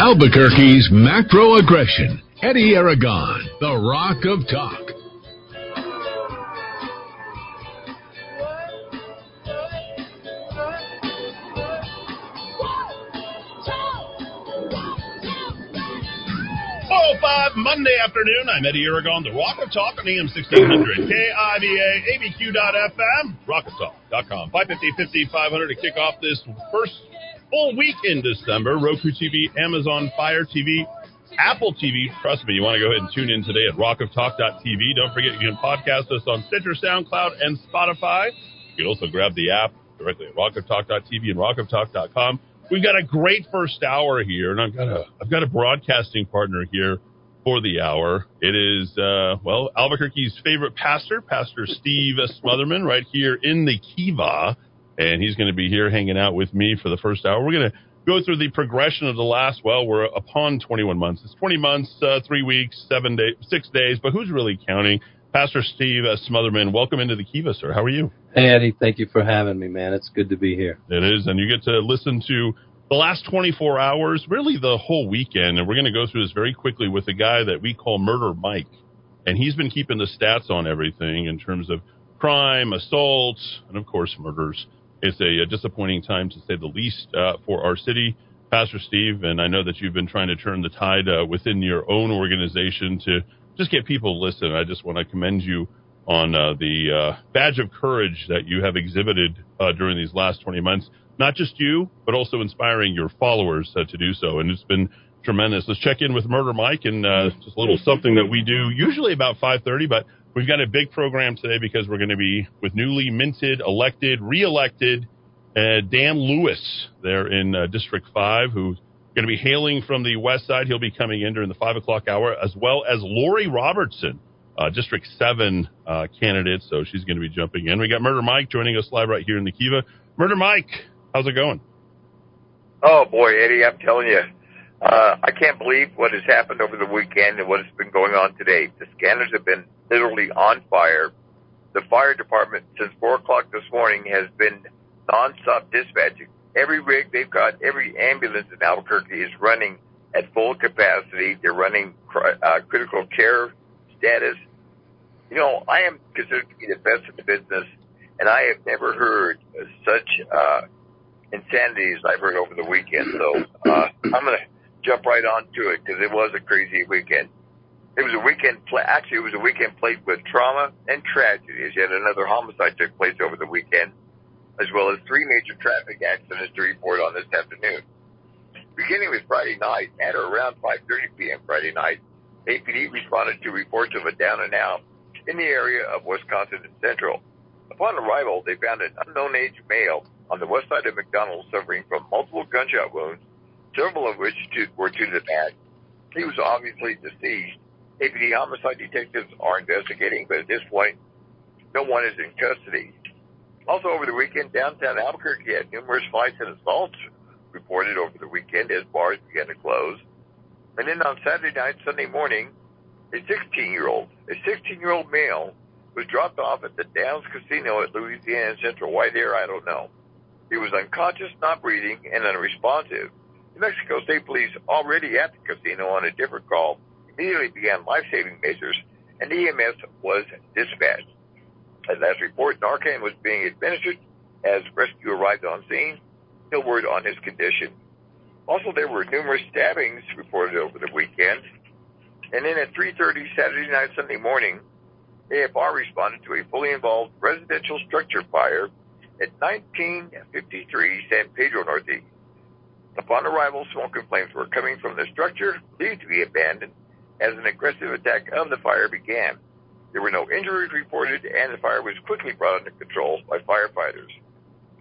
Albuquerque's macro aggression. Eddy Aragon, the Rock of Talk. Monday afternoon. I'm Eddy Aragon, the Rock of Talk on AM 1600, KIVA, ABQ.FM, rockoftalk.com, 550, 50, 500 to kick off this first full week in December. Roku TV, Amazon Fire TV, Apple TV. Trust me, you want to go ahead and tune in today at rockoftalk.tv. Don't forget you can podcast us on Stitcher, SoundCloud, and Spotify. You can also grab the app directly at rockoftalk.tv and rockoftalk.com. We've got a great first hour here, and I've got a I've got a broadcasting partner here for the hour. It is uh, well Albuquerque's favorite pastor, Pastor Steve Smotherman, right here in the Kiva, and he's going to be here hanging out with me for the first hour. We're going to go through the progression of the last. Well, we're upon 21 months. It's 20 months, uh, three weeks, seven days, six days, but who's really counting? Pastor Steve uh, Smotherman, welcome into the Kiva, sir. How are you? Hey, Eddy. Thank you for having me, man. It's good to be here. It is, and you get to listen to the last 24 hours, really the whole weekend, and we're going to go through this very quickly with a guy that we call Murder Mike, and he's been keeping the stats on everything in terms of crime, assaults, and of course murders. It's a, a disappointing time to say the least uh, for our city. Pastor Steve, and I know that you've been trying to turn the tide uh, within your own organization to just get people to listen. I just want to commend you on uh, the uh, badge of courage that you have exhibited uh, during these last 20 months. Not just you, but also inspiring your followers uh, to do so. And it's been tremendous. Let's check in with Murder Mike and just a little something that we do usually about 5:30, but we've got a big program today because we're going to be with newly minted, elected, re-elected uh, Dan Lewis there in uh, District 5, who's going to be hailing from the west side. He'll be coming in during the 5 o'clock hour, as well as Lori Robertson, uh, District 7 uh, candidate. So she's going to be jumping in. We got Murder Mike joining us live right here in the Kiva. Murder Mike, how's it going? Oh, boy, Eddy, I'm telling you. Uh, I can't believe what has happened over the weekend and what has been going on today. The scanners have been literally on fire. The fire department, since 4 o'clock this morning, has been nonstop dispatching. Every rig they've got, every ambulance in Albuquerque is running at full capacity. They're running uh, critical care status. You know, I am considered to be the best in the business, and I have never heard such uh, insanity as I've heard over the weekend. So uh, I'm going to jump right on to it because it was a crazy weekend. It was a weekend, pla- actually, it was a weekend played with trauma and tragedy as yet another homicide took place over the weekend as well as three major traffic accidents to report on this afternoon. Beginning with Friday night, at around 5.30 p.m. Friday night, APD responded to reports of a down and out in the area of Wisconsin and Central. Upon arrival, they found an unknown age male on the west side of McDonald's suffering from multiple gunshot wounds, several of which were to the back. He was obviously deceased. APD homicide detectives are investigating, but at this point, no one is in custody. Also over the weekend, downtown Albuquerque had numerous fights and assaults reported over the weekend as bars began to close. And then on Saturday night, Sunday morning, a 16-year-old, a 16-year-old male was dropped off at the Downs Casino at Louisiana Central. Why there, I don't know. He was unconscious, not breathing, and unresponsive. New Mexico State Police, already at the casino on a different call, immediately began life-saving measures, and EMS was dispatched. At last report, Narcan was being administered as rescue arrived on scene. No word on his condition. Also, there were numerous stabbings reported over the weekend. And then at 3.30 Saturday night, Sunday morning, AFR responded to a fully involved residential structure fire at 1953 San Pedro Northeast. Upon arrival, smoke and flames were coming from the structure, believed to be abandoned, as an aggressive attack on the fire began. There were no injuries reported, and the fire was quickly brought under control by firefighters.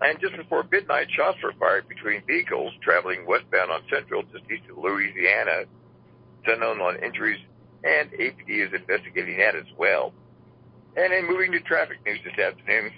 And just before midnight, shots were fired between vehicles traveling westbound on Central just east of Louisiana. It's unknown on injuries, and APD is investigating that as well. And then moving to traffic news this afternoon,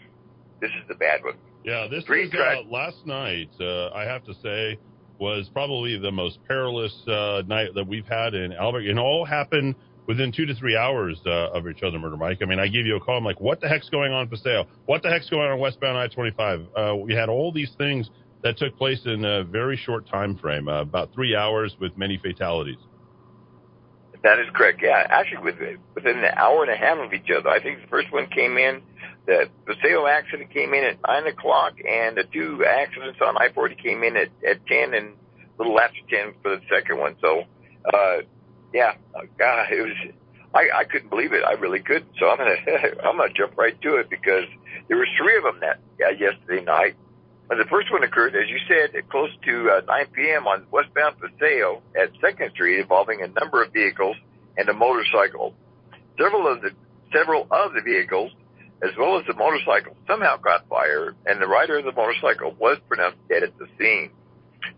this is the bad one. Yeah, this was uh, last night. Uh, I have to say was probably the most perilous uh, night that we've had in Albert. It all happened within two to three hours uh, of each other, Murder Mike. I mean, I give you a call. I'm like, what the heck's going on Paseo? What the heck's going on westbound I-25? Uh, we had all these things that took place in a very short time frame, uh, about three hours with many fatalities. That is correct. Yeah, actually, within, within an hour and a half of each other. I think the first one came in, the Paseo accident came in at nine o'clock, and the two accidents on I-40 came in at, at ten and a little after ten for the second one. So, uh, yeah, uh, God, it was. I, I couldn't believe it. I really couldn't. So I'm gonna I'm gonna jump right to it because there was three of them that uh, yesterday night. And the first one occurred, as you said, at close to uh, 9 p.m. on westbound Paseo at Second Street, involving a number of vehicles and a motorcycle. Several of the several of the vehicles, as well as the motorcycle, somehow caught fire, and the rider of the motorcycle was pronounced dead at the scene.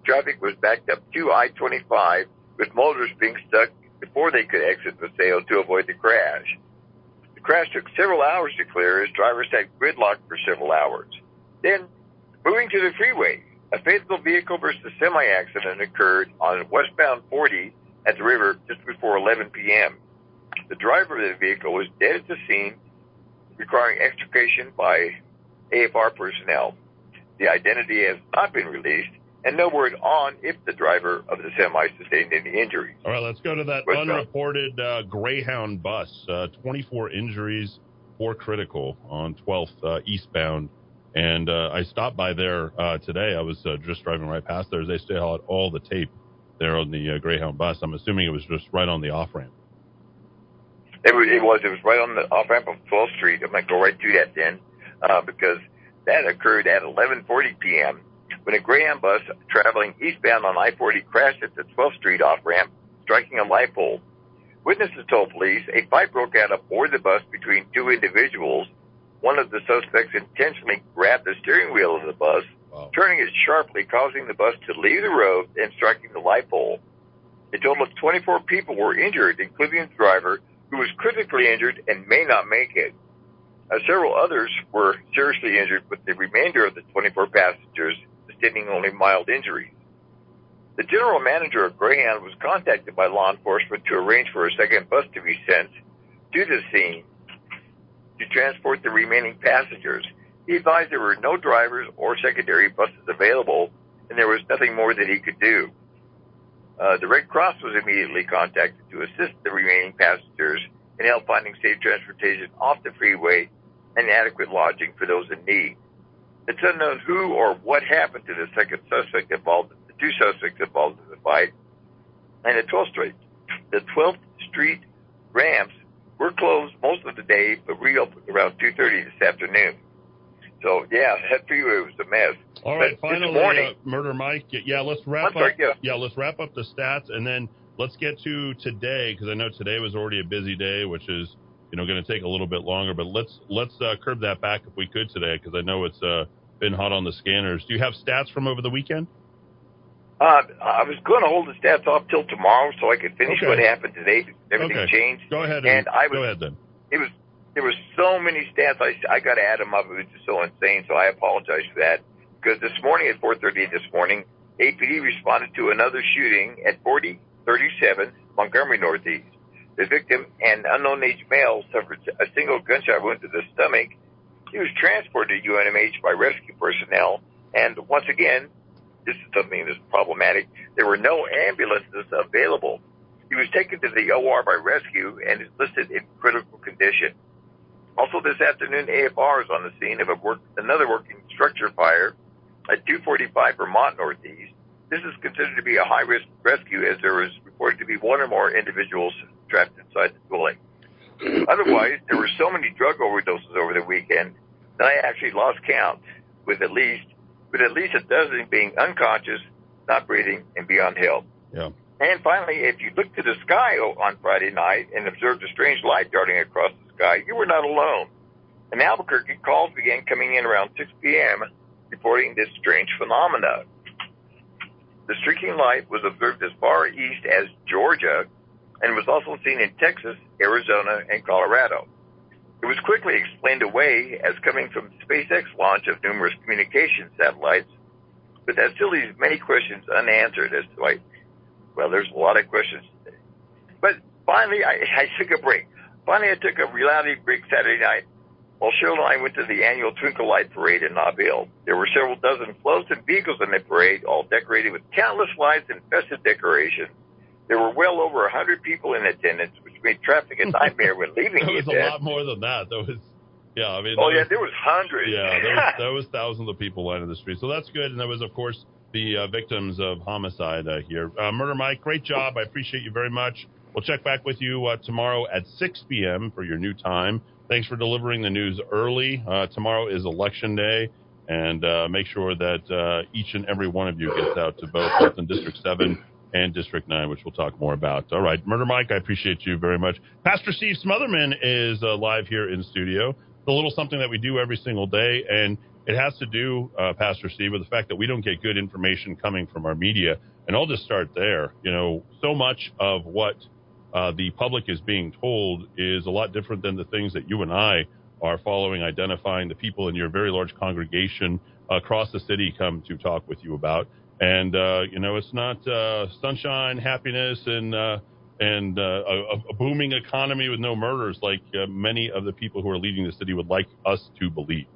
Traffic was backed up to I-25, with motors being stuck before they could exit the sale to avoid the crash. The crash took several hours to clear as drivers had gridlocked for several hours. Then Moving to the freeway, a fatal vehicle versus semi accident occurred on westbound 40 at the river just before 11 p.m. The driver of the vehicle was dead at the scene, requiring extrication by AFR personnel. The identity has not been released, and no word on if the driver of the semi sustained any injuries. All right, let's go to that westbound. unreported uh, Greyhound bus. Uh, 24 injuries, four critical on 12th uh, eastbound and uh, I stopped by there uh, today. I was uh, just driving right past there. They still had all the tape there on the uh, Greyhound bus. I'm assuming it was just right on the off ramp. It was, it was. It was right on the off ramp of 12th Street. I'm to go right to that then, uh, because that occurred at 11:40 p.m. when a Greyhound bus traveling eastbound on I-40 crashed at the 12th Street off ramp, striking a light pole. Witnesses told police a fight broke out aboard the bus between two individuals one of the suspects intentionally grabbed the steering wheel of the bus, wow. turning it sharply, causing the bus to leave the road and striking the light pole. A total of 24 people were injured, including the driver, who was critically injured and may not make it. Uh, several others were seriously injured, with the remainder of the 24 passengers sustaining only mild injuries. The general manager of Greyhound was contacted by law enforcement to arrange for a second bus to be sent to the scene to transport the remaining passengers. He advised there were no drivers or secondary buses available, and there was nothing more that he could do. Uh, the Red Cross was immediately contacted to assist the remaining passengers in help finding safe transportation off the freeway and adequate lodging for those in need. It's unknown who or what happened to the second suspect involved, the two suspects involved in the fight. And at 12th Street, the 12th Street ramps we're closed most of the day, but reopened around 2.30 this afternoon. So, yeah, that freeway was a mess. All right, but finally, morning, uh, Murder Mike, yeah, let's wrap sorry, up. Yeah. yeah, let's wrap up the stats, and then let's get to today, because I know today was already a busy day, which is, you know, going to take a little bit longer, but let's let's uh, curb that back if we could today, because I know it's uh, been hot on the scanners. Do you have stats from over the weekend? Uh, I was going to hold the stats off till tomorrow so I could finish okay. what happened today. Everything okay. changed. Go ahead. And, and I was, go ahead then. It was there were so many stats. I I got to add them up. It was just so insane. So I apologize for that. Because this morning at 4:30 this morning, APD responded to another shooting at 4037 Montgomery Northeast. The victim, an unknown age male, suffered a single gunshot wound to the stomach. He was transported to UNMH by rescue personnel, and once again, this is something that's problematic. There were no ambulances available. He was taken to the OR by rescue and is listed in critical condition. Also this afternoon, AFR is on the scene of a work, another working structure fire at 245 Vermont Northeast. This is considered to be a high risk rescue as there was reported to be one or more individuals trapped inside the building. Otherwise, there were so many drug overdoses over the weekend that I actually lost count with at least with at least a dozen being unconscious, not breathing, and beyond help. Yeah. And finally, if you looked to the sky on Friday night and observed a strange light darting across the sky, you were not alone. In Albuquerque, calls began coming in around 6 p.m. reporting this strange phenomena. The streaking light was observed as far east as Georgia and was also seen in Texas, Arizona, and Colorado. It was quickly explained away as coming from SpaceX launch of numerous communication satellites, but that still leaves many questions unanswered as to why, well, there's a lot of questions. But finally, I, I took a break. Finally, I took a reality break Saturday night While Cheryl and I went to the annual Twinkle Light Parade in Nob Hill. There were several dozen floats and vehicles in the parade, all decorated with countless lights and festive decorations. There were well over a hundred people in attendance, which made traffic a nightmare when leaving There the was a lot more than that. There was, yeah, I mean, Oh there yeah, was- there was hundreds. Yeah, there was, there was thousands of people lining the street. So that's good. And there was, of course, the uh, victims of homicide uh, here. Uh, Murder Mike, great job. I appreciate you very much. We'll check back with you uh, tomorrow at 6 p.m. for your new time. Thanks for delivering the news early. Uh, tomorrow is election day. And uh, make sure that uh, each and every one of you gets out to both, both in District 7 and District 9, which we'll talk more about. All right, Murder Mike, I appreciate you very much. Pastor Steve Smotherman is uh, live here in studio. It's a little something that we do every single day, and it has to do, uh, Pastor Steve, with the fact that we don't get good information coming from our media. And I'll just start there. You know, so much of what uh, the public is being told is a lot different than the things that you and I are following, identifying the people in your very large congregation across the city come to talk with you about. And uh, you know, it's not uh, sunshine, happiness, and uh, and uh, a, a booming economy with no murders like uh, many of the people who are leading the city would like us to believe.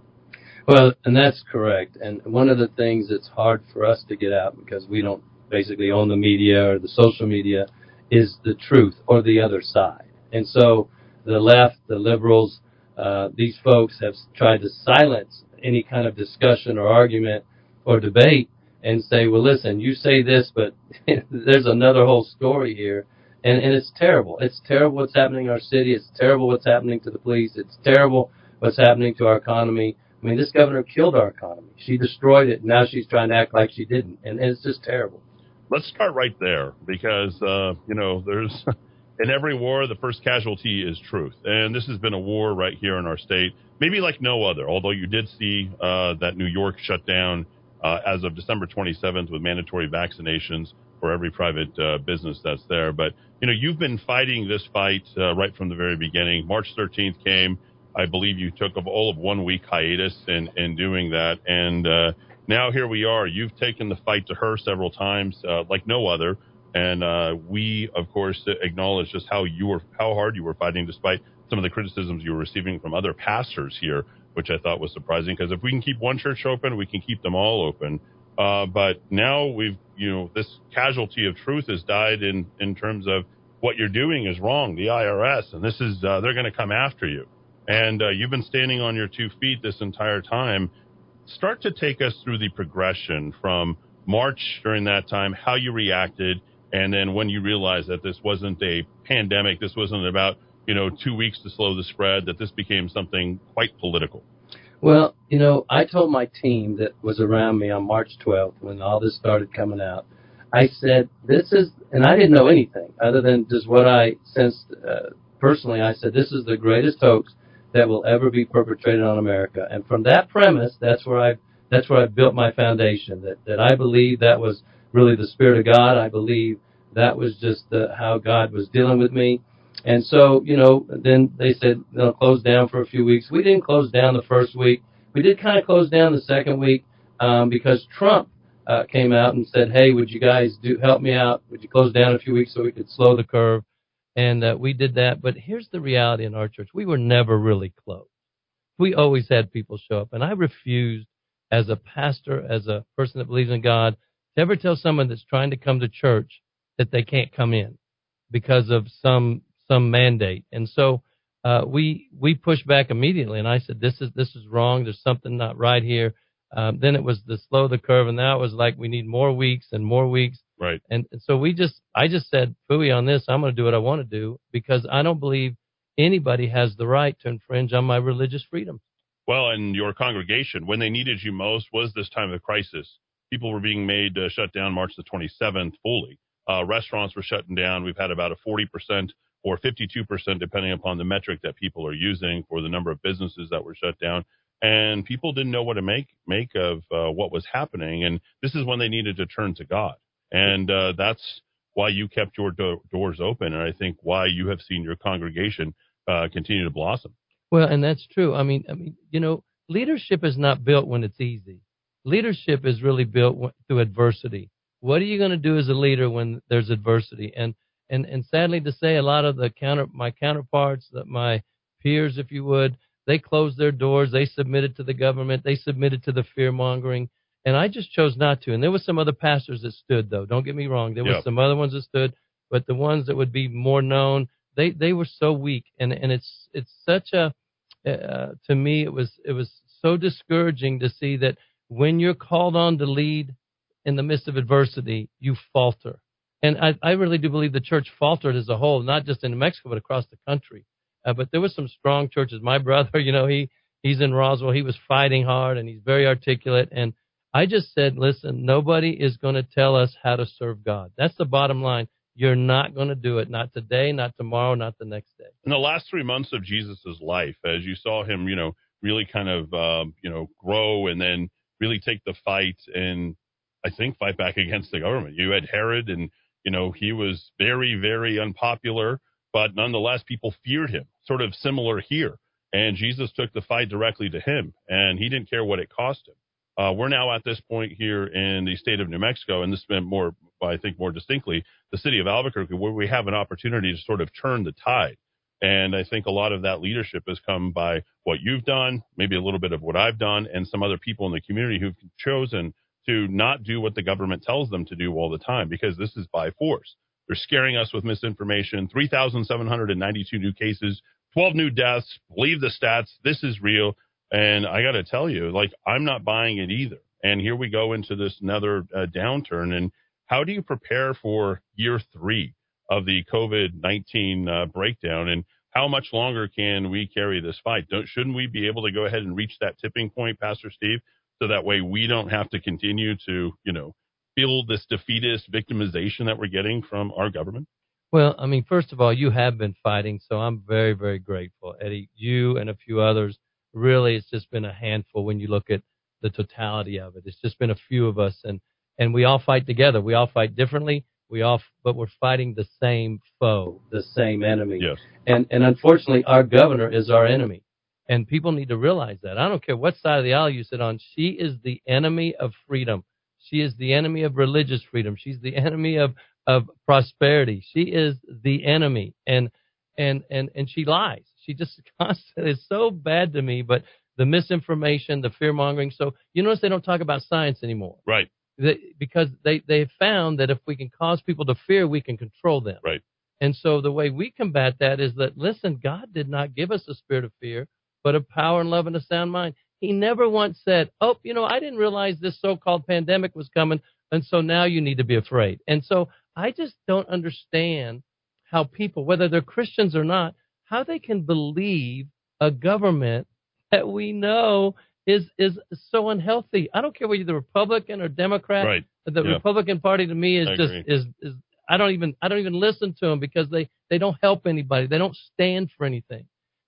Well, and that's correct. And one of the things that's hard for us to get out because we don't basically own the media or the social media is the truth or the other side. And so the left, the liberals, uh, these folks have tried to silence any kind of discussion or argument or debate and say, well, listen, you say this, but there's another whole story here. And, and it's terrible. It's terrible what's happening in our city. It's terrible what's happening to the police. It's terrible what's happening to our economy. I mean, this governor killed our economy. She destroyed it. and Now she's trying to act like she didn't. And, and it's just terrible. Let's start right there because uh, you know there's in every war the first casualty is truth, and this has been a war right here in our state, maybe like no other. Although you did see uh, that New York shut down uh, as of December 27th with mandatory vaccinations for every private uh, business that's there. But you know you've been fighting this fight uh, right from the very beginning. March 13th came. I believe you took of all of one week hiatus in, in doing that. And uh, now here we are. You've taken the fight to her several times, uh, like no other. And uh, we, of course, acknowledge just how you were, how hard you were fighting, despite some of the criticisms you were receiving from other pastors here, which I thought was surprising. Because if we can keep one church open, we can keep them all open. Uh, but now we've, you know, this casualty of truth has died in in terms of what you're doing is wrong. The IRS, and this is, uh, they're going to come after you and uh, you've been standing on your two feet this entire time. Start to take us through the progression from March during that time, how you reacted, and then when you realized that this wasn't a pandemic, this wasn't about you know two weeks to slow the spread, that this became something quite political. Well, you know, I told my team that was around me on March 12th when all this started coming out. I said, "This is," and I didn't know anything other than just what I sensed uh, personally. I said, "This is the greatest hoax that will ever be perpetrated on America." And from that premise, that's where I that's where I built my foundation. That that I believe that was really the spirit of God. I believe that was just uh, how God was dealing with me. And so, you know, then they said they'll close down for a few weeks. We didn't close down the first week. We did kind of close down the second week um, because Trump uh, came out and said, "Hey, would you guys do help me out? Would you close down a few weeks so we could slow the curve?" And uh, we did that. But here's the reality in our church: we were never really closed. We always had people show up, and I refused, as a pastor, as a person that believes in God, to ever tell someone that's trying to come to church that they can't come in because of some some mandate. And so uh, we we pushed back immediately, and I said, "This is this is wrong. There's something not right here." Um, then it was the slow the curve, and now it was like we need more weeks and more weeks. Right. And, and so we just, I just said, "Fooey on this. I'm going to do what I want to do because I don't believe anybody has the right to infringe on my religious freedom." Well, and your congregation, when they needed you most, was this time of crisis. People were being made uh, shut down March the 27th fully. Uh, restaurants were shutting down. We've had about a 40% or 52%, depending upon the metric that people are using for the number of businesses that were shut down. And people didn't know what to make make of uh, what was happening. And this is when they needed to turn to God. And uh, that's why you kept your do- doors open. And I think why you have seen your congregation uh, continue to blossom. Well, and that's true. I mean, I mean, you know, leadership is not built when it's easy. Leadership is really built through adversity. What are you going to do as a leader when there's adversity? And and and sadly to say, a lot of the counter my counterparts, that my peers, if you would, they closed their doors. They submitted to the government. They submitted to the fear mongering. And I just chose not to. And there were some other pastors that stood, though. Don't get me wrong. There were Yeah. some other ones that stood, but the ones that would be more known, they they were so weak. And and it's it's such a uh, to me it was it was so discouraging to see that when you're called on to lead in the midst of adversity, you falter. And I, I really do believe the church faltered as a whole, not just in New Mexico, but across the country. Uh, but there were some strong churches. My brother, you know, he he's in Roswell. He was fighting hard, and he's very articulate. And I just said, listen, nobody is going to tell us how to serve God. That's the bottom line. You're not going to do it. Not today, not tomorrow, not the next day. in the last three months of Jesus' life, as you saw him, you know, really kind of, um, you know, grow and then really take the fight and I think fight back against the government. You had Herod and, you know, he was very, very unpopular, but nonetheless, people feared him, sort of similar here. And Jesus took the fight directly to him and he didn't care what it cost him. Uh, we're now at this point here in the state of New Mexico, and this has been more, I think, more distinctly, the city of Albuquerque, where we have an opportunity to sort of turn the tide. And I think a lot of that leadership has come by what you've done, maybe a little bit of what I've done, and some other people in the community who've chosen to not do what the government tells them to do all the time because this is by force. They're scaring us with misinformation. 3,792 new cases, 12 new deaths. Believe the stats. This is real. And I got to tell you, like, I'm not buying it either. And here we go into this another uh, downturn. And how do you prepare for year three of the COVID 19 uh, breakdown? And how much longer can we carry this fight? Don't, shouldn't we be able to go ahead and reach that tipping point, Pastor Steve, so that way we don't have to continue to, you know, feel this defeatist victimization that we're getting from our government? Well, I mean, first of all, you have been fighting, so I'm very, very grateful, Eddy. You and a few others. Really, it's just been a handful when you look at the totality of it. It's just been a few of us, and and we all fight together. We all fight differently. We all, but we're fighting the same foe, the same enemy. Yes. And and unfortunately, our governor is our enemy, and people need to realize that. I don't care what side of the aisle you sit on. She is the enemy of freedom. She is the enemy of religious freedom. She's the enemy of of prosperity. She is the enemy, and and and and she lies. She just constantly is so bad to me. But the misinformation, the fear mongering. So you notice they don't talk about science anymore Right. they, because they they found that if we can cause people to fear, we can control them. Right. And so the way we combat that is that listen, God did not give us a spirit of fear, but of power and love and a sound mind. He never once said, "Oh, you know, I didn't realize this so-called pandemic was coming, and so now you need to be afraid." And so I just don't understand how people, whether they're Christians or not, how they can believe a government that we know is is so unhealthy. I don't care whether you're the Republican or Democrat. Right. The Yeah. Republican Party to me is I just agree. is is I don't even I don't even listen to them because they they don't help anybody. They don't stand for anything.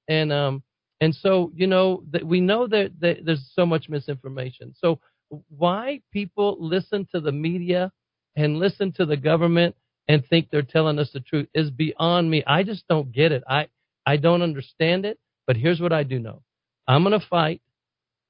And um and so you know that we know that, that there's so much misinformation. So why people listen to the media and listen to the government and think they're telling us the truth is beyond me. I just don't get it. I I don't understand it. But here's what I do know. I'm going to fight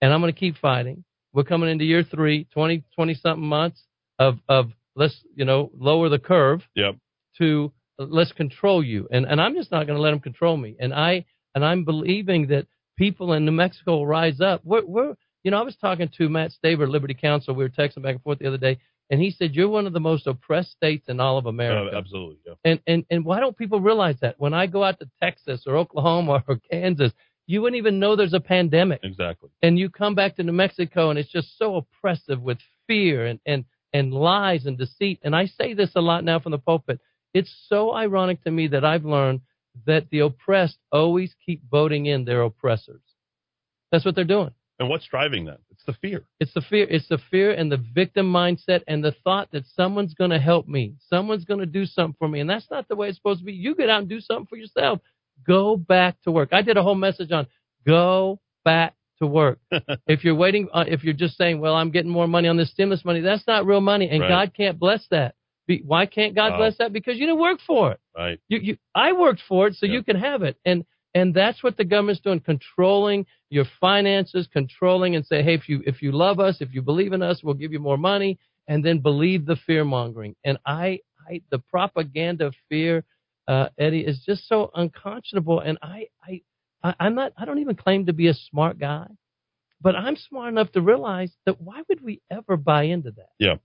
and I'm going to keep fighting. We're coming into year three, 20, 20 something months of, of let's, you know, lower the curve Yep. to let's control you. And, and I'm just not going to let them control me. And I, and I'm believing that people in New Mexico will rise up. We're, we're, you know, I was talking to Mat Staver, Liberty Counsel. We were texting back and forth the other day, and he said, you're one of the most oppressed states in all of America. Uh, absolutely. Yeah. And, and and why don't people realize that? When I go out to Texas or Oklahoma or Kansas, you wouldn't even know there's a pandemic. Exactly. And you come back to New Mexico and it's just so oppressive with fear and, and, and lies and deceit. And I say this a lot now from the pulpit. It's so ironic to me that I've learned that the oppressed always keep voting in their oppressors. That's what they're doing. And what's driving that? It's the fear. It's the fear. It's the fear and the victim mindset and the thought that someone's going to help me. Someone's going to do something for me. And that's not the way it's supposed to be. You get out and do something for yourself. Go back to work. I did a whole message on go back to work. if you're waiting, uh, if you're just saying, well, I'm getting more money on this stimulus money, that's not real money. And Right. God can't bless that. Be, why can't God Wow. bless that? Because you didn't work for it. Right. You, you, I worked for it, so Yeah. you can have it. And and that's what the government's doing, controlling your finances, controlling and say, hey, if you if you love us, if you believe in us, we'll give you more money, and then believe the fear mongering. And I, I the propaganda of fear, uh, Eddy, is just so unconscionable. And I, I I, I'm not. I don't even claim to be a smart guy, but I'm smart enough to realize that why would we ever buy into that? Yeah.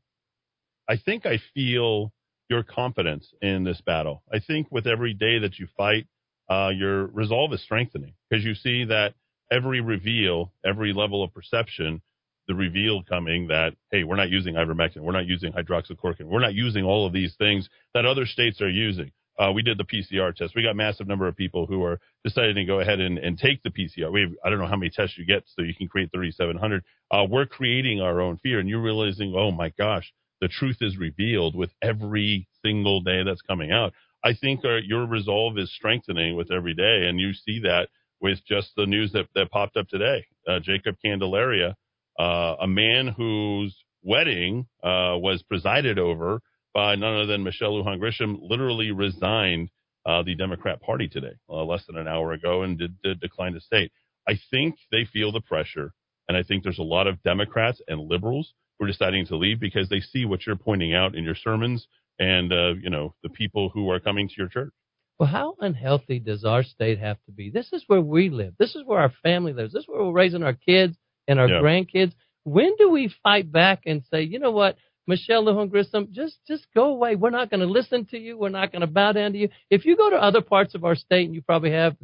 I think I feel your confidence in this battle. I think with every day that you fight, uh, your resolve is strengthening because you see that every reveal, every level of perception, the reveal coming that, hey, we're not using ivermectin, we're not using hydroxychloroquine, we're not using all of these things that other states are using. Uh, we did the PCR test. We got massive number of people who are deciding to go ahead and, and take the PCR. We have, I don't know how many tests you get so you can create 3,700. Uh, we're creating our own fear and you're realizing, oh my gosh, the truth is revealed with every single day that's coming out. I think our, your resolve is strengthening with every day, and you see that with just the news that, that popped up today. Uh, Jacob Candelaria, uh, a man whose wedding uh, was presided over by none other than Michelle Lujan Grisham, literally resigned uh, the Democrat Party today, uh, less than an hour ago, and did, did decline to state. I think they feel the pressure, and I think there's a lot of Democrats and liberals who are deciding to leave because they see what you're pointing out in your sermons and uh, you know the people who are coming to your church. Well, how unhealthy does our state have to be? This is where we live. This is where our family lives. This is where we're raising our kids and our Yeah. grandkids. When do we fight back and say, you know what, Michelle Lujan Grisham, just just go away. We're not going to listen to you. We're not going to bow down to you. If you go to other parts of our state, and you probably have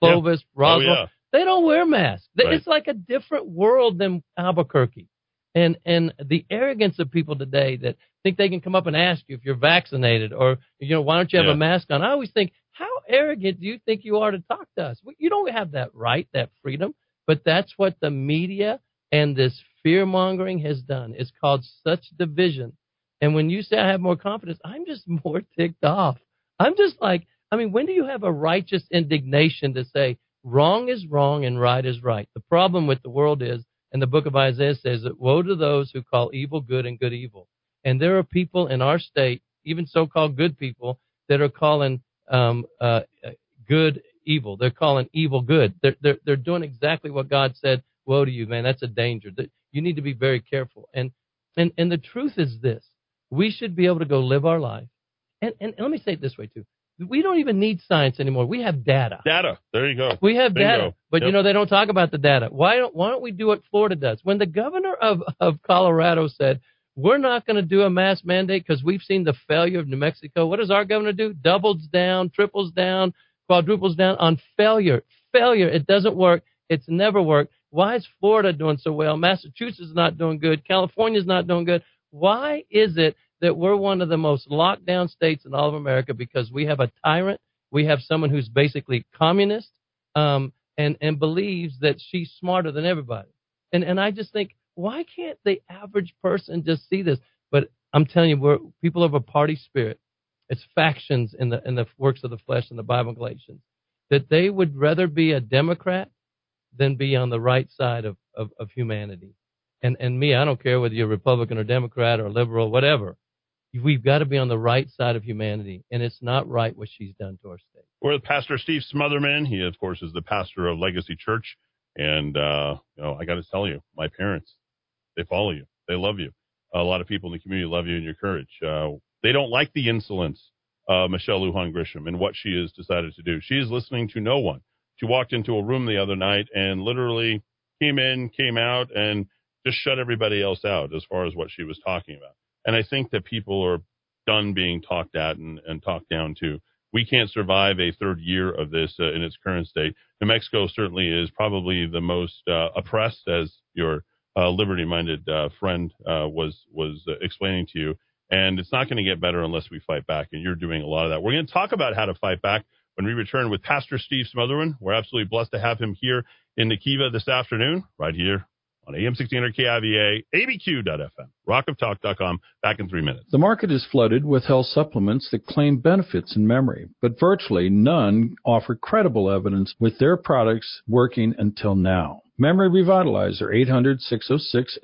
Clovis, Roswell, Oh yeah, they don't wear masks. Right. It's like a different world than Albuquerque. And and the arrogance of people today that think they can come up and ask you if you're vaccinated or you know why don't you have Yeah. a mask on? I always think how arrogant do you think you are to talk to us? Well, You don't have that right, that freedom. But that's what the media and this fear mongering has done. It's caused such division. And when you say I have more confidence, I'm just more ticked off. I'm just like, I mean, when do you have a righteous indignation to say wrong is wrong and right is right? The problem with the world is, and the book of Isaiah says that woe to those who call evil good and good evil. And there are people in our state, even so-called good people, that are calling um, uh, good evil. They're calling evil good. They're, they're they're doing exactly what God said. Woe to you, man! That's a danger. You need to be very careful. And and and the truth is this: we should be able to go live our life. And and let me say it this way too: we don't even need science anymore. We have data. data. There you go. We have Bingo. data, but you know they don't talk about the data. Why don't Why don't we do what Florida does? When the governor of of Colorado said we're not going to do a mask mandate because we've seen the failure of New Mexico. What does our governor do? Doubles down, triples down, quadruples down on failure. Failure. It doesn't work. It's never worked. Why is Florida doing so well? Massachusetts is not doing good. California's not doing good. Why is it that we're one of the most locked down states in all of America because we have a tyrant, we have someone who's basically communist, um, and and believes that she's smarter than everybody. And and I just think, why can't the average person just see this? But I'm telling you, we're people of a party spirit. It's factions in the in the works of the flesh in the Bible Galatians that they would rather be a Democrat than be on the right side of, of, of humanity. And and me, I don't care whether you're Republican or Democrat or liberal, whatever. We've got to be on the right side of humanity, and it's not right what she's done to our state. We're with Pastor Steve Smotherman. He, of course, is the pastor of Legacy Church. And, uh, you know, I got to tell you, my parents, they follow you. They love you. A lot of people in the community love you and your courage. Uh, they don't like the insolence of Michelle Lujan Grisham and what she has decided to do. She is listening to no one. She walked into a room the other night and literally came in, came out, and just shut everybody else out as far as what she was talking about. And I think that people are done being talked at and, and talked down to. We can't survive a third year of this uh, in its current state. New Mexico certainly is probably the most uh, oppressed, as your uh, liberty-minded uh, friend uh, was was uh, explaining to you. And it's not going to get better unless we fight back. And you're doing a lot of that. We're going to talk about how to fight back when we return with Pastor Steve Smotherman. We're absolutely blessed to have him here in Nikiva this afternoon, right here on AM 1600 KIVA, ABQ.FM, rockoftalk.com. Back in three minutes. The market is flooded with health supplements that claim benefits in memory, but virtually none offer credible evidence with their products working until now. Memory Revitalizer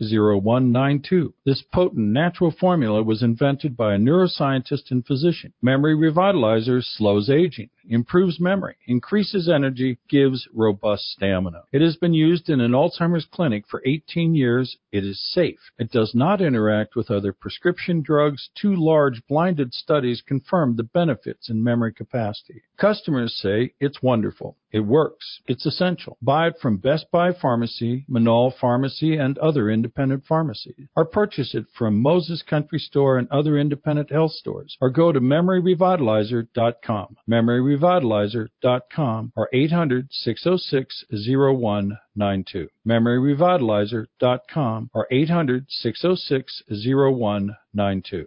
800-606-0192. This potent natural formula was invented by a neuroscientist and physician. Memory Revitalizer slows aging, improves memory, increases energy, gives robust stamina. It has been used in an Alzheimer's clinic for 18 years. It is safe. It does not interact with other prescription drugs. Two large blinded studies confirm the benefits in memory capacity. Customers say it's wonderful. It works. It's essential. Buy it from Best Buy Pharmacy, Menaul Pharmacy, and other independent pharmacies. Or purchase it from Moses Country Store and other independent health stores. Or go to memoryrevitalizer.com. Memoryrevitalizer.com or 800 606 0192. Memoryrevitalizer.com or 800 606 0192.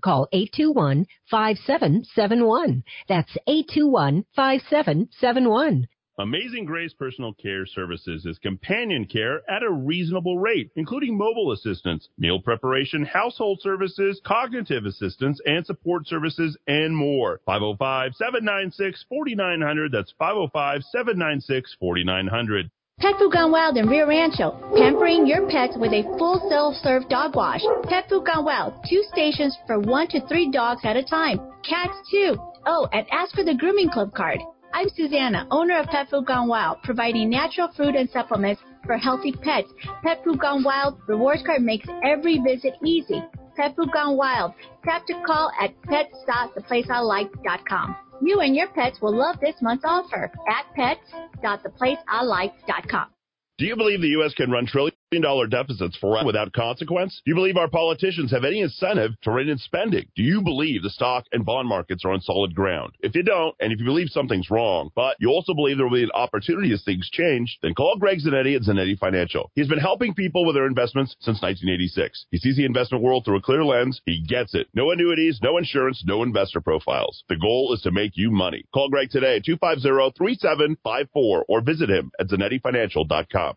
Call 821-5771. That's 821-5771. Amazing Grace Personal Care Services is companion care at a reasonable rate, including mobile assistance, meal preparation, household services, cognitive assistance, and support services, and more. 505-796-4900. That's 505-796-4900. Pet Food Gone Wild in Rio Rancho, pampering your pets with a full self-serve dog wash. Pet Food Gone Wild, two stations for one to three dogs at a time. Cats too. Oh, and ask for the Grooming Club card. I'm Susanna, owner of Pet Food Gone Wild, providing natural food and supplements for healthy pets. Pet Food Gone Wild rewards card makes every visit easy. Pet Food Gone Wild. Tap to call at pets.theplaceilike.com. You and your pets will love this month's offer at pets.theplaceilike.com. Do you believe the U.S. can run trillion dollar deficits for without consequence? Do you believe our politicians have any incentive to rein in spending? Do you believe the stock and bond markets are on solid ground? If you don't, and if you believe something's wrong, but you also believe there will be an opportunity as things change, then call Greg Zanetti at Zanetti Financial. He's been helping people with their investments since 1986. He sees the investment world through a clear lens. He gets it. No annuities, no insurance, no investor profiles. The goal is to make you money. Call Greg today at 250-3754 or visit him at ZanettiFinancial.com.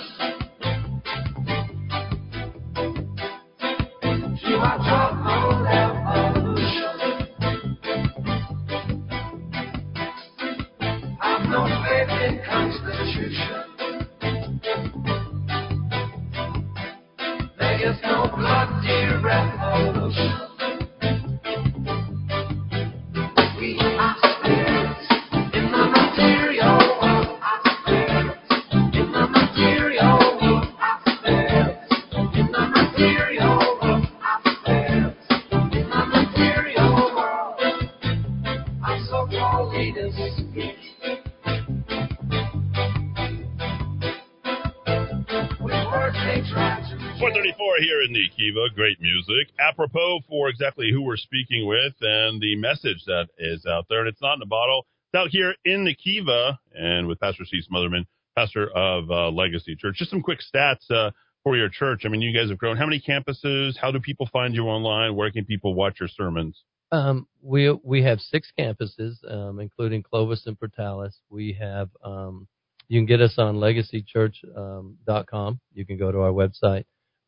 Music. Apropos for exactly who we're speaking with and the message that is out there. And it's not in a bottle. It's out here in the Kiva and with Pastor Steve Smotherman pastor of uh, Legacy Church. Just some quick stats uh, for your church. I mean, you guys have grown. How many campuses? How do people find you online? Where can people watch your sermons? Um, we we have six campuses, um, including Clovis and Portales. We have um, you can get us on legacychurch.com. You can go to our website.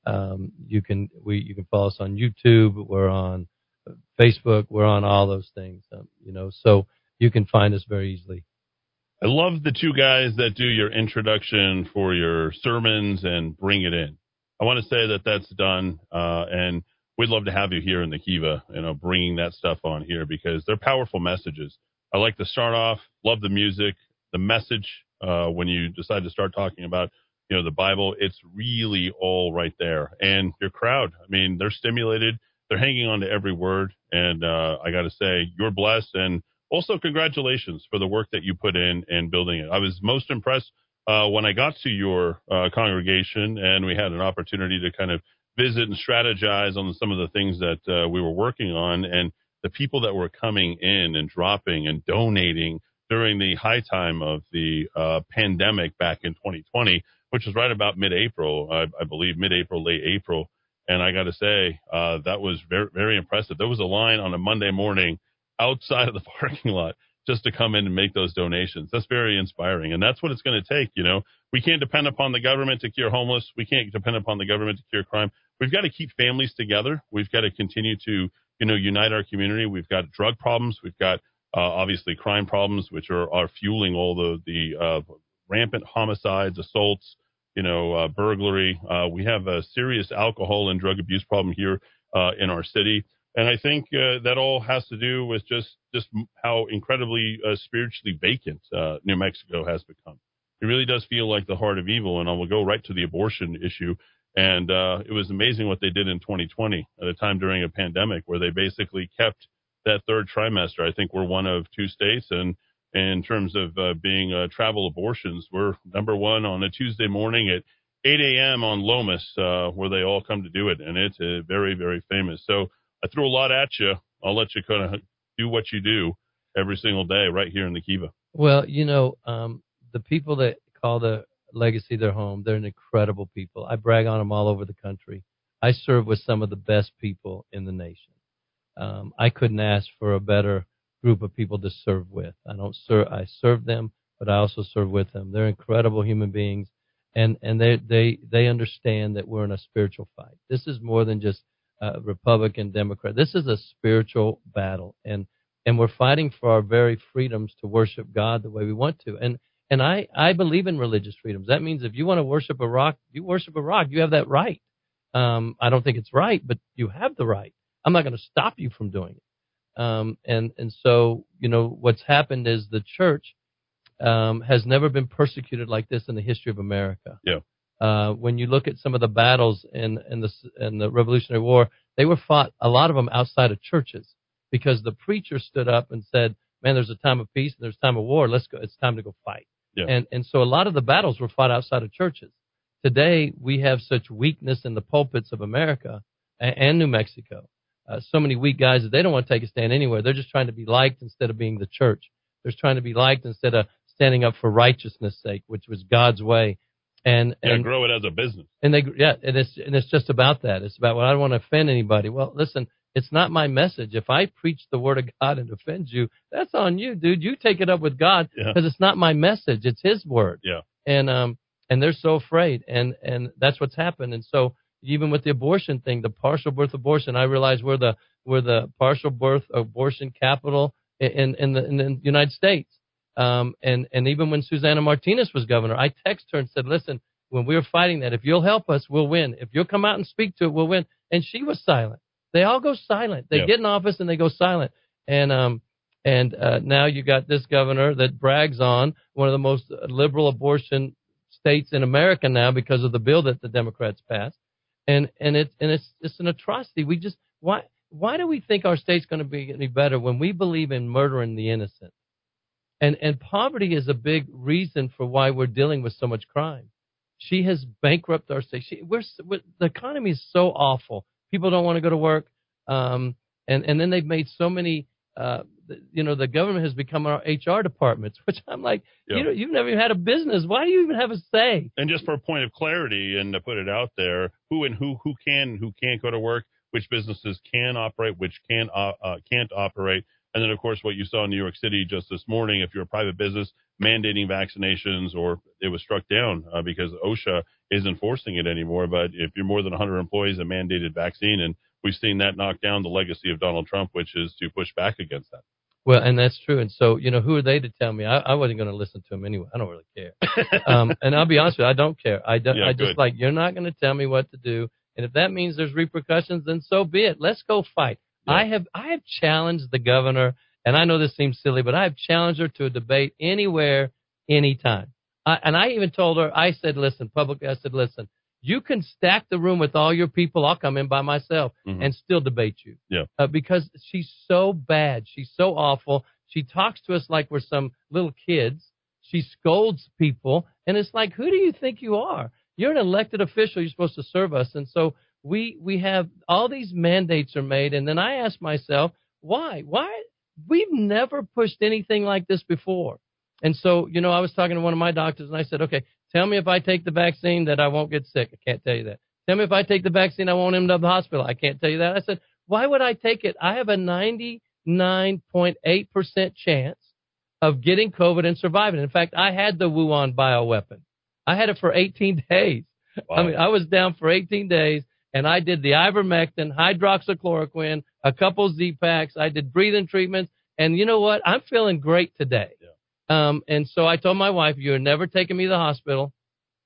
Um, you can we you can follow us on YouTube. We're on Facebook. We're on all those things. Um, you know, so you can find us very easily. I love the two guys that do your introduction for your sermons and bring it in. I want to say that that's done, uh, and we'd love to have you here in the Kiva, you know, bringing that stuff on here because they're powerful messages. I like to start off, love the music, the message. Uh, when you decide to start talking about, you know, the Bible, it's really all right there. And your crowd, I mean, they're stimulated, they're hanging on to every word, and uh, I got to say, you're blessed, and also congratulations for the work that you put in and building it. I was most impressed uh, when I got to your uh, congregation, and we had an opportunity to kind of visit and strategize on some of the things that uh, we were working on, and the people that were coming in and dropping and donating during the high time of the uh, pandemic back in 2020, which was right about mid-April, I, I believe, mid-April, late April. And I got to say, uh, that was very, very impressive. There was a line on a Monday morning outside of the parking lot just to come in and make those donations. That's very inspiring. And that's what it's going to take. You know, we can't depend upon the government to cure homeless. We can't depend upon the government to cure crime. We've got to keep families together. We've got to continue to, you know, unite our community. We've got drug problems. We've got, uh, obviously crime problems, which are, are fueling all the, the, uh, rampant homicides, assaults, you know, uh, burglary. Uh, we have a serious alcohol and drug abuse problem here, uh, in our city. And I think uh, that all has to do with just just how incredibly uh, spiritually vacant uh, New Mexico has become. It really does feel like the heart of evil, and I will go right to the abortion issue. And uh, it was amazing what they did in 2020 at a time during a pandemic where they basically kept that third trimester. I think we're one of two states, and in terms of uh, being uh, travel abortions, we're number one on a Tuesday morning at 8 a.m. on Lomas, uh, where they all come to do it, and it's very, very famous. So I threw a lot at you. I'll let you kind of do what you do every single day right here in the Kiva. Well, you know, um, the people that call the legacy their home, they're an incredible people. I brag on them all over the country. I serve with some of the best people in the nation. Um, I couldn't ask for a better group of people to serve with. I don't serve. I serve them, but I also serve with them. They're incredible human beings, and and they they they understand that we're in a spiritual fight. This is more than just uh, Republican, Democrat. This is a spiritual battle, and and we're fighting for our very freedoms to worship God the way we want to. And and I I believe in religious freedoms. That means if you want to worship a rock, you worship a rock. You have that right. Um, I don't think it's right, but you have the right. I'm not going to stop you from doing it. Um, and and so you know what's happened is the church um, has never been persecuted like this in the history of America. Yeah. Uh, when you look at some of the battles in in the in the Revolutionary War, they were fought a lot of them outside of churches because the preacher stood up and said, "Man, there's a time of peace and there's a time of war. Let's go. It's time to go fight." Yeah. And and so a lot of the battles were fought outside of churches. Today we have such weakness in the pulpits of America and, and New Mexico. Uh, so many weak guys that they don't want to take a stand anywhere. They're just trying to be liked instead of being the church. They're trying to be liked instead of standing up for righteousness' sake, which was God's way. And Yeah, and grow it as a business. and they yeah, and it's and it's just about that. It's about well, I don't want to offend anybody. Well, listen, it's not my message. If I preach the word of God and offend you, that's on you, dude. You take it up with God Yeah. because it's not my message. It's His word. Yeah. And um and they're so afraid, and and that's what's happened. And so even with the abortion thing, the partial birth abortion, I realize we're the we're the partial birth abortion capital in in the in the United States. Um, and and even when Susana Martinez was governor, I texted her and said, "Listen, when we were fighting that, if you'll help us, we'll win. If you'll come out and speak to it, we'll win." And she was silent. They all go silent. They Yeah. get in office and they go silent. And um and uh, now you got this governor that brags on one of the most liberal abortion states in America now because of the bill that the Democrats passed. And and it's and it's it's an atrocity. We just why why do we think our state's going to be any better when we believe in murdering the innocent? And and poverty is a big reason for why we're dealing with so much crime. She has bankrupted our state. She, we're, we're the economy is so awful. People don't want to go to work, um, and and then they've made so many uh, you know, the government has become our HR departments, which I'm like, Yeah. you know, you've never even had a business. Why do you even have a say? And just for a point of clarity and to put it out there, who and who who can who can't go to work, which businesses can operate, which can uh, uh, can't operate, and then of course what you saw in New York City just this morning, if you're a private business mandating vaccinations, or it was struck down uh, because OSHA isn't forcing it anymore. But if you're more than 100 employees, a mandated vaccine, and we've seen that knock down the legacy of Donald Trump, which is to push back against that. Well, and that's true. And so, you know, who are they to tell me? I, I wasn't going to listen to him anyway. I don't really care. um, and I'll be honest with you, I don't care. I don't. Yeah, I just good. like you're not going to tell me what to do. And if that means there's repercussions, then so be it. Let's go fight. I have I have challenged the governor, and I know this seems silly, but I have challenged her to a debate anywhere, anytime. I, and I even told her, I said, listen, publicly, I said, listen, you can stack the room with all your people. I'll come in by myself Mhm. and still debate you Yeah. uh, because she's so bad. She's so awful. She talks to us like we're some little kids. She scolds people, and it's like, who do you think you are? You're an elected official. You're supposed to serve us, and so we we have all these mandates are made, and then I ask myself, why? Why? We've never pushed anything like this before. And so, you know, I was talking to one of my doctors, and I said, okay, tell me if I take the vaccine that I won't get sick. I can't tell you that. Tell me if I take the vaccine I won't end up in the hospital. I can't tell you that. I said, why would I take it? I have a 99.8% chance of getting COVID and surviving. In fact, I had the Wuhan bioweapon. I had it for 18 days. I mean, I was down for 18 days and I did the ivermectin, hydroxychloroquine, a couple Z-Paks. I did breathing treatments. And you know what? I'm feeling great today. Um, and so I told my wife, you're never taking me to the hospital.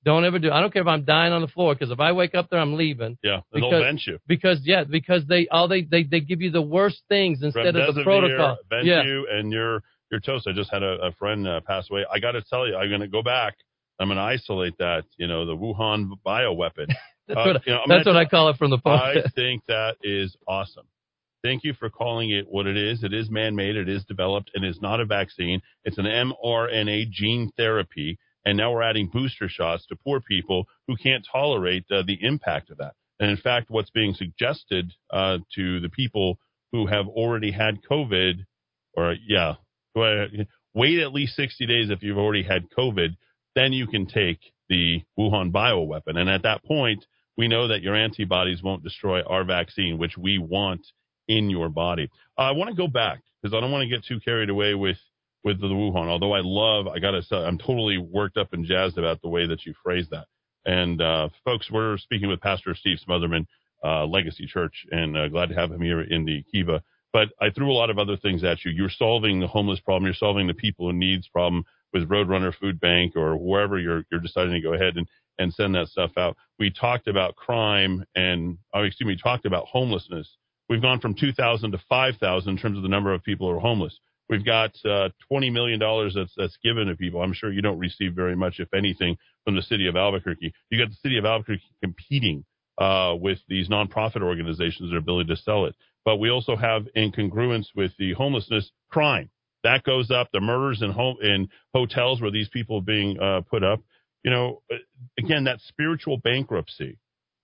Don't ever do. I don't care if I'm dying on the floor because if I wake up there, I'm leaving. Yeah, and they'll Because- bench you. Because yeah, because they all they they, they give you the worst things instead of the Remdesivir, protocol. Bench yeah. you, and you're you're toast. I just had a, a friend uh, pass away. I got to tell you, I'm going to go back. I'm going to isolate that. You know, the Wuhan bioweapon. That's Uh, what you know, that's what I call it from the podcast. I think that is awesome. Thank you for calling it what it is. It is man made, it is developed, and it's not a vaccine. It's an mRNA gene therapy. And now we're adding booster shots to poor people who can't tolerate uh, the impact of that. And in fact, what's being suggested uh, to the people who have already had COVID, or yeah, wait at least 60 days if you've already had COVID, then you can take the Wuhan bioweapon. And at that point, we know that your antibodies won't destroy our vaccine, which we want in your body. Uh, I want to go back because I don't want to get too carried away with with the Wuhan. Although I love, I got to say, I'm totally worked up and jazzed about the way that you phrased that. And uh, folks, we're speaking with Pastor Steve Smotherman, uh, Legacy Church, and uh, glad to have him here in the Kiva. But I threw a lot of other things at you. You're solving the homeless problem. You're solving the people in needs problem with Roadrunner Food Bank or wherever you're you're deciding to go ahead and and send that stuff out. We talked about crime and oh, excuse me, talked about homelessness. We've gone from 2,000 to 5,000 in terms of the number of people who are homeless. We've got uh, 20 million dollars that's that's given to people. I'm sure you don't receive very much, if anything, from the city of Albuquerque. You got the city of Albuquerque competing uh, with these nonprofit organizations their ability to sell it. But we also have incongruence with the homelessness crime that goes up. The murders in home in hotels where these people are being uh, put up. You know, uh, again, that spiritual bankruptcy.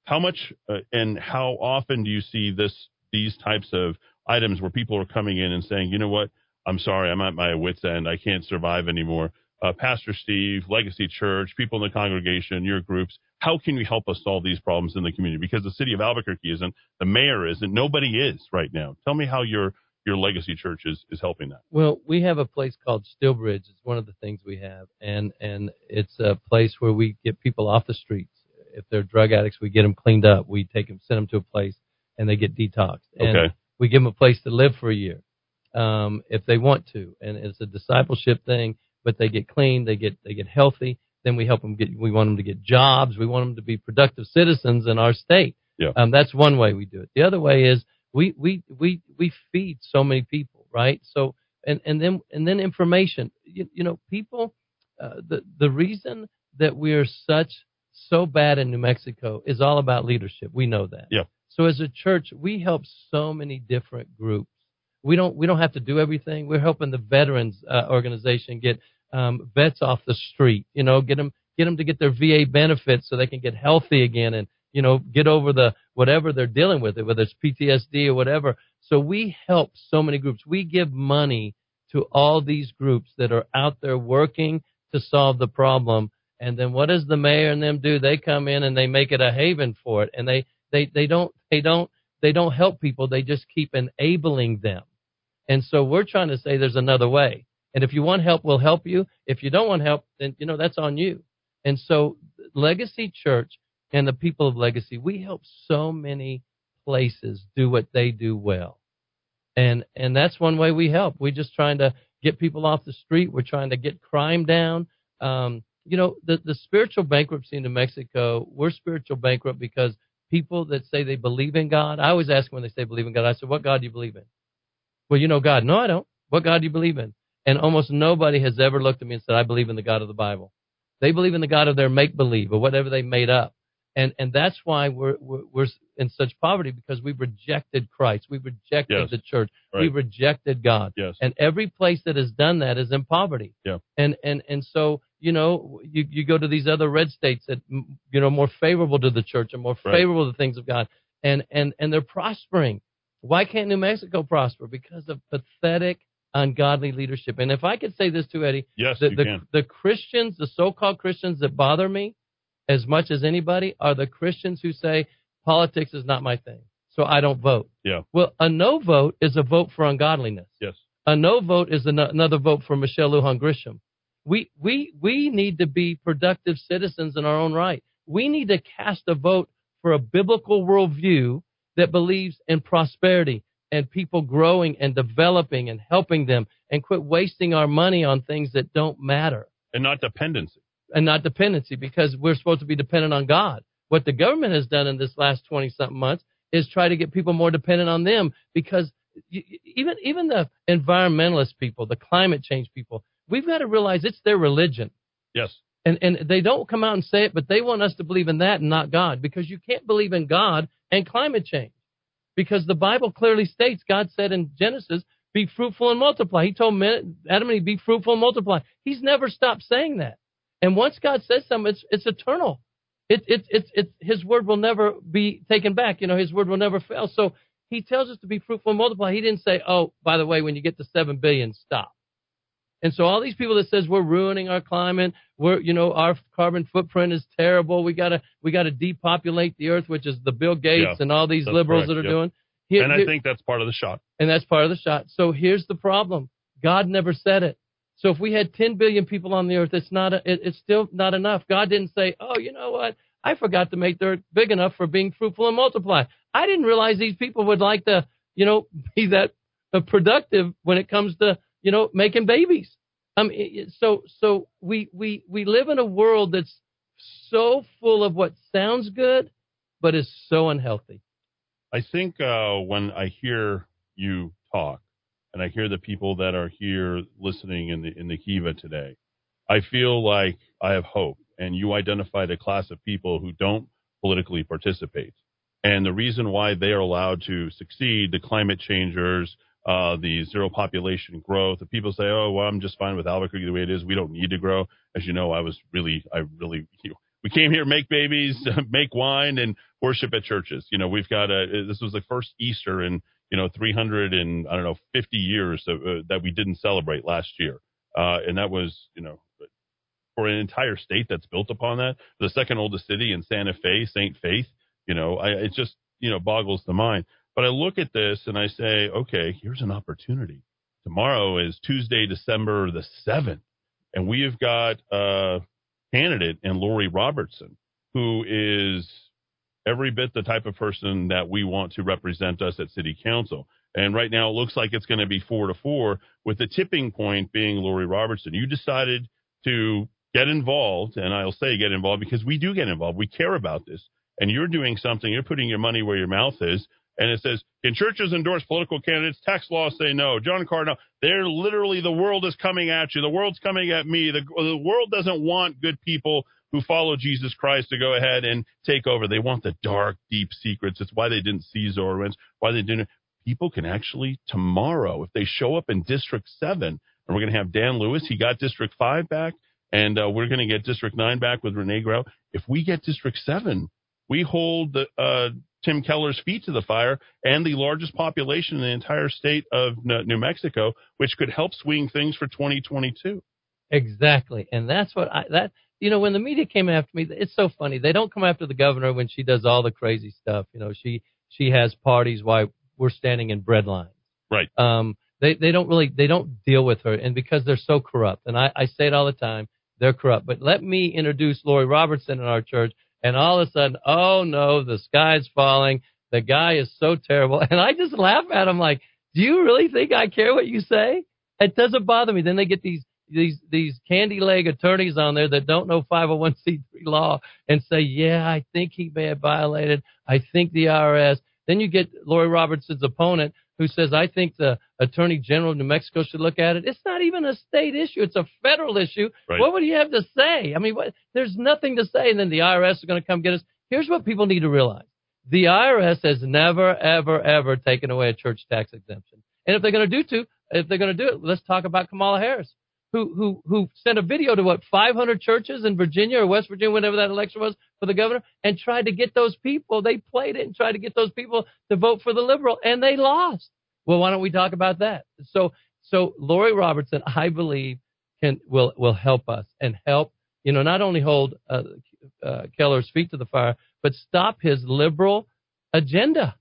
How much uh, and how often do you see this these types of items where people are coming in and saying, you know what, I'm sorry, I'm at my wits end, I can't survive anymore. Uh, Pastor Steve, Legacy Church, people in the congregation, your groups, how can you help us solve these problems in the community? Because the city of Albuquerque isn't, the mayor isn't, nobody is right now. Tell me how your your Legacy Church is is helping that. Well, we have a place called Steelbridge. It's one of the things we have, and and it's a place where we get people off the streets. If they're drug addicts, we get them cleaned up. We take them, send them to a place, and they get detoxed. And Okay. we give them a place to live for a year, um, if they want to, and it's a discipleship thing. But they get clean, they get they get healthy. Then we help them get. We want them to get jobs. We want them to be productive citizens in our state. Yeah. Um, that's one way we do it. The other way is we we we we feed so many people, right? So and and then and then information. You, you know, people. Uh, the the reason that we are such so bad in New Mexico is all about leadership. We know that. Yeah. So as a church, we help so many different groups. We don't we don't have to do everything. We're helping the veterans uh, organization get um, vets off the street. You know, get them get them to get their VA benefits so they can get healthy again and you know get over the whatever they're dealing with, it, whether it's PTSD or whatever. So we help so many groups. We give money to all these groups that are out there working to solve the problem. And then what does the mayor and them do? They come in and they make it a haven for it. And they, they, they don't, they don't, they don't help people. They just keep enabling them. And so we're trying to say there's another way. And if you want help, we'll help you. If you don't want help, then, you know, that's on you. And so Legacy Church and the people of Legacy, we help so many places do what they do well. And, and that's one way we help. We're just trying to get people off the street. We're trying to get crime down. Um, you know, the, the spiritual bankruptcy in New Mexico, we're spiritual bankrupt because people that say they believe in God, I always ask when they say believe in God, I said, what God do you believe in? Well, you know God. No, I don't. What God do you believe in? And almost nobody has ever looked at me and said, I believe in the God of the Bible. They believe in the God of their make believe or whatever they made up. And, and that's why we're, we're, we're in such poverty because we've rejected Christ. We've rejected Yes. the church. Right. We've rejected God. Yes. And every place that has done that is in poverty. Yeah. And, and, and so, you know, you, you go to these other red states that, you know, more favorable to the church and more Right. favorable to the things of God. And, and, and they're prospering. Why can't New Mexico prosper? Because of pathetic, ungodly leadership. And if I could say this to Eddy, Yes, the, you the, can. the Christians, the so-called Christians that bother me as much as anybody are the Christians who say politics is not my thing, so I don't vote. Yeah. Well, a no vote is a vote for ungodliness. Yes. A no vote is an- another vote for Michelle Lujan Grisham. We we we need to be productive citizens in our own right. We need to cast a vote for a biblical worldview that believes in prosperity and people growing and developing and helping them and quit wasting our money on things that don't matter And not dependency. and not dependency because we're supposed to be dependent on God. What the government has done in this last 20 something months is try to get people more dependent on them because even even the environmentalist people, the climate change people, we've got to realize it's their religion. Yes. And and they don't come out and say it, but they want us to believe in that and not God because you can't believe in God and climate change. Because the Bible clearly states God said in Genesis, be fruitful and multiply. He told Adam and Eve, be fruitful and multiply. He's never stopped saying that. And once God says something, it's it's eternal. It, it, it's it's His word will never be taken back. You know, His word will never fail. So He tells us to be fruitful and multiply. He didn't say, oh, by the way, when you get to seven billion, stop. And so all these people that says we're ruining our climate, we're you know our carbon footprint is terrible. We gotta we gotta depopulate the earth, which is the Bill Gates Yeah, and all these liberals correct, that are yep. doing. Here- and I here- think that's part of the shot. and that's part of the shot. So here's the problem: God never said it. So if we had 10 billion people on the earth, it's not. A, it, it's still not enough. God didn't say, "Oh, you know what? I forgot to make the earth big enough for being fruitful and multiply." I didn't realize these people would like to, you know, be that uh, productive when it comes to, you know, making babies. Um, so so we we we live in a world that's so full of what sounds good, but is so unhealthy. I think uh, when I hear you talk, and I hear the people that are here listening in the in the Kiva today, I feel like I have hope. And you identified a class of people who don't politically participate, and the reason why they are allowed to succeed, the climate changers, uh, the zero population growth. The people say, "Oh, well, I'm just fine with Albuquerque the way it is. We don't need to grow." As you know, I was really, I really, you know, we came here, make babies, make wine, and worship at churches. You know, we've got a. This was the first Easter in you know 300 and I don't know 50 years of, uh, that we didn't celebrate last year, uh, and that was you know for an entire state that's built upon that. The second oldest city in Santa Fe, Saint Faith. You know, I, it just you know boggles the mind. But I look at this and I say, okay, here's an opportunity. Tomorrow is Tuesday, December the seventh, and we have got a candidate in Lori Robertson, who is every bit the type of person that we want to represent us at City Council. And right now, it looks like it's going to be four to four, with the tipping point being Lori Robertson. You decided to get involved, and I'll say get involved because we do get involved. We care about this. And you're doing something, you're putting your money where your mouth is. And it says, can churches endorse political candidates? Tax laws say no. John Cardinal, they're literally, the world is coming at you. The world's coming at me. The, the world doesn't want good people who follow Jesus Christ to go ahead and take over. They want the dark, deep secrets. It's why they didn't see Zorwins, why they didn't. People can actually, tomorrow, if they show up in District 7, and we're going to have Dan Lewis, he got District 5 back, and uh, we're going to get District 9 back with Renee Grout. If we get District 7, we hold the uh, Tim Keller's feet to the fire and the largest population in the entire state of New Mexico, which could help swing things for 2022. Exactly, and that's what I that you know when the media came after me, it's so funny. They don't come after the governor when she does all the crazy stuff. You know, she she has parties while we're standing in bread lines. Right. Um, they they don't really they don't deal with her, and because they're so corrupt, and I I say it all the time, they're corrupt. But let me introduce Lori Robertson in our church, and all of a sudden, oh no, the sky's falling. The guy is so terrible, and I just laugh at him like, do you really think I care what you say? It doesn't bother me. Then they get these these these candy leg attorneys on there that don't know 501c3 law and say, yeah, I think he may have violated. I think the IRS. Then you get Lori Robertson's opponent who says, I think the Attorney General of New Mexico should look at it. It's not even a state issue. It's a federal issue. Right. What would you have to say? I mean, what, there's nothing to say. And then the IRS is going to come get us. Here's what people need to realize. The IRS has never, ever, ever taken away a church tax exemption. And if they're going to do to, if they're going to do it, let's talk about Kamala Harris, who who who sent a video to what 500 churches in Virginia or West Virginia, whenever that election was for the governor, and tried to get those people. They played it and tried to get those people to vote for the liberal, and they lost. Well, why don't we talk about that? So so Lori Robertson, I believe, can will will help us and help you know not only hold uh, uh, Keller's feet to the fire, but stop his liberal agenda.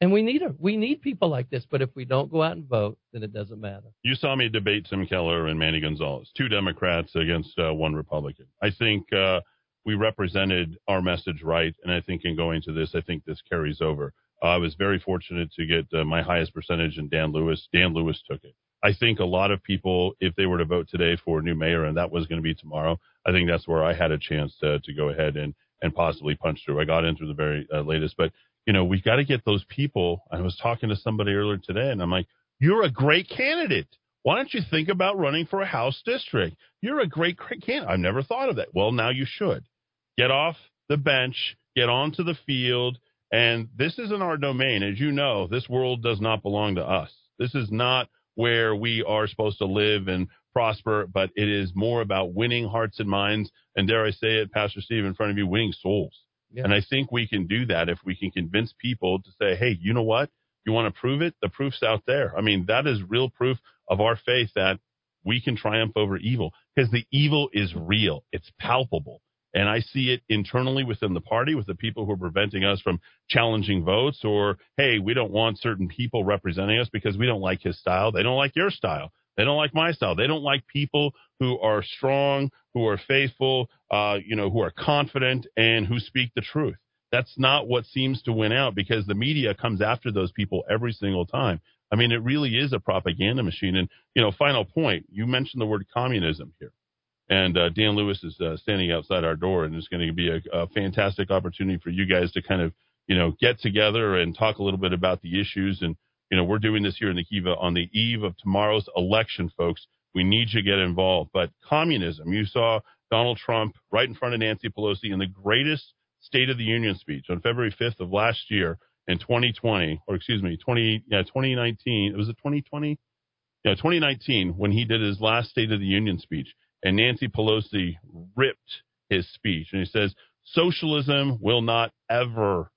And we need her. We need people like this. But if we don't go out and vote, then it doesn't matter. You saw me debate Tim Keller and Manny Gonzales, two Democrats against uh, one Republican. I think uh, we represented our message right, and I think in going to this, I think this carries over. Uh, I was very fortunate to get uh, my highest percentage in Dan Lewis. Dan Lewis took it. I think a lot of people, if they were to vote today for a new mayor, and that was going to be tomorrow, I think that's where I had a chance to, to go ahead and, and possibly punch through. I got in through the very uh, latest, but you know, we've got to get those people. I was talking to somebody earlier today, and I'm like, you're a great candidate. Why don't you think about running for a House district? You're a great great candidate. I've never thought of that. Well, now you should. Get off the bench, get onto the field, and this isn't our domain. As you know, this world does not belong to us. This is not where we are supposed to live and prosper, but it is more about winning hearts and minds, and dare I say it, Pastor Steve, in front of you, winning souls. Yeah. And I think we can do that if we can convince people to say, hey, you know what? You want to prove it? The proof's out there. I mean, that is real proof of our faith that we can triumph over evil because the evil is real. It's palpable. And I see it internally within the party with the people who are preventing us from challenging votes or, hey, we don't want certain people representing us because we don't like his style. They don't like your style. They don't like my style. They don't like people who are strong, who are faithful, uh, you know, who are confident and who speak the truth. That's not what seems to win out because the media comes after those people every single time. I mean, it really is a propaganda machine. And, you know, final point, you mentioned the word communism here. And uh, Dan Lewis is uh, standing outside our door, and it's going to be a, a fantastic opportunity for you guys to kind of, you know, get together and talk a little bit about the issues. And, you know, we're doing this here in the Kiva on the eve of tomorrow's election, folks. We need you to get involved. But communism, you saw Donald Trump right in front of Nancy Pelosi in the greatest State of the Union speech on February 5th of last year in 2020, or excuse me, 20, yeah, 2019. It was it 2020? Yeah, 2019 when he did his last State of the Union speech. And Nancy Pelosi ripped his speech. And he says, socialism will not ever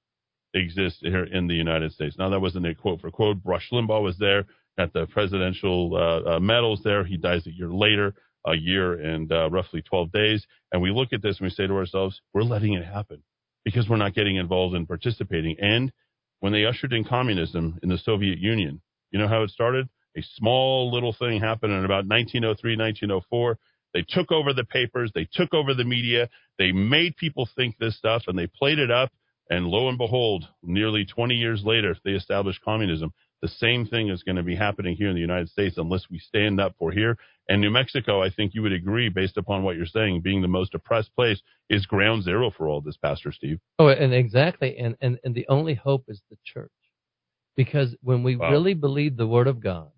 exist here in the United States. Now, that wasn't a quote for quote. Rush Limbaugh was there at the presidential uh, uh, medals there. He dies a year later, a year and uh, roughly 12 days. And we look at this and we say to ourselves, we're letting it happen because we're not getting involved in participating. And when they ushered in communism in the Soviet Union, you know how it started? A small little thing happened in about 1903, 1904. They took over the papers, they took over the media, they made people think this stuff, and they played it up. And lo and behold, nearly 20 years later, if they established communism. The same thing is going to be happening here in the United States unless we stand up for here. And New Mexico, I think you would agree, based upon what you're saying, being the most oppressed place, is ground zero for all this, Pastor Steve. Oh, and exactly, and and and the only hope is the church, because when we Wow. really believe the Word of God,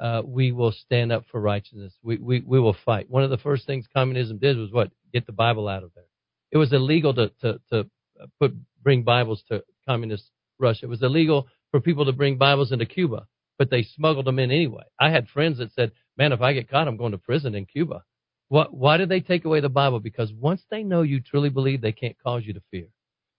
uh, we will stand up for righteousness. We, we we will fight. One of the first things communism did was what? Get the Bible out of there. It was illegal to to to Uh, put bring Bibles to communist Russia. It was illegal for people to bring Bibles into Cuba, but they smuggled them in anyway. I had friends that said, "Man, if I get caught, I'm going to prison in Cuba." What? Why did they take away the Bible? Because once they know you truly believe, they can't cause you to fear.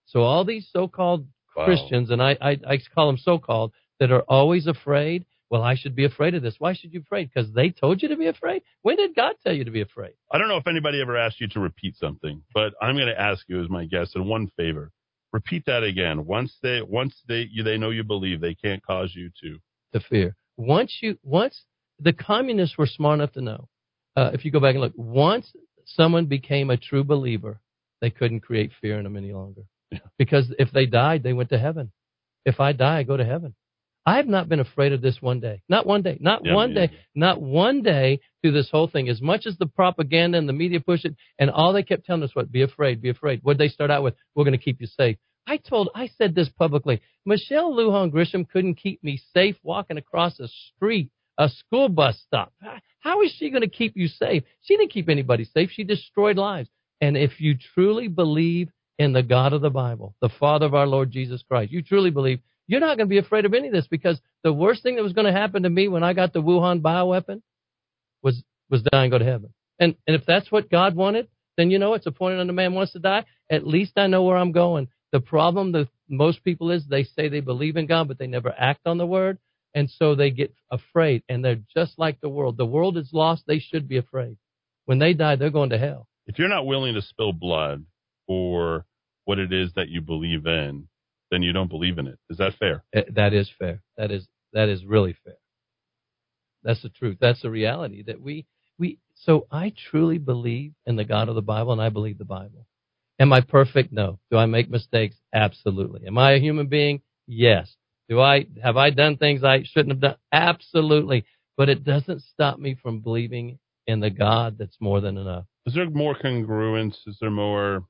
So all these so-called Wow. Christians, and I, I, I call them so-called, that are always afraid. Well, I should be afraid of this. Why should you be afraid? Because they told you to be afraid. When did God tell you to be afraid? I don't know if anybody ever asked you to repeat something, but I'm going to ask you as my guest in one favor. Repeat that again. Once they once they you, they know you believe, they can't cause you to. to fear. Once you, once the communists were smart enough to know, uh, if you go back and look, once someone became a true believer, they couldn't create fear in them any longer. Because if they died, they went to heaven. If I die, I go to heaven. I have not been afraid of this one day. Not one day. Not Yeah, one me day. Not one day through this whole thing. As much as the propaganda and the media push it, and all they kept telling us what, be afraid, be afraid. What they start out with, we're going to keep you safe. I told, I said this publicly. Michelle Lujan Grisham couldn't keep me safe walking across a street, a school bus stop. How is she going to keep you safe? She didn't keep anybody safe. She destroyed lives. And if you truly believe in the God of the Bible, the Father of our Lord Jesus Christ, you truly believe, you're not going to be afraid of any of this because the worst thing that was going to happen to me when I got the Wuhan bioweapon was was die and go to heaven. And and if that's what God wanted, then you know it's appointed unto man wants to die. At least I know where I'm going. The problem that most people is they say they believe in God, but they never act on the word, and so they get afraid, and they're just like the world. The world is lost; they should be afraid. When they die, they're going to hell. If you're not willing to spill blood for what it is that you believe in, then you don't believe in it. Is that fair? Uh, That is fair. That is that is really fair. That's the truth. That's the reality that we we. So I truly believe in the God of the Bible, and I believe the Bible. Am I perfect? No. Do I make mistakes? Absolutely. Am I a human being? Yes. Do I have I done things I shouldn't have done? Absolutely. But it doesn't stop me from believing in the God that's more than enough. Is there more congruence? Is there more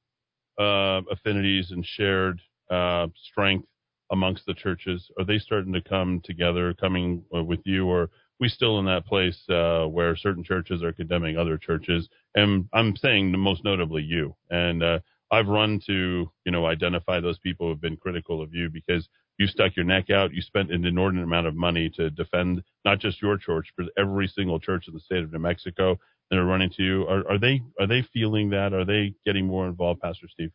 uh, affinities and shared uh, strength amongst the churches? Are they starting to come together, coming uh, with you, or we still in that place uh, where certain churches are condemning other churches? And I'm saying most notably you. And uh, I've run to you know identify those people who have been critical of you because you stuck your neck out. You spent an inordinate amount of money to defend not just your church, but every single church in the state of New Mexico. That are running to you. Are, are they are they feeling that? Are they getting more involved, Pastor Steve?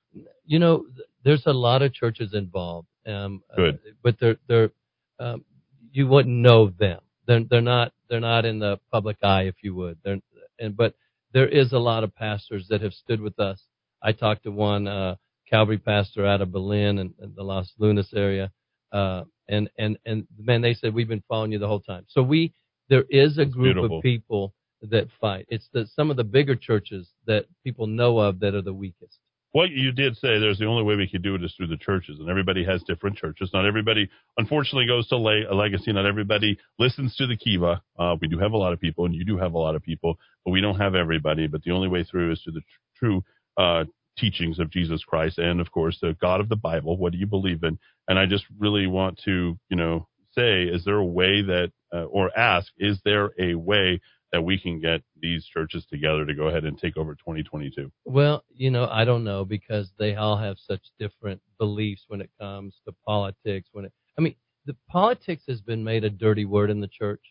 you know, there's a lot of churches involved. Um, Good. uh, but they're they're um, you wouldn't know them. They're they're not they're not in the public eye, if you would. They're and but there is a lot of pastors that have stood with us. I talked to one uh, Calvary pastor out of Belen and, and the Los Lunas area, uh, and and and man, they said we've been following you the whole time. So we there is a group beautiful. of people that fight. It's the some of the bigger churches that people know of that are the weakest. Well, you did say there's the only way we could do it is through the churches, and everybody has different churches. Not everybody, unfortunately, goes to lay, a legacy. Not everybody listens to the Kiva. Uh, we do have a lot of people, and you do have a lot of people, but we don't have everybody. But the only way through is through the tr- true uh, teachings of Jesus Christ, and of course, the God of the Bible. What do you believe in? And I just really want to, you know, say, is there a way that, uh, or ask, is there a way that we can get these churches together to go ahead and take over 2022? Well, you know, I don't know because they all have such different beliefs when it comes to politics. When it, I mean, the politics has been made a dirty word in the church,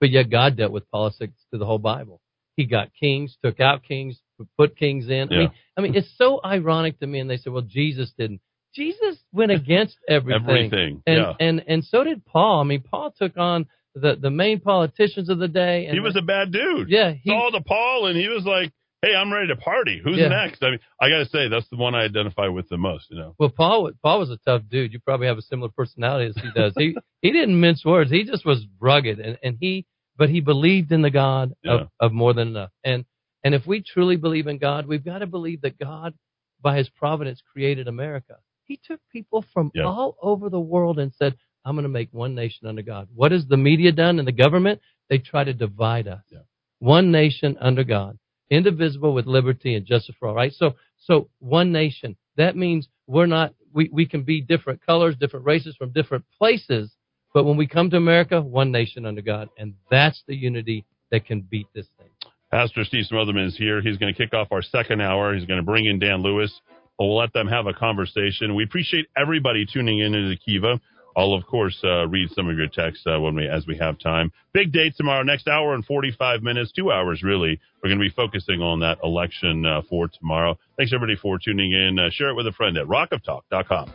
but yet God dealt with politics through the whole Bible. He got kings, took out kings, put kings in. I mean, I mean, it's so ironic to me. And they say, well, Jesus didn't. Jesus went against everything. Everything, And, yeah. and, and so did Paul. I mean, Paul took on the, the main politicians of the day. And he was a bad dude. Yeah, he- called the Paul and he was like, "Hey, I'm ready to party. Who's Yeah. next?" I mean, I got to say that's the one I identify with the most. You know, Well, Paul Paul was a tough dude. You probably have a similar personality as he does. he he didn't mince words. He just was rugged, and and he but he believed in the God Yeah. of of more than enough. And and if we truly believe in God, we've got to believe that God, by His providence, created America. He took people from Yeah. all over the world and said, "I'm going to make one nation under God." What has the media done and the government? They try to divide us. Yeah. One nation under God, indivisible with liberty and justice for all. Right. So so one nation. That means we're not. We we can be different colors, different races from different places, but when we come to America, one nation under God, and that's the unity that can beat this thing. Pastor Steve Smotherman is here. He's going to kick off our second hour. He's going to bring in Dan Lewis. We'll let them have a conversation. We appreciate everybody tuning in into the Kiva. I'll of course uh, read some of your texts uh, when we as we have time. Big day tomorrow, next hour and 45 minutes, two hours really. We're going to be focusing on that election uh, for tomorrow. Thanks everybody for tuning in. Uh, share it with a friend at rockoftalk.com.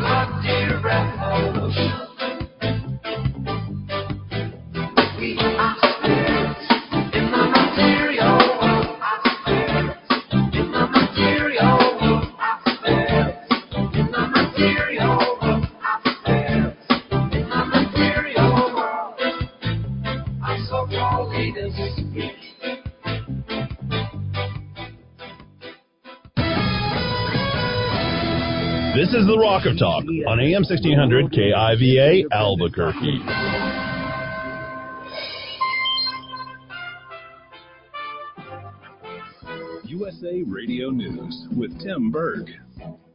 I've no revolution. This is the Rock of Talk on AM 1600 KIVA Albuquerque. USA Radio News with Tim Berg.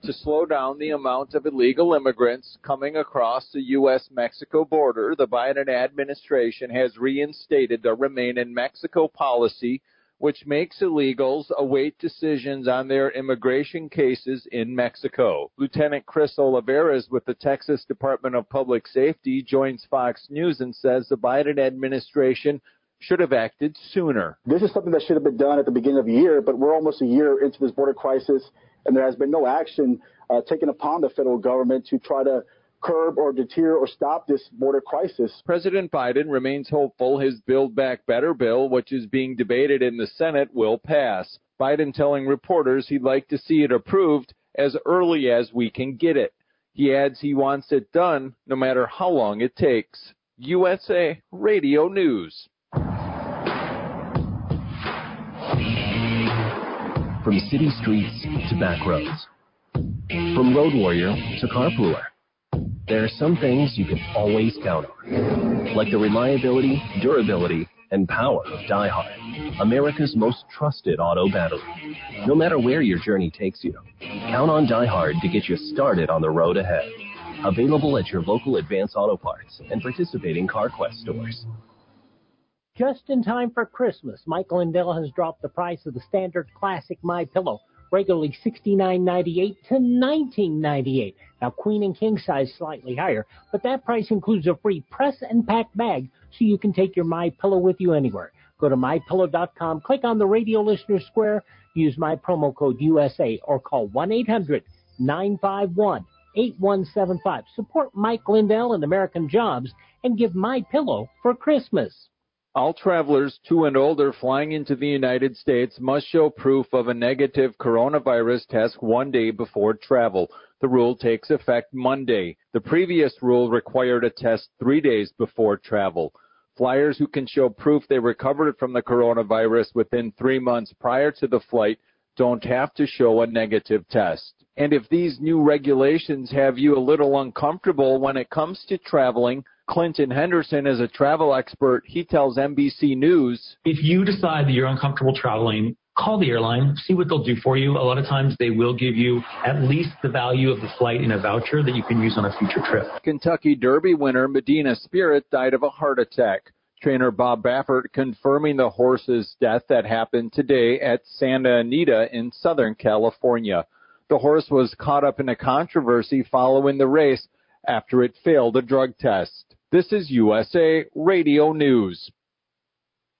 to slow down the amount of illegal immigrants coming across the U.S. Mexico border, the Biden administration has reinstated the Remain in Mexico policy, which makes illegals await decisions on their immigration cases in Mexico. Lieutenant Chris Olivarez with the Texas Department of Public Safety joins Fox News and says the Biden administration should have acted sooner. This is something that should have been done at the beginning of the year, but we're almost a year into this border crisis, and there has been no action uh, taken upon the federal government to try to curb or deter or stop this border crisis. President Biden remains hopeful his Build Back Better bill, which is being debated in the Senate, will pass. Biden telling reporters he'd like to see it approved as early as we can get it. He adds he wants it done no matter how long it takes. USA Radio News. From city streets to back roads. From road warrior to carpooler. There are some things you can always count on. Like the reliability, durability, and power of DieHard, America's most trusted auto battery. No matter where your journey takes you, count on DieHard to get you started on the road ahead. Available at your local Advance Auto Parts and participating CarQuest stores. Just in time for Christmas, Mike Lindell has dropped the price of the standard classic My Pillow, regularly $69.98 to $19.98. Now, queen and king size slightly higher, but that price includes a free press and pack bag, so you can take your My Pillow with you anywhere. Go to mypillow.com, click on the radio listener square, use my promo code USA, or call 1 800 951 8175. Support Mike Lindell and American Jobs and give My Pillow for Christmas. All travelers two and older flying into the United States must show proof of a negative coronavirus test one day before travel. The rule takes effect Monday. The previous rule required a test three days before travel. Flyers who can show proof they recovered from the coronavirus within three months prior to the flight don't have to show a negative test. And if these new regulations have you a little uncomfortable when it comes to traveling, Clinton Henderson is a travel expert. He tells NBC News. If you decide that you're uncomfortable traveling, call the airline, see what they'll do for you. A lot of times they will give you at least the value of the flight in a voucher that you can use on a future trip. Kentucky Derby winner Medina Spirit died of a heart attack. Trainer Bob Baffert confirming the horse's death that happened today at Santa Anita in Southern California. The horse was caught up in a controversy following the race after it failed a drug test. This is USA Radio News.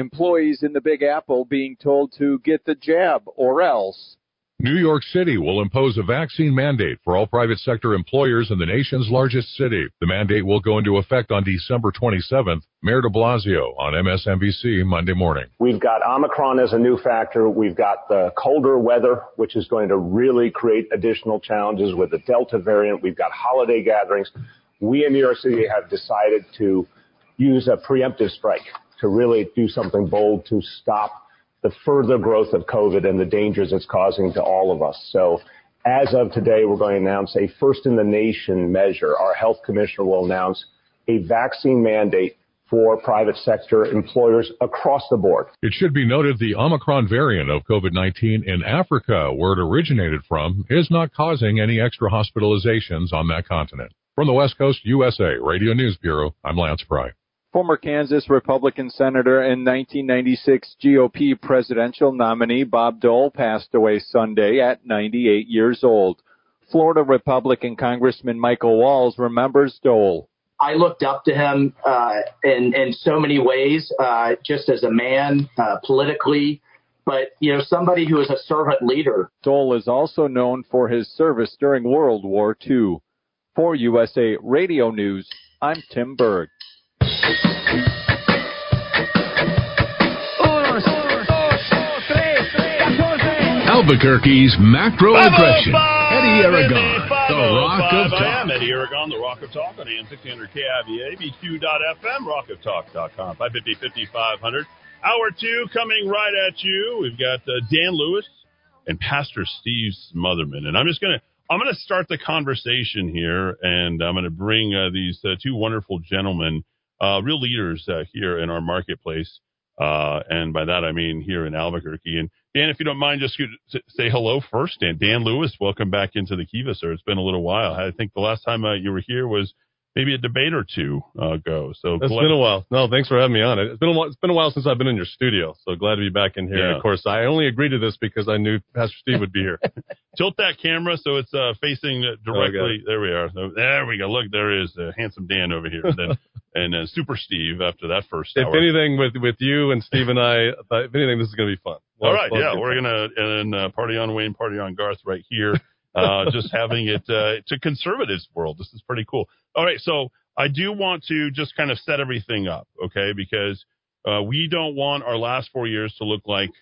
Employees in the Big Apple being told to get the jab or else. New York City will impose a vaccine mandate for all private sector employers in the nation's largest city. The mandate will go into effect on December 27th. Mayor de Blasio on MSNBC Monday morning. We've got Omicron as a new factor. We've got the colder weather, which is going to really create additional challenges with the Delta variant. We've got holiday gatherings. We in New York City have decided to use a preemptive strike to really do something bold to stop the further growth of COVID and the dangers it's causing to all of us. So as of today, we're going to announce a first in the nation measure. Our health commissioner will announce a vaccine mandate for private sector employers across the board. It should be noted the Omicron variant of COVID 19 in Africa, where it originated from, is not causing any extra hospitalizations on that continent. From the West Coast USA Radio News Bureau, I'm Lance Pry. Former Kansas Republican Senator and 1996 GOP presidential nominee Bob Dole passed away Sunday at 98 years old. Florida Republican Congressman Michael Waltz remembers Dole. I looked up to him uh, in in so many ways, uh, just as a man, uh, politically, but you know, somebody who is a servant leader. Dole is also known for his service during World War II. For USA Radio News, I'm Tim Berg. Albuquerque's macro aggression. Eddy Aragon, the Rock of talk. I am Eddy Aragon, the Rock of Talk on AM 1600 KIVA, BQ.FM, rockoftalk.com, 550 5500. Hour two coming right at you. We've got uh, Dan Lewis and Pastor Steve Smotherman. And I'm just going to, I'm going to start the conversation here and I'm going to bring uh, these uh, two wonderful gentlemen, uh, real leaders uh, here in our marketplace. Uh, and by that I mean here in Albuquerque. And Dan, if you don't mind, just say hello first. Dan, Dan Lewis, welcome back into the Kiva, sir. It's been a little while. I think the last time uh, you were here was maybe a debate or two uh, ago. So It's glad- been a while. No, thanks for having me on. It's been a while, it's been a while since I've been in your studio, so glad to be back in here. Yeah. And of course, I only agreed to this because I knew Pastor Steve would be here. Tilt that camera so it's uh, facing uh, directly. there we are. So there we go. Look, there is uh, handsome Dan over here, and then and uh, Super Steve after that first if hour. anything, with with you and Steve and I, uh, if anything, this is going to be fun. All Well, right, well, yeah, we're fun. gonna and uh, party on Wayne, party on Garth right here. Uh, just having it uh, to conservatives world. This is pretty cool. All right, so I do want to just kind of set everything up, okay? Because uh, we don't want our last four years to look like,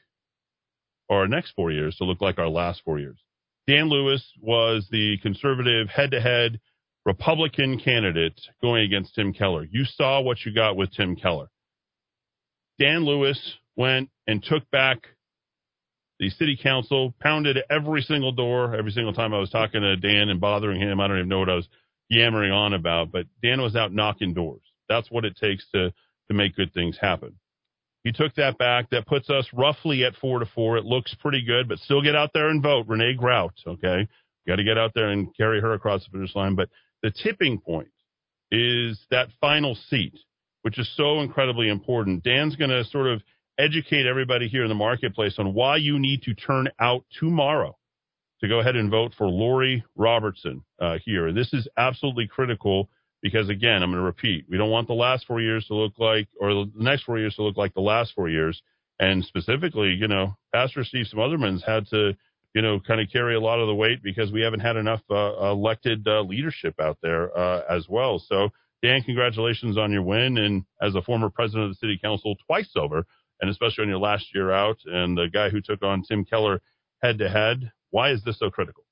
our next four years to look like our last four years. Dan Lewis was the conservative head-to-head Republican candidate going against Tim Keller. You saw what you got with Tim Keller. Dan Lewis went and took back the city council, pounded every single door every single time I was talking to Dan and bothering him. I don't even know what I was yammering on about, but Dan was out knocking doors. That's what it takes to to make good things happen. He took that back. That puts us roughly at four to four. It looks pretty good, but still get out there and vote. Renee Grout, okay? Got to get out there and carry her across the finish line. But the tipping point is that final seat, which is so incredibly important. Dan's going to sort of educate everybody here in the marketplace on why you need to turn out tomorrow to go ahead and vote for Lori Robertson uh, here. This is absolutely critical because, again, I'm going to repeat, we don't want the last four years to look like, or the next four years to look like the last four years. And specifically, you know, Pastor Steve Smotherman's had to, you know, kind of carry a lot of the weight because we haven't had enough uh, elected uh, leadership out there uh, as well. So, Dan, congratulations on your win. And as a former president of the city council twice over, and especially on your last year out, and the guy who took on Tim Keller head to head, why is this so critical?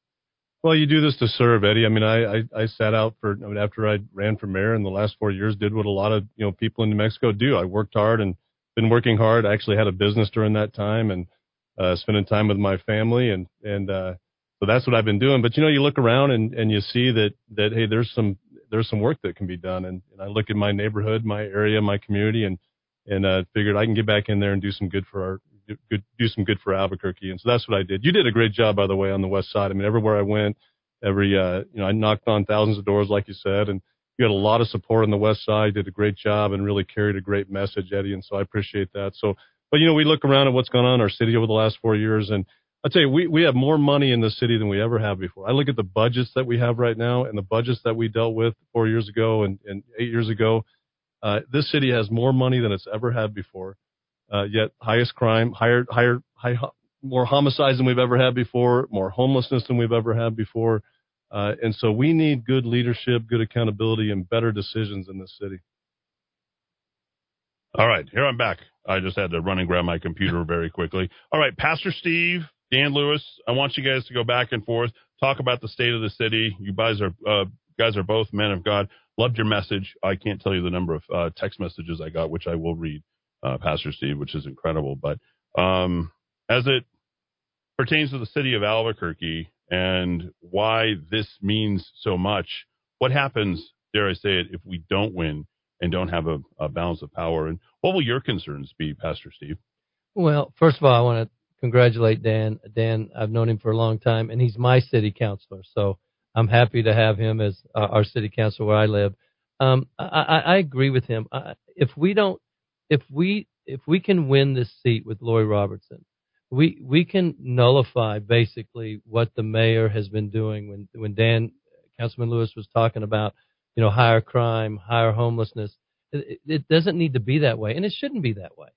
Well, you do this to serve, Eddy. I mean, I, I, I sat out for I mean, after I ran for mayor in the last four years, did what a lot of you know people in New Mexico do. I worked hard and been working hard. I actually had a business during that time and uh, spending time with my family and and uh, so that's what I've been doing. But you know, you look around and and you see that that hey, there's some there's some work that can be done. And, and I look at my neighborhood, my area, my community, and and uh, figured I can get back in there and do some good for our good, do some good for Albuquerque. And so that's what I did. You did a great job, by the way, on the west side. I mean, everywhere I went, every uh, you know, I knocked on thousands of doors, like you said, and you had a lot of support on the west side. Did a great job and really carried a great message, Eddy. And so I appreciate that. So, but you know, we look around at what's gone on in our city over the last four years, and I tell you, we we have more money in the city than we ever have before. I look at the budgets that we have right now and the budgets that we dealt with four years ago and, and eight years ago. Uh, this city has more money than it's ever had before. Uh, yet highest crime, higher, higher, high, more homicides than we've ever had before, more homelessness than we've ever had before. Uh, and so we need good leadership, good accountability, and better decisions in this city. All right, here I'm back. I just had to run and grab my computer very quickly. All right, Pastor Steve, Dan Lewis, I want you guys to go back and forth, talk about the state of the city. You guys are uh, guys are both men of God. Loved your message. I can't tell you the number of uh, text messages I got, which I will read, uh, Pastor Steve, which is incredible. But Um, as it pertains to the city of Albuquerque and why this means so much, what happens, dare I say it, if we don't win and don't have a, a balance of power? And what will your concerns be, Pastor Steve? Well, first of all, I want to congratulate Dan. Dan, I've known him for a long time, and he's my city councilor. So I'm happy to have him as uh, our city councilor where I live. Um, I, I, I agree with him. I, if we don't, if we if we can win this seat with Lori Robertson, we we can nullify basically what the mayor has been doing. When when Dan Councilman Lewis was talking about, you know, higher crime, higher homelessness, it, it doesn't need to be that way, and it shouldn't be that way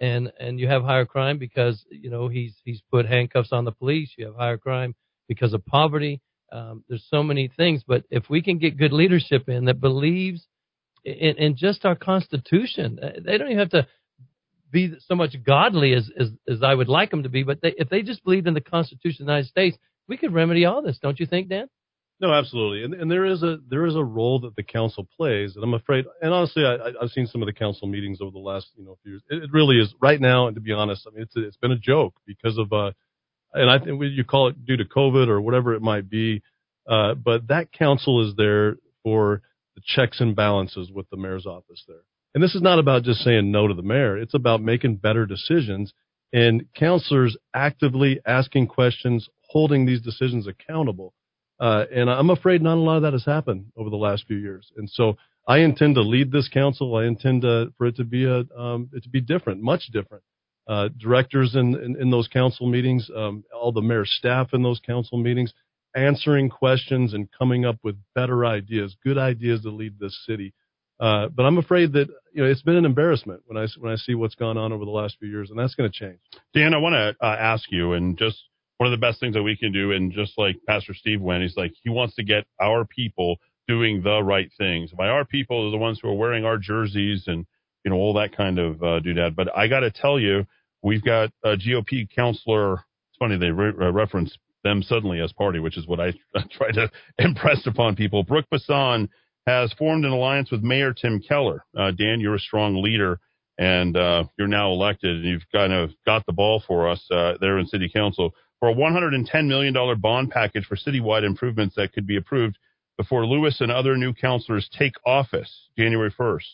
and and you have higher crime because you know he's he's put handcuffs on the police. You have higher crime because of poverty. Um, there's so many things, but if we can get good leadership in that believes in, in just our Constitution, uh, they don't even have to be so much godly as as, as I would like them to be. But they, if they just believed in the Constitution of the United States, we could remedy all this, don't you think, Dan? No, absolutely, and, and there is a there is a role that the council plays, and I'm afraid, and honestly, I, I've seen some of the council meetings over the last you know few years. It, it really is right now, and to be honest, I mean it's it's been a joke because of uh, and I think you call it due to COVID or whatever it might be, uh, but that council is there for the checks and balances with the mayor's office there, and this is not about just saying no to the mayor. It's about making better decisions and councilors actively asking questions, holding these decisions accountable. Uh, and I'm afraid not a lot of that has happened over the last few years. And so I intend to lead this council. I intend to, for it to be a um, it to be different, much different. Uh, directors in, in, in those council meetings, um, all the mayor's staff in those council meetings, answering questions and coming up with better ideas, good ideas to lead this city. Uh, but I'm afraid that you know it's been an embarrassment when I when I see what's gone on over the last few years, and that's going to change. Dan, I want to uh, ask you, and just one of the best things that we can do, and just like Pastor Steve went, he's like, he wants to get our people doing the right things. By our people, are the ones who are wearing our jerseys and, you know, all that kind of uh, doodad. But I got to tell you, we've got a GOP councilor. It's funny, they re- uh, reference them suddenly as party, which is what I try to impress upon people. Brooke Bassan has formed an alliance with Mayor Tim Keller. Uh, Dan, you're a strong leader and uh, you're now elected, and you've kind of got the ball for us uh, there in City Council for a $110 million bond package for citywide improvements that could be approved before Lewis and other new councilors take office January 1st.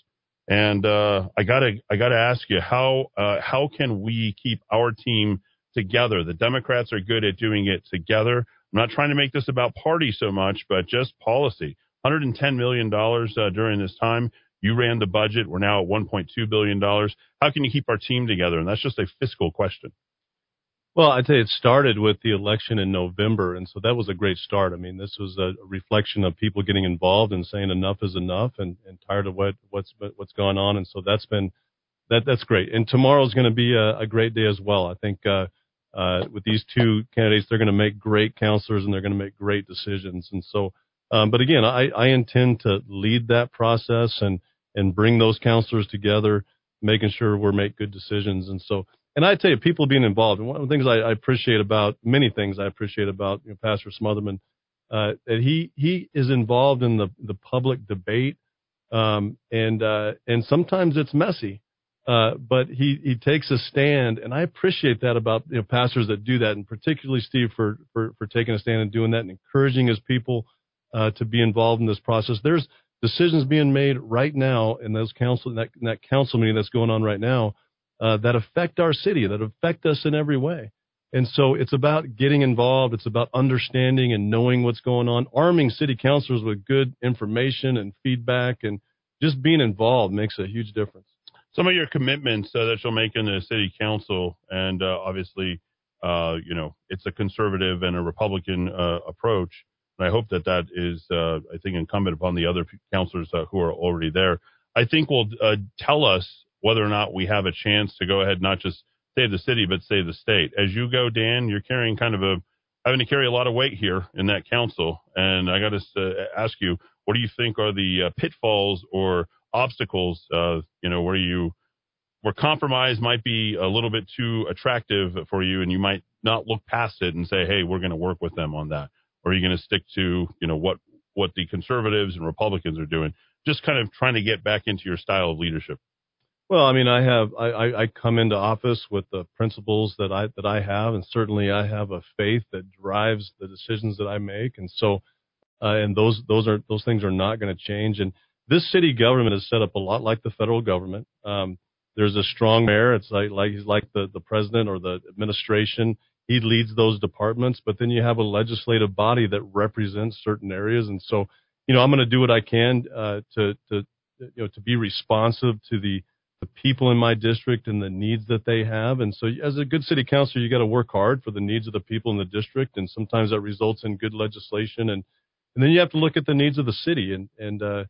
And uh, I gotta, I gotta ask you, how uh, how can we keep our team together? The Democrats are good at doing it together. I'm not trying to make this about party so much, but just policy. 110 million dollars uh, during this time. You ran the budget. We're now at 1.2 billion dollars. How can you keep our team together? And that's just a fiscal question. Well, I'd say it started with the election in November, and so that was a great start. I mean, this was a reflection of people getting involved and saying enough is enough, and, and tired of what what's what's going on, and so that's been that that's great. And tomorrow's going to be a, a great day as well. I think uh, uh, with these two candidates, they're going to make great councilors and they're going to make great decisions. And so, um, but again, I, I intend to lead that process and and bring those councilors together, making sure we're make good decisions. And so, and I tell you, people being involved. And one of the things I, I appreciate about many things I appreciate about you know, Pastor Smotherman, uh, that he he is involved in the the public debate, um, and uh, and sometimes it's messy. Uh, but he, he takes a stand, and I appreciate that about you know, pastors that do that, and particularly Steve for, for, for taking a stand and doing that and encouraging his people uh, to be involved in this process. There's decisions being made right now in those council that, in that council meeting that's going on right now uh, that affect our city, that affect us in every way. And so it's about getting involved. It's about understanding and knowing what's going on, arming city councilors with good information and feedback, and just being involved makes a huge difference. Some of your commitments uh, that you'll make in the city council, and uh, obviously, uh, you know, it's a conservative and a Republican uh, approach. And I hope that that is, uh, I think, incumbent upon the other councilors uh, who are already there. I think will tell us whether or not we have a chance to go ahead, not just save the city, but save the state. As you go, Dan, you're carrying kind of a having to carry a lot of weight here in that council, and I got to uh, ask you, what do you think are the uh, pitfalls or obstacles? Uh, you know, where you where compromise might be a little bit too attractive for you, and you might not look past it and say, "Hey, we're going to work with them on that," or are you going to stick to you know what what the conservatives and Republicans are doing? Just kind of trying to get back into your style of leadership. Well, I mean, I have I, I, I come into office with the principles that I that I have, and certainly I have a faith that drives the decisions that I make, and so uh, and those those are those things are not going to change. And this city government is set up a lot like the federal government. Um, there's a strong mayor. It's like like he's like the the president or the administration. He leads those departments, but then you have a legislative body that represents certain areas, and so you know I'm going to do what I can uh, to to you know to be responsive to the the people in my district and the needs that they have. And so as a good city councilor, you got to work hard for the needs of the people in the district. And sometimes that results in good legislation. And, and then you have to look at the needs of the city. And, and, uh,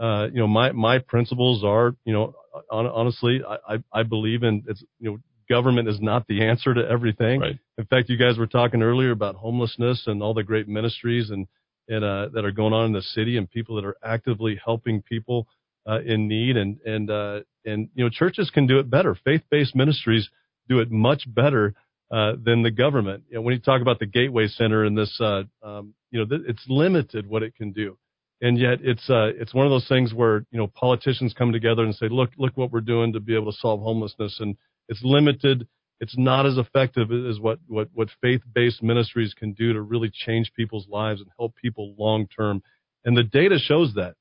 uh, you know, my, my principles are, you know, on, honestly, I, I, I believe in it's, you know, government is not the answer to everything. Right. In fact, you guys were talking earlier about homelessness and all the great ministries and, and, uh, that are going on in the city and people that are actively helping people, uh, in need and, and, uh, and you know churches can do it better. Faith-based ministries do it much better uh, than the government. You know, when you talk about the Gateway Center and this, uh, um, you know, th- it's limited what it can do, and yet it's uh, it's one of those things where you know politicians come together and say, look, look what we're doing to be able to solve homelessness, and it's limited. It's not as effective as what what what faith-based ministries can do to really change people's lives and help people long term, and the data shows that.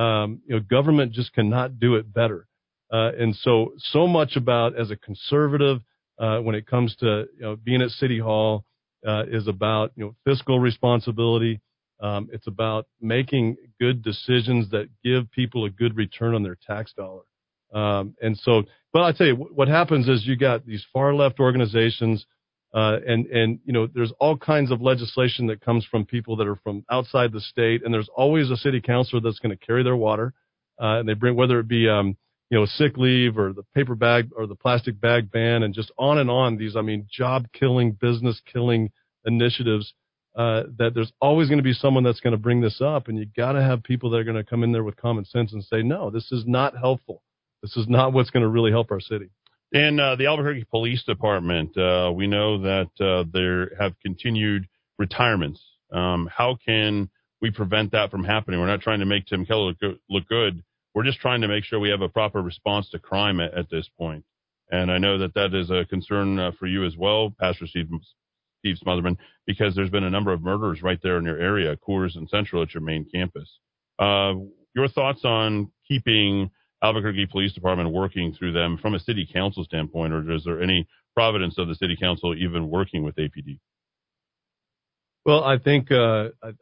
Um, you know, government just cannot do it better. Uh, and so, so much about as a conservative, uh, when it comes to you know, being at City Hall, uh, is about you know fiscal responsibility. Um, it's about making good decisions that give people a good return on their tax dollar. Um, and so, but I tell you, what happens is you got these far left organizations, uh, and and you know there's all kinds of legislation that comes from people that are from outside the state, and there's always a city councilor that's going to carry their water, uh, and they bring whether it be um, you know, sick leave or the paper bag or the plastic bag ban and just on and on these, I mean, job killing, business killing initiatives, uh, that there's always going to be someone that's going to bring this up. And you got to have people that are going to come in there with common sense and say, no, this is not helpful. This is not what's going to really help our city. In uh, the Albuquerque Police Department, uh, we know that uh, there have continued retirements. Um, how can we prevent that from happening? We're not trying to make Tim Keller look good, look good we're just trying to make sure we have a proper response to crime at, at this point. And I know that that is a concern uh, for you as well, Pastor Steve, Steve Smotherman, because there's been a number of murders right there in your area, Coors and Central at your main campus. Uh, your thoughts on keeping Albuquerque Police Department working through them from a city council standpoint, or is there any providence of the city council even working with APD? Well, I think, uh, I,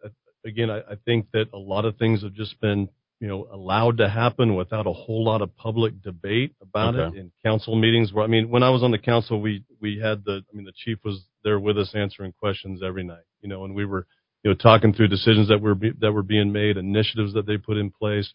again, I, I think that a lot of things have just been you know, allowed to happen without a whole lot of public debate about Okay. it in council meetings. Where I mean, when I was on the council, we we had the, I mean, the chief was there with us answering questions every night, you know, and we were, you know, talking through decisions that were be, that were being made, initiatives that they put in place.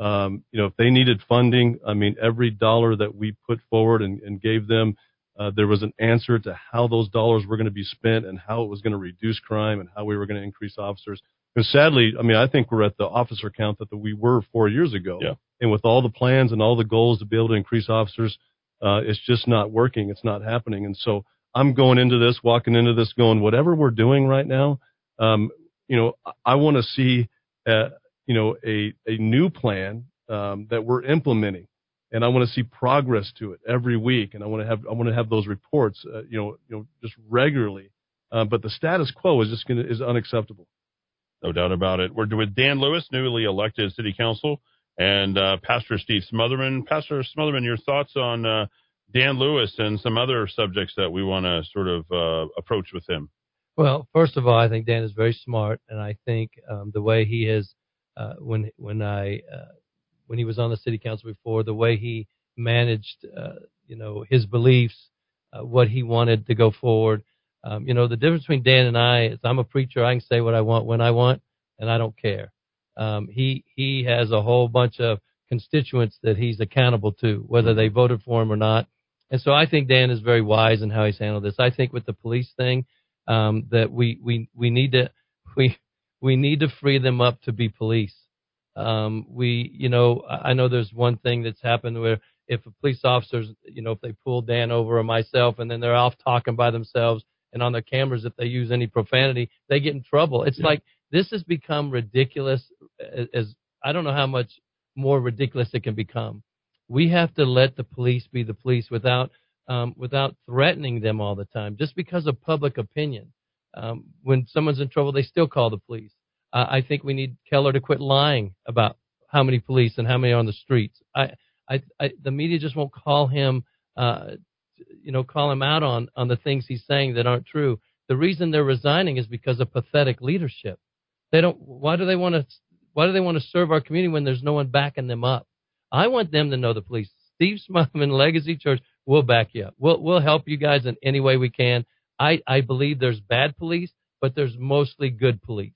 Um, you know, if they needed funding, I mean, every dollar that we put forward and, and gave them, uh, there was an answer to how those dollars were going to be spent and how it was going to reduce crime and how we were going to increase officers. Because sadly, I mean, I think we're at the officer count that we were four years ago. Yeah. And with all the plans and all the goals to be able to increase officers, uh, it's just not working. It's not happening. And so I'm going into this, walking into this, going, whatever we're doing right now, um, you know, I, I want to see, uh, you know, a a new plan um, that we're implementing, and I want to see progress to it every week, and I want to have I want to have those reports, uh, you know, you know, just regularly. Uh, but the status quo is just going to is unacceptable. No doubt about it. We're with Dan Lewis, newly elected city council, and uh, Pastor Steve Smotherman. Pastor Smotherman, your thoughts on uh, Dan Lewis and some other subjects that we want to sort of uh, approach with him? Well, first of all, I think Dan is very smart, and I think um, the way he has, uh, when when I uh, when he was on the city council before, the way he managed, uh, you know, his beliefs, what he wanted to go forward. Um, you know, the difference between Dan and I is I'm a preacher. I can say what I want when I want, and I don't care. Um, he he has a whole bunch of constituents that he's accountable to, whether they voted for him or not. And so I think Dan is very wise in how he's handled this. I think with the police thing, um, that we, we, we need to, we, we need to free them up to be police. Um, we, you know, I I know there's one thing that's happened where if a police officers, you know, if they pull Dan over or myself and then they're off talking by themselves and on their cameras, if they use any profanity, they get in trouble. It's like this has become ridiculous as, as I don't know how much more ridiculous it can become We have to let the police be the police without um, without threatening them all the time, just because of public opinion. Um, when someone's in trouble, they still call the police. Uh, I think we need Keller to quit lying about how many police and how many are on the streets. I, I, I the media just won't call him, uh, you know, call him out on on the things he's saying that aren't true. The reason they're resigning is because of pathetic leadership. They don't. Why do they want to? Why do they want to serve our community when there's no one backing them up? I want them to know the police. Steve Smotherman, Legacy Church, we'll back you up. We'll we'll help you guys in any way we can. I I believe there's bad police, but there's mostly good police.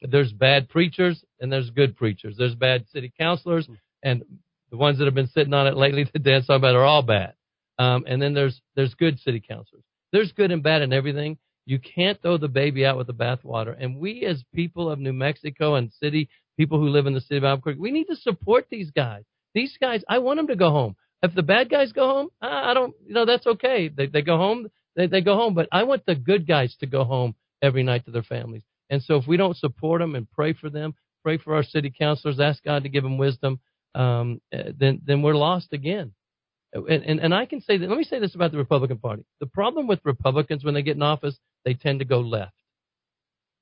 There's bad preachers and there's good preachers. There's bad city councilors hmm. and the ones that have been sitting on it lately that Dan's talking about are all bad. Um, and then there's there's good city councilors. There's good and bad in everything. You can't throw the baby out with the bathwater. And we, as people of New Mexico and city people who live in the city of Albuquerque, we need to support these guys. These guys, I want them to go home. If the bad guys go home, I don't, you know, that's okay. They they go home, they they go home. But I want the good guys to go home every night to their families. And so if we don't support them and pray for them, pray for our city councilors, ask God to give them wisdom, um, eh, then then we're lost again. And, and and I can say that. Let me say this about the Republican Party. The problem with Republicans when they get in office, they tend to go left.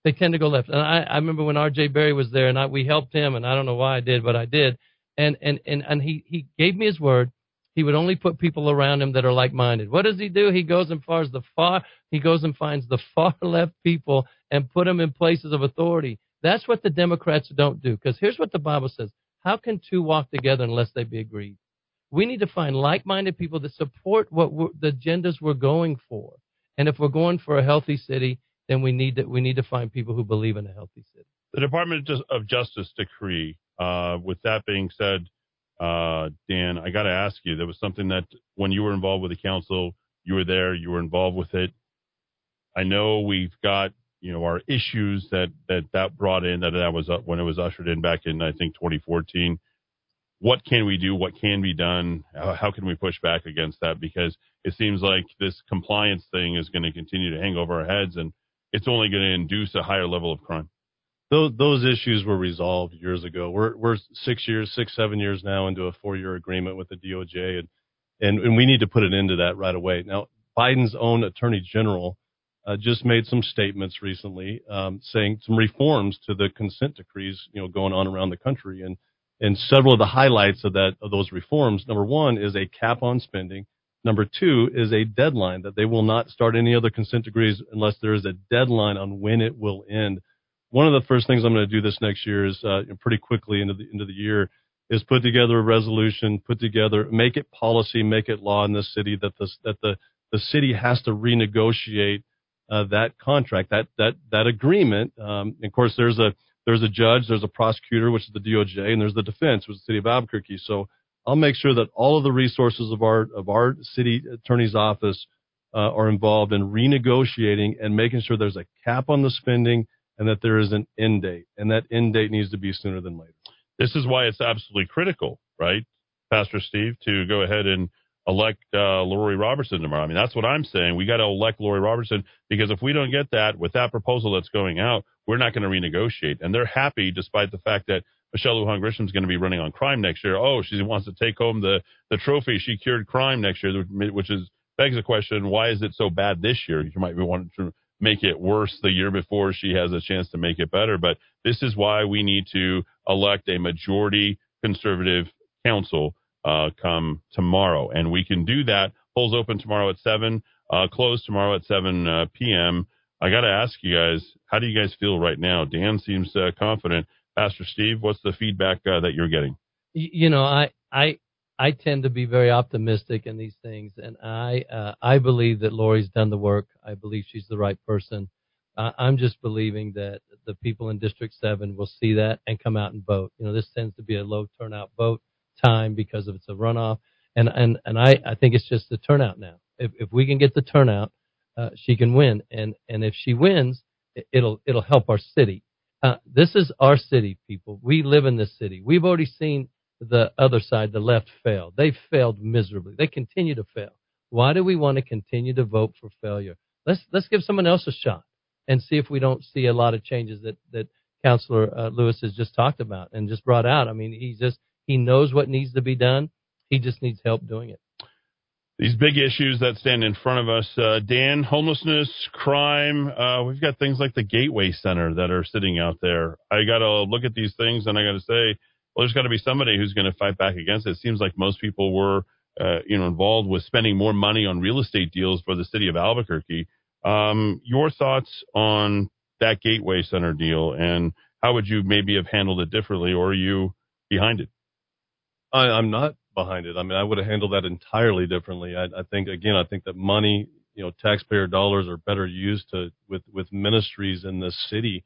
They tend to go left. And I, I remember when R.J. Berry was there, and I, we helped him, and I don't know why I did, but I did. And and and and he he gave me his word. He would only put people around him that are like-minded. What does he do? He goes and far as the far. He goes and finds the far left people and put them in places of authority. That's what the Democrats don't do. Because here's what the Bible says: How can two walk together unless they be agreed? We need to find like-minded people that support what the agendas we're going for. And if we're going for a healthy city, then we need to we need to find people who believe in a healthy city. The Department of Justice decree. Uh, with that being said, uh, Dan, I got to ask you. There was something that when you were involved with the council, you were there, you were involved with it. I know we've got you know our issues that that that brought in that that was when it was ushered in back in I think 2014. What can we do? What can be done? How, can we push back against that? Because it seems like this compliance thing is going to continue to hang over our heads, and it's only going to induce a higher level of crime those those issues were resolved years ago. We're we're six years, six seven years now into a four year agreement with the DOJ, and and and we need to put an end to that right away. Now, Biden's own Attorney General uh, just made some statements recently um, saying some reforms to the consent decrees, you know, going on around the country, and and several of the highlights of that of those reforms. Number one is a cap on spending. Number two is a deadline that they will not start any other consent decrees unless there is a deadline on when it will end one of the first things I'm going to do this next year is uh, pretty quickly into the into the year is put together a resolution, put together, make it policy, make it law in this city that the that the the city has to renegotiate uh, that contract, that that that agreement. Um, of course, there's a there's a judge, there's a prosecutor, which is the DOJ, and there's the defense, which is the city of Albuquerque. So I'll make sure that all of the resources of our of our city attorney's office uh, are involved in renegotiating and making sure there's a cap on the spending and that there is an end date, and that end date needs to be sooner than later. This is why it's absolutely critical, right, Pastor Steve, to go ahead and elect uh, Lori Robertson tomorrow. I mean, that's what I'm saying. We got to elect Lori Robertson because if we don't get that with that proposal that's going out, we're not going to renegotiate. And they're happy despite the fact that Michelle Lujan Grisham is going to be running on crime next year. Oh, she wants to take home the the trophy. She cured crime next year, which is begs the question: Why is it so bad this year? You might be wanting to make it worse the year before she has a chance to make it better. But this is why we need to elect a majority conservative council uh, come tomorrow. And we can do that. Polls open tomorrow at 7, uh, close tomorrow at 7 uh, p.m. I got to ask you guys, how do you guys feel right now? Dan seems uh, confident. Pastor Steve, what's the feedback uh, that you're getting? You know, I, I, I tend to be very optimistic in these things, and I uh, I believe that Lori's done the work. I believe she's the right person. I'm just believing that the people in District Seven will see that and come out and vote. You know, this tends to be a low turnout vote time because it's a runoff, and and and I I think it's just the turnout now. If if we can get the turnout, uh, she can win, and and if she wins, it'll it'll help our city. Uh, this is our city, people. We live in this city. We've already seen the other side, the left, fail. They failed miserably. They continue to fail. Why do we want to continue to vote for failure? Let's let's give someone else a shot and see if we don't see a lot of changes that that Councilor uh, Lewis has just talked about and just brought out. I mean, he just he knows what needs to be done. He just needs help doing it. These big issues that stand in front of us, uh, Dan, homelessness, crime. Uh, we've got things like the Gateway Center that are sitting out there. I got to look at these things and I got to say, well, there's got to be somebody who's going to fight back against it. It seems like most people were, uh, you know, involved with spending more money on real estate deals for the city of Albuquerque. Um, your thoughts on that Gateway Center deal and how would you maybe have handled it differently or are you behind it? I, I'm not behind it. I mean, I would have handled that entirely differently. I, I think again, I think that money, you know, taxpayer dollars are better used to with with ministries in this city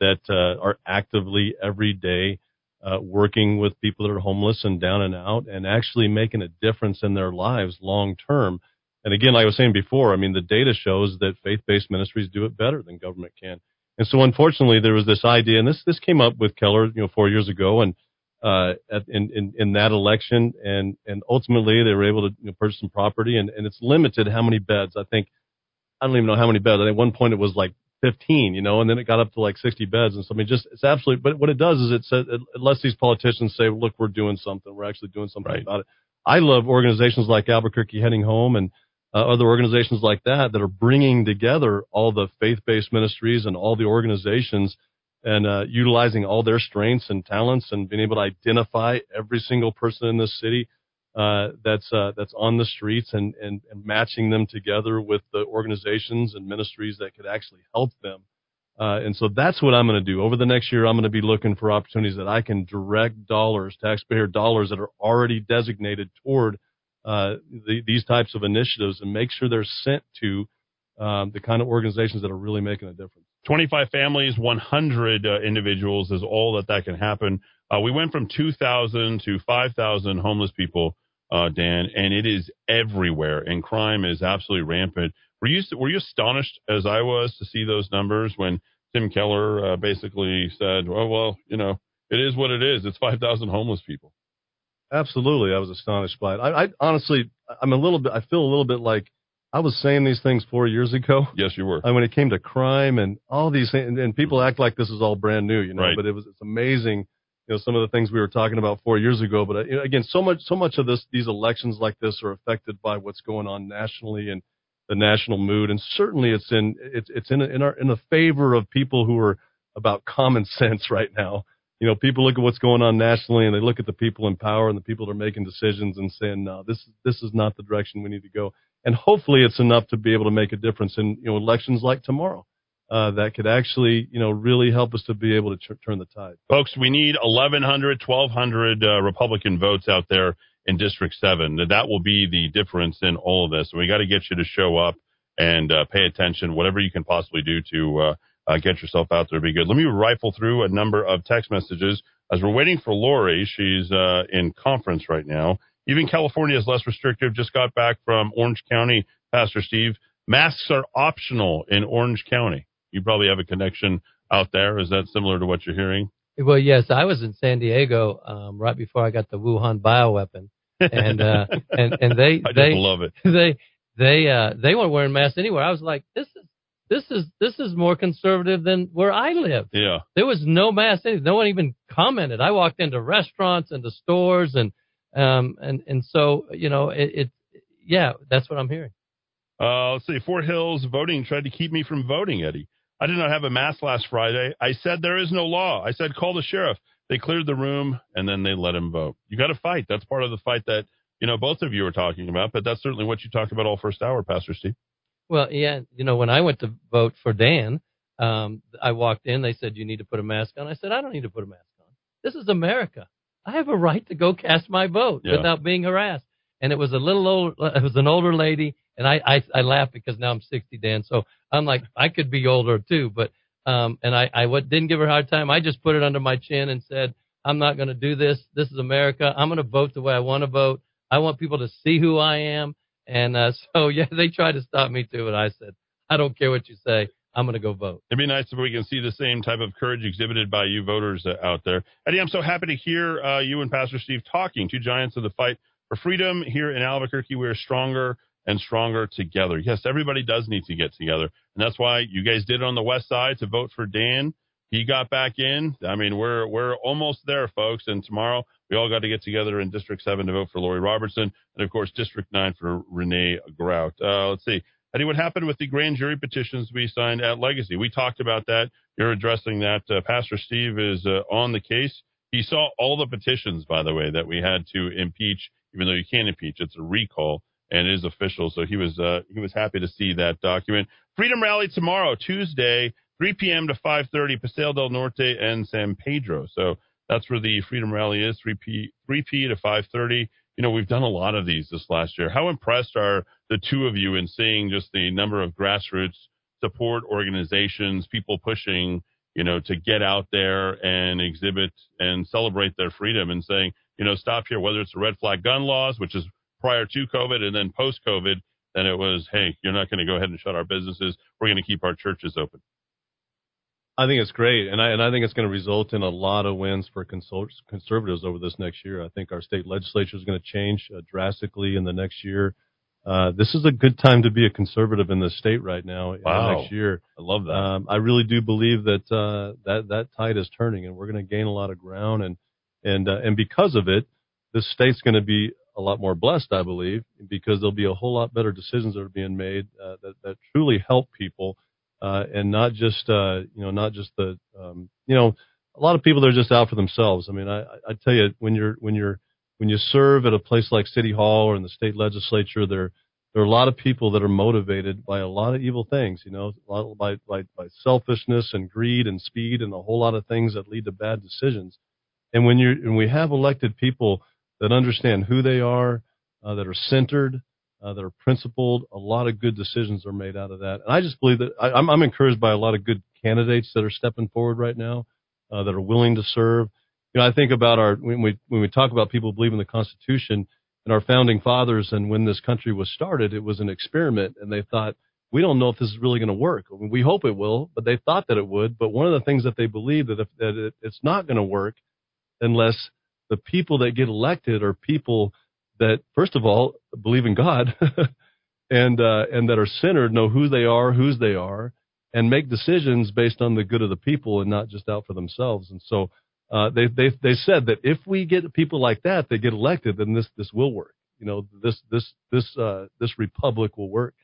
that uh, are actively every day uh, working with people that are homeless and down and out, and actually making a difference in their lives long term. And again, like I was saying before, I mean, the data shows that faith-based ministries do it better than government can. And so, unfortunately, there was this idea, and this this came up with Keller, you know, four years ago, and uh, at, in, in in that election, and and ultimately they were able to you know, purchase some property, and and it's limited how many beds. I think I don't even know how many beds. I At one point it was like 15, you know, and then it got up to like 60 beds, and so I mean, just it's absolutely. But what it does is it says lets these politicians say, look, we're doing something. We're actually doing something about it. I love organizations like Albuquerque Heading Home and uh, other organizations like that that are bringing together all the faith-based ministries and all the organizations and uh, utilizing all their strengths and talents and being able to identify every single person in this city uh, that's uh, that's on the streets and, and and matching them together with the organizations and ministries that could actually help them. Uh, and so that's what I'm going to do over the next year. I'm going to be looking for opportunities that I can direct dollars, taxpayer dollars that are already designated toward uh, the, these types of initiatives, and make sure they're sent to um, the kind of organizations that are really making a difference. 25 families, 100 uh, individuals is all that that can happen. Uh, we went from 2,000 to 5,000 homeless people, uh, Dan, and it is everywhere, and crime is absolutely rampant. Were you were you astonished as I was to see those numbers when Tim Keller uh, basically said, "Well, well, you know, it is what it is. It's 5,000 homeless people." Absolutely, I was astonished by it. I, I honestly, I'm a little bit. I feel a little bit like I was saying these things four years ago. Yes, you were. And when it came to crime and all these things, and, and people act like this is all brand new, you know. Right. But it was it's amazing, you know, some of the things we were talking about four years ago. But uh, you know, again, so much so much of this these elections like this are affected by what's going on nationally and the national mood, and certainly it's in it's it's in in our in the favor of people who are about common sense right now. You know, people look at what's going on nationally and they look at the people in power and the people that are making decisions and saying, no, this this is not the direction we need to go. And hopefully, it's enough to be able to make a difference in you know elections like tomorrow. Uh, that could actually, you know, really help us to be able to turn the tide. Folks, we need 1,100, 1,200 uh, Republican votes out there in District 7. That will be the difference in all of this. We got to get you to show up and uh, pay attention, whatever you can possibly do to uh, uh, get yourself out there be good. Let me rifle through a number of text messages as we're waiting for Lori. She's uh, in conference right now. Even California is less restrictive. Just got back from Orange County, Pastor Steve. Masks are optional in Orange County. You probably have a connection out there. Is that similar to what you're hearing? Well, yes, I was in San Diego um, right before I got the Wuhan bioweapon, and uh, and and they I they love it. they they uh, they weren't wearing masks anywhere. I was like, this is this is this is more conservative than where I live. Yeah. There was no mask. No one even commented. I walked into restaurants and the stores and um and and so you know it, it yeah that's what I'm hearing. Uh, let's see. Four Hills voting tried to keep me from voting, Eddy. I did not have a mask last Friday. I said there is no law. I said call the sheriff. They cleared the room and then they let him vote. You got to fight. That's part of the fight that you know both of you were talking about. But that's certainly what you talked about all first hour, Pastor Steve. Well, yeah, you know when I went to vote for Dan, um, I walked in. They said you need to put a mask on. I said I don't need to put a mask on. This is America. I have a right to go cast my vote Yeah. without being harassed. And it was a little old. It was an older lady, and I I, I laugh because now I'm 60, Dan. So I'm like I could be older too, but um, and I I what, didn't give her a hard time. I just put it under my chin and said I'm not going to do this. This is America. I'm going to vote the way I want to vote. I want people to see who I am. And uh, so yeah, they tried to stop me too, and I said I don't care what you say. I'm going to go vote. It'd be nice if we can see the same type of courage exhibited by you voters uh, out there. Eddy, I'm so happy to hear uh, you and Pastor Steve talking, two giants of the fight for freedom here in Albuquerque. We are stronger and stronger together. Yes, everybody does need to get together. And that's why you guys did it on the west side to vote for Dan. he got back in. I mean, we're we're almost there, folks. And tomorrow we all got to get together in District Seven to vote for Lori Robertson, and of course District Nine for Renee Grout. Uh, let's see. Eddy, what happened with the grand jury petitions we signed at Legacy? We talked about that. You're addressing that. Uh, Pastor Steve is uh, on the case. He saw all the petitions, by the way, that we had to impeach, even though you can't impeach. It's a recall and it is official. So he was uh, he was happy to see that document. Freedom Rally tomorrow, Tuesday, 3 p.m. to 5:30, Paseo del Norte and San Pedro. So that's where the Freedom Rally is, 3 p 3 p to 5:30. You know, we've done a lot of these this last year. How impressed are the two of you in seeing just the number of grassroots support organizations, people pushing, you know, to get out there and exhibit and celebrate their freedom and saying, you know, stop here, whether it's the red flag gun laws, which is prior to COVID and then post COVID, then it was, hey, you're not going to go ahead and shut our businesses. We're going to keep our churches open. I think it's great, and I and I think it's going to result in a lot of wins for conservatives over this next year. I think our state legislature is going to change uh, drastically in the next year. Uh, this is a good time to be a conservative in the state right now. in the Wow. next year, I love that. Um, I really do believe that uh, that that tide is turning, and we're going to gain a lot of ground, and and uh, and because of it, this state's going to be a lot more blessed, I believe, because there'll be a whole lot better decisions that are being made uh, that that truly help people, uh, and not just uh, you know not just the um, you know a lot of people they're just out for themselves. I mean, I I I tell you when you're when you're when you serve at a place like City Hall or in the state legislature, there there are a lot of people that are motivated by a lot of evil things, you know, a lot by by, by selfishness and greed and speed and a whole lot of things that lead to bad decisions. And when you and we have elected people that understand who they are, uh, that are centered, uh, that are principled, a lot of good decisions are made out of that. And I just believe that I, I'm, I'm encouraged by a lot of good candidates that are stepping forward right now, uh, that are willing to serve. You know, I think about our when we when we talk about people believing the Constitution and our founding fathers, and when this country was started, it was an experiment, and they thought we don't know if this is really going to work. I mean, we hope it will, but they thought that it would. But one of the things that they believe that if that it, it's not going to work unless the people that get elected are people that, first of all, believe in God and uh, and that are centered, know who they are, whose they are, and make decisions based on the good of the people and not just out for themselves. And so uh, they they they said that if we get people like that that get elected, then this this will work. You know, this this this uh, this republic will work.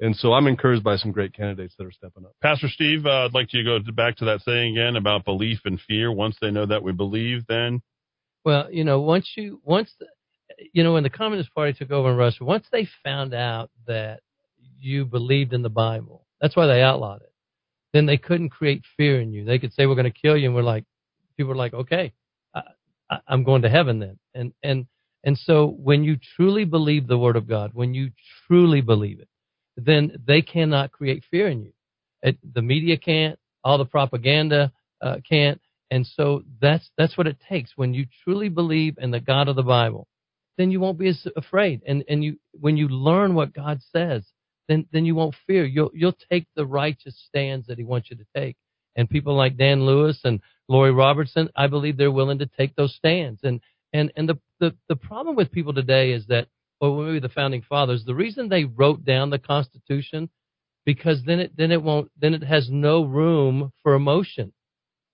And so I'm encouraged by some great candidates that are stepping up. Pastor Steve, uh, I'd like you to go back to that saying again about belief and fear. Once they know that we believe, then Well, you know, once you once the, you know when the Communist Party took over in Russia, once they found out that you believed in the Bible, that's why they outlawed it. Then they couldn't create fear in you. They could say we're going to kill you, and we're like, people were like, okay, I, I'm going to heaven then. And and and so when you truly believe the Word of God, when you truly believe it, then they cannot create fear in you. It, the media can't, all the propaganda uh, can't, and so that's that's what it takes. When you truly believe in the God of the Bible, then you won't be as afraid. And and you when you learn what God says, then then you won't fear. You'll you'll take the righteous stands that He wants you to take. And people like Dan Lewis and Lori Robertson, I believe they're willing to take those stands. And and and the the, the problem with people today is that, or maybe the founding fathers, the reason they wrote down the Constitution, because then it then it won't then it has no room for emotion.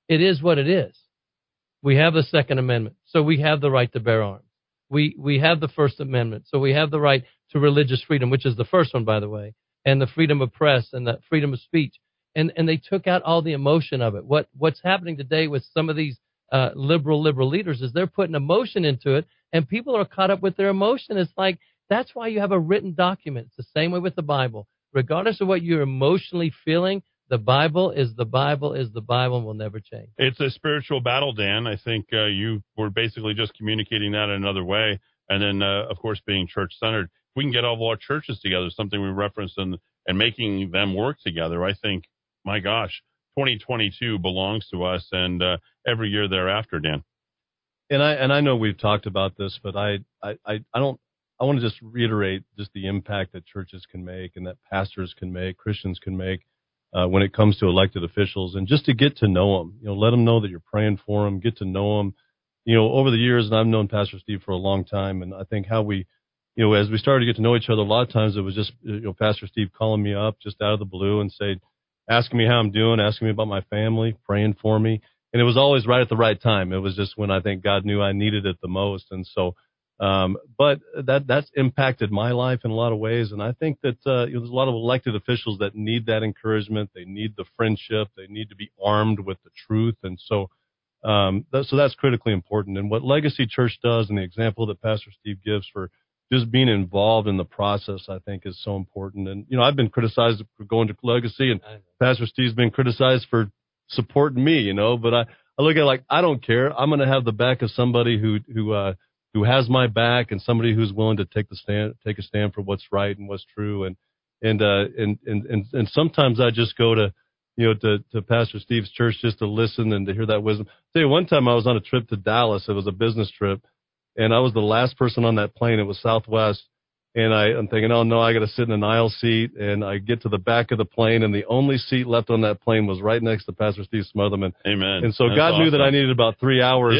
It is what it is. We have the Second Amendment, so we have the right to bear arms. We we have the First Amendment, so we have the right to religious freedom, which is the first one, by the way, and the freedom of press and the freedom of speech. And and they took out all the emotion of it. What what's happening today with some of these uh, liberal liberal leaders is they're putting emotion into it, and people are caught up with their emotion. It's like that's why you have a written document. It's the same way with the Bible. Regardless of what you're emotionally feeling, the Bible is the Bible is the Bible and will never change. it's a spiritual battle, Dan. I think uh, you were basically just communicating that in another way, and then uh, of course being church centered. If we can get all of our churches together, something we referenced, and and making them work together, I think, my gosh, 2022 belongs to us, and uh, every year thereafter, Dan. and I and I know we've talked about this, but I I I don't I want to just reiterate just the impact that churches can make and that pastors can make, Christians can make uh, when it comes to elected officials, and just to get to know them, you know, let them know that you're praying for them, get to know them. You know, over the years, and I've known Pastor Steve for a long time, and I think how we, you know, as we started to get to know each other, a lot of times it was just you know Pastor Steve calling me up just out of the blue and say, asking me how I'm doing, asking me about my family, praying for me. And it was always right at the right time. It was just when I think God knew I needed it the most. And so, um, but that that's impacted my life in a lot of ways. And I think that uh, you know, there's a lot of elected officials that need that encouragement. They need the friendship. They need to be armed with the truth. And so, um, that, so that's critically important. And what Legacy Church does, and the example that Pastor Steve gives for just being involved in the process, I think, is so important. And you know, I've been criticized for going to Legacy, and Pastor Steve's been criticized for supporting me. You know, but I, I look at it like I don't care. I'm going to have the back of somebody who who uh, who has my back and somebody who's willing to take the stand, take a stand for what's right and what's true. And and uh, and and and and sometimes I just go to you know, to, to Pastor Steve's church just to listen and to hear that wisdom. Tell you, one time I was on a trip to Dallas. It was a business trip, and I was the last person on that plane. It was Southwest, and I, I'm thinking, oh no, I got to sit in an aisle seat, and I get to the back of the plane, and the only seat left on that plane was right next to Pastor Steve Smotherman. Amen. And so That's God knew that I needed about three hours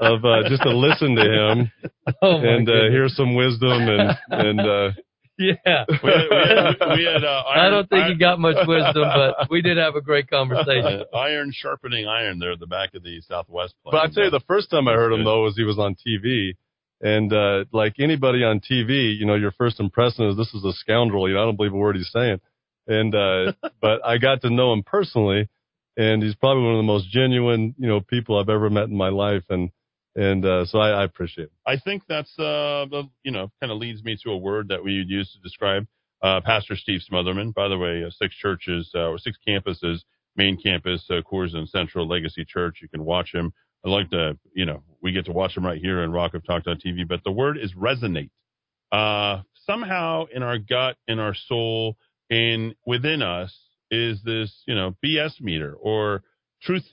of uh, just to listen to him Oh, and uh, hear some wisdom and and uh, Yeah. We had, we had, we had uh, I don't think iron, you got much wisdom, but we did have a great conversation. uh, iron sharpening iron there at the back of the Southwest plane. But I tell you, the first time I heard him though was he was on TV, and uh, like anybody on TV, you know, your first impression is this is a scoundrel. You know, I don't believe a word he's saying. And uh, but I got to know him personally, and he's probably one of the most genuine, you know, people I've ever met in my life. And and uh, so I, I appreciate it. I think that's uh, you know, kind of leads me to a word that we use to describe uh, Pastor Steve Smotherman. By the way, uh, six churches uh, or six campuses, main campus, uh, Coors and Central Legacy Church. You can watch him. I like to, you know, we get to watch him right here in Rock of Talk TV. But the word is resonate. Uh, somehow in our gut, in our soul, in within us is this, you know, BS meter or truth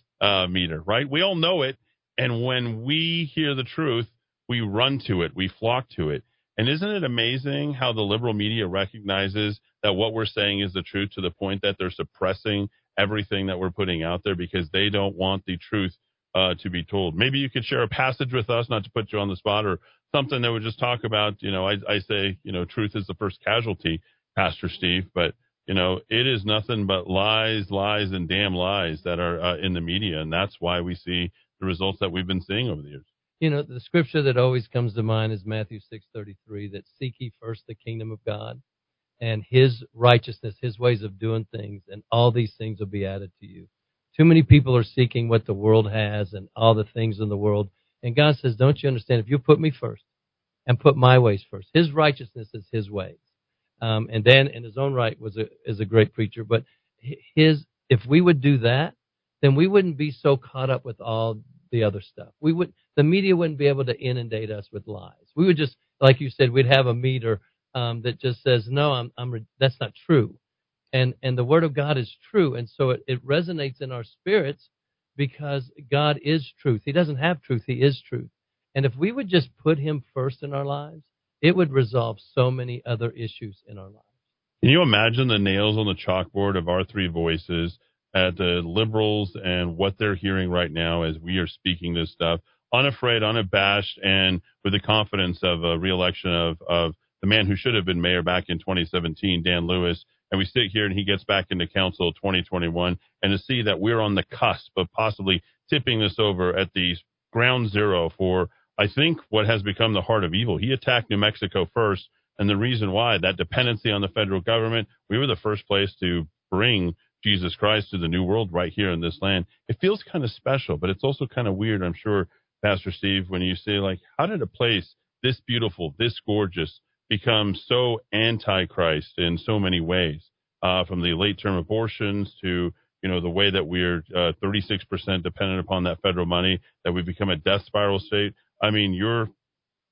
meter, right? We all know it. And when we hear the truth, we run to it, we flock to it. And isn't it amazing how the liberal media recognizes that what we're saying is the truth to the point that they're suppressing everything that we're putting out there because they don't want the truth uh, to be told? Maybe you could share a passage with us, not to put you on the spot, or something that would just talk about, you know, I, I say, you know, truth is the first casualty, Pastor Steve, but you know, it is nothing but lies, lies, and damn lies that are uh, in the media, and that's why we see the results that we've been seeing over the years. You know, the scripture that always comes to mind is Matthew 6:33 that seek ye first the kingdom of God and his righteousness, his ways of doing things, and all these things will be added to you. Too many people are seeking what the world has and all the things in the world. And God says, Don't you understand? If you put me first and put my ways first, his righteousness is his ways. Um, and Dan, in his own right, was a is a great preacher. But his, if we would do that, then we wouldn't be so caught up with all the other stuff. We would, the media wouldn't be able to inundate us with lies. We would just, like you said, we'd have a meter um, that just says, "No, I'm, I'm, that's not true," and and the Word of God is true, and so it, it resonates in our spirits because God is truth. He doesn't have truth; He is truth. And if we would just put Him first in our lives, it would resolve so many other issues in our lives. Can you imagine the nails on the chalkboard of our three voices at the liberals and what they're hearing right now as we are speaking this stuff, unafraid, unabashed, and with the confidence of a reelection of, of the man who should have been mayor back in 2017, Dan Lewis, and we sit here and he gets back into council 2021, and to see that we're on the cusp of possibly tipping this over at the ground zero for, I think, what has become the heart of evil. He attacked New Mexico first, and the reason why, that dependency on the federal government, we were the first place to bring Jesus Christ to the new world right here in this land. It feels kind of special, but it's also kind of weird, I'm sure, Pastor Steve, when you say, like, how did a place this beautiful, this gorgeous, become so anti-Christ in so many ways, uh, from the late-term abortions to you know the way that we're uh, 36% dependent upon that federal money, that we've become a death spiral state. I mean, you're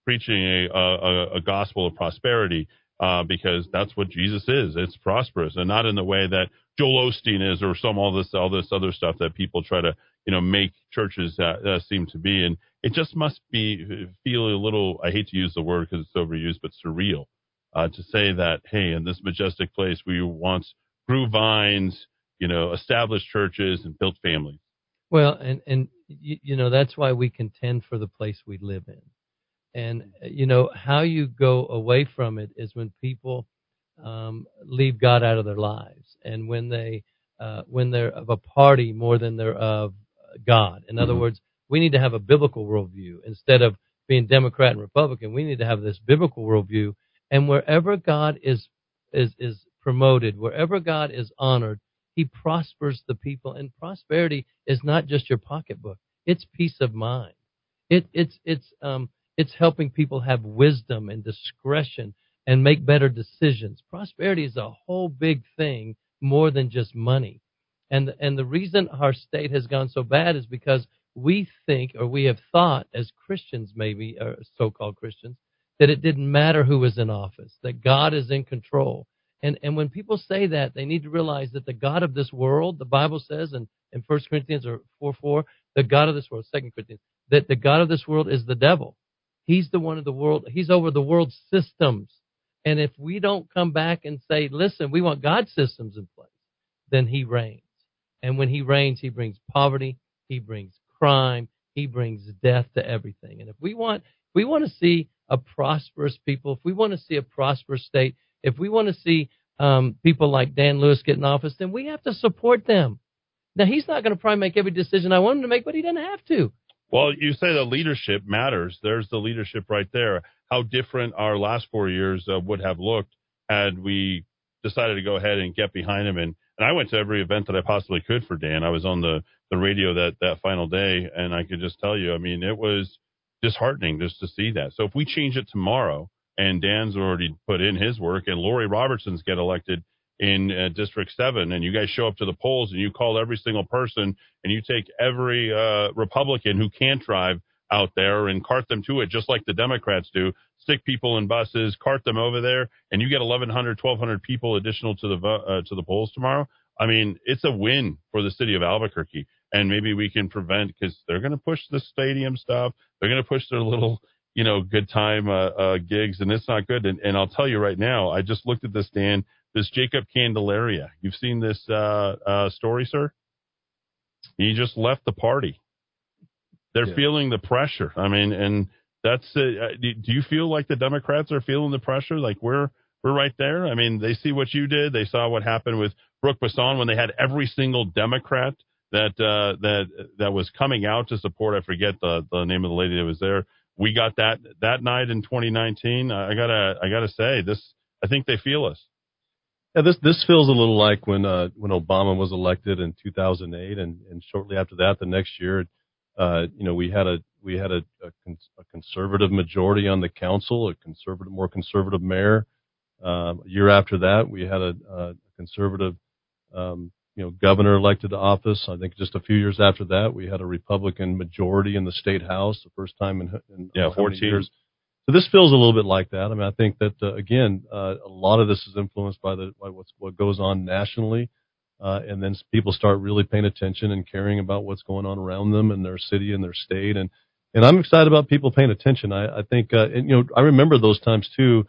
preaching a a, a gospel of prosperity uh, because that's what Jesus is. It's prosperous, and not in the way that Joel Osteen is, or some all this all this other stuff that people try to you know make churches uh, uh, seem to be. And it just must be feel a little. I hate to use the word because it's overused, but surreal uh, to say that hey, in this majestic place we once grew vines, you know, established churches and built families. Well, and and you, you know that's why we contend for the place we live in, and uh, you know how you go away from it is when people um, leave God out of their lives, and when they uh, when they're of a party more than they're of God. In other Mhm. words, we need to have a biblical worldview instead of being Democrat and Republican. We need to have this biblical worldview, and wherever God is is is promoted, wherever God is honored, He prospers the people. And prosperity is not just your pocketbook; it's peace of mind. It, it's it's um, it's helping people have wisdom and discretion and make better decisions. Prosperity is a whole big thing, more than just money. And and the reason our state has gone so bad is because we think, or we have thought, as Christians maybe, or so-called Christians, that it didn't matter who was in office, that God is in control. And and when people say that, they need to realize that the God of this world, the Bible says in, in 1 Corinthians or 4 4, the God of this world, 2 Corinthians, that the God of this world is the devil. He's the one of the world, he's over the world's systems. And if we don't come back and say, listen, we want God's systems in place, then he reigns. And when he reigns, he brings poverty, he brings crime, he brings death to everything. And if we want if we want to see a prosperous people, if we want to see a prosperous state, if we want to see um, people like Dan Lewis get in office, then we have to support them. Now he's not going to probably make every decision I want him to make, but he doesn't have to. Well, you say the leadership matters. There's the leadership right there. How different our last four years uh, would have looked had we decided to go ahead and get behind him. And, and I went to every event that I possibly could for Dan. I was on the, the radio that, that final day, and I could just tell you, I mean, it was disheartening just to see that. So if we change it tomorrow, and Dan's already put in his work, and Lori Robertson's get elected in uh, District 7, and you guys show up to the polls and you call every single person, and you take every uh, Republican who can't drive out there and cart them to it, just like the Democrats do. Stick people in buses, cart them over there, and you get 1,100, 1,200 people additional to the uh, to the polls tomorrow. I mean, it's a win for the city of Albuquerque, and maybe we can prevent because they're going to push the stadium stuff. They're going to push their little, you know, good time uh, uh, gigs, and it's not good. And, and I'll tell you right now, I just looked at this, Dan. This Jacob Candelaria. You've seen this uh, uh, story, sir? He just left the party. They're Yeah. feeling the pressure. I mean, and that's uh, uh, do do you feel like the Democrats are feeling the pressure? Like we're we're right there. I mean, they see what you did. They saw what happened with Brook Bassan when they had every single Democrat that uh, that that was coming out to support. I forget the the name of the lady that was there. We got that that night in 2019. I gotta I gotta say this. I think they feel us. Yeah, this this feels a little like when uh, when Obama was elected in 2008, and, and shortly after that, the next year, uh, you know, we had a we had a, a, cons- a conservative majority on the council, a conservative, more conservative mayor. Um, a year after that, we had a, a conservative, um, you know, governor elected to office. I think just a few years after that, we had a Republican majority in the state house, the first time in, in Yeah, how 14. years. So this feels a little bit like that. I mean, I think that uh, again, uh, a lot of this is influenced by the by what's what goes on nationally, uh, and then people start really paying attention and caring about what's going on around them in their city and their state. And and I'm excited about people paying attention. I, I think, uh, and, you know, I remember those times too.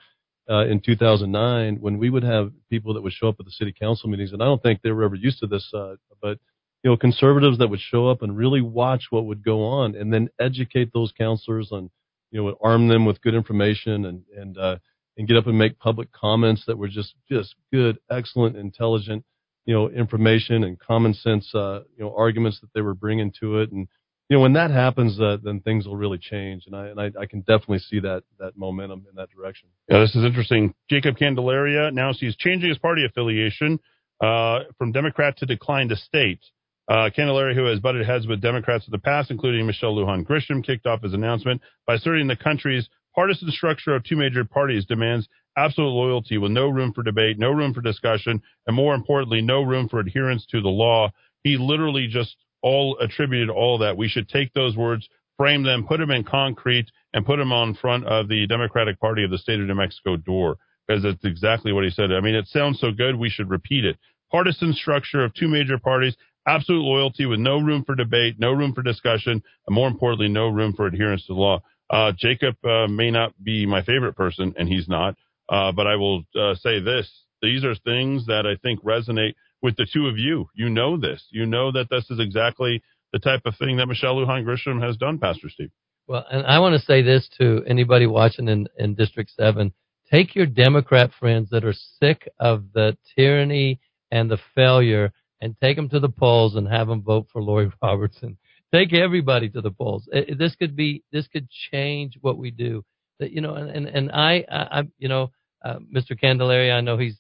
Uh, in 2009, when we would have people that would show up at the city council meetings, and I don't think they were ever used to this, uh, but you know, conservatives that would show up and really watch what would go on, and then educate those councilors on you know, would arm them with good information and and uh, and get up and make public comments that were just just good, excellent, intelligent, you know, information and common sense, uh, you know, arguments that they were bringing to it. And you know, when that happens, uh, then things will really change. And I and I, I can definitely see that that momentum in that direction. Yeah, this is interesting. Jacob Candelaria now he's changing his party affiliation uh, from Democrat to decline to state. Uh, who has butted heads with Democrats in the past, including Michelle Lujan Grisham, kicked off his announcement by asserting the country's partisan structure of two major parties demands absolute loyalty with no room for debate, no room for discussion, and more importantly, no room for adherence to the law. He literally just all attributed all that. We should take those words, frame them, put them in concrete, and put them on front of the Democratic Party of the state of New Mexico door because that's exactly what he said. I mean, it sounds so good, we should repeat it. Partisan structure of two major parties, absolute loyalty with no room for debate, no room for discussion, and more importantly, no room for adherence to the law. Uh, Jacob uh, may not be my favorite person, and he's not, uh, but I will uh, say this. These are things that I think resonate with the two of you. You know this. You know that this is exactly the type of thing that Michelle Lujan Grisham has done, Pastor Steve. Well, and I want to say this to anybody watching in, in District 7. Take your Democrat friends that are sick of the tyranny and the failure and take them to the polls and have them vote for Lori Robertson. Take everybody to the polls. This could be this could change what we do. That you know, and and, and I, I, I you know, uh, Mr. Candelaria, I know he's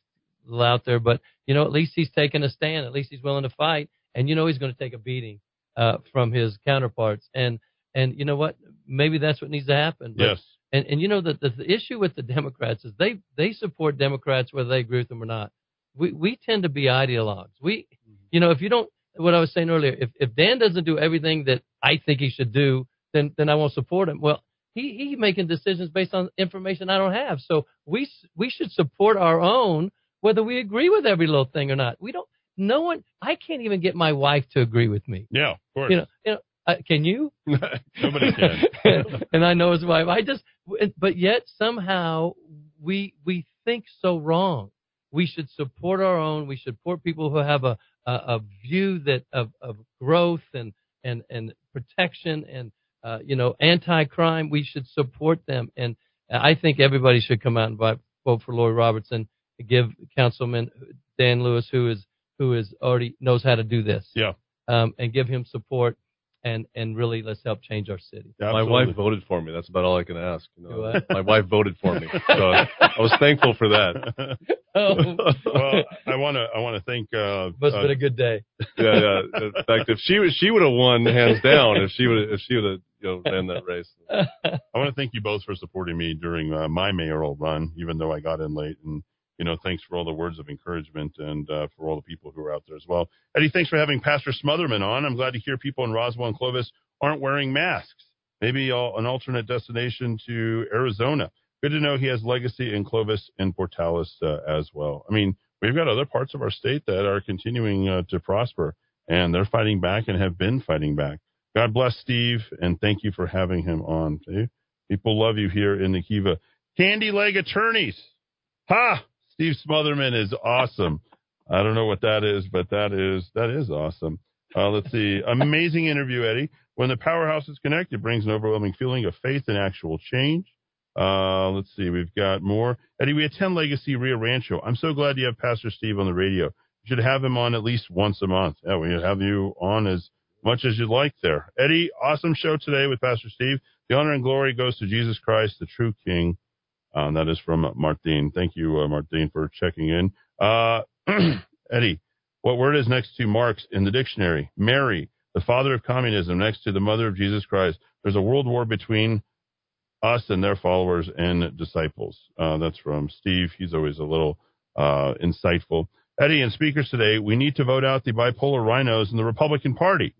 out there, but you know, at least he's taking a stand. At least he's willing to fight, and you know, he's going to take a beating uh, from his counterparts. And and you know what? Maybe that's what needs to happen. But- Yes. And and you know the, the the issue with the Democrats is they they support Democrats whether they agree with them or not. We we tend to be ideologues. We you know if you don't what I was saying earlier if if Dan doesn't do everything that I think he should do then then I won't support him. Well he he making decisions based on information I don't have. So we we should support our own whether we agree with every little thing or not. We don't. No one. I can't even get my wife to agree with me. Yeah, of course. You know. You know. Uh, can you? Nobody can. and I know his wife. I just, but yet somehow we we think so wrong. We should support our own. We should support people who have a a, a view that of, of growth and and and protection and uh, you know anti-crime. We should support them, and I think everybody should come out and vote vote for Lori Robertson. Give Councilman Dan Lewis, who is who is already knows how to do this. Yeah. Um, and give him support, and and really let's help change our city. My wife voted for me. That's about all I can ask. You know? My wife voted for me, so I was thankful for that. Oh. well, I want to I want to thank. Uh, Must uh, been a good day. yeah, yeah. In fact, if she was, she would have won hands down if she would if she would have you know ran that race. I want to thank you both for supporting me during uh, my mayoral run, even though I got in late. And you know, thanks for all the words of encouragement and uh, for all the people who are out there as well. Eddy, thanks for having Pastor Smotherman on. I'm glad to hear people in Roswell and Clovis aren't wearing masks. Maybe an alternate destination to Arizona. Good to know he has legacy in Clovis and Portales uh, as well. I mean, we've got other parts of our state that are continuing uh, to prosper, and they're fighting back and have been fighting back. God bless Steve, and thank you for having him on. People love you here in the Kiva. Candy Leg Attorneys. Ha! Steve Smotherman is awesome. I don't know what that is, but that is that is awesome. Uh, let's see. Amazing interview, Eddy. When the powerhouses connect, it brings an overwhelming feeling of faith and actual change. Uh, let's see. We've got more. Eddy, we attend Legacy Rio Rancho. I'm so glad you have Pastor Steve on the radio. You should have him on at least once a month. Yeah, we have you on as much as you'd like there. Eddy, awesome show today with Pastor Steve. The honor and glory goes to Jesus Christ, the true King. Um, that is from Martine. Thank you, uh, Martine, for checking in. Uh, Eddy, what word is next to Marx in the dictionary? Mary, the father of communism, next to the mother of Jesus Christ. There's a world war between us and their followers and disciples. Uh, that's from Steve. He's always a little uh, insightful. Eddy and speakers today, we need to vote out the bipolar rhinos in the Republican Party.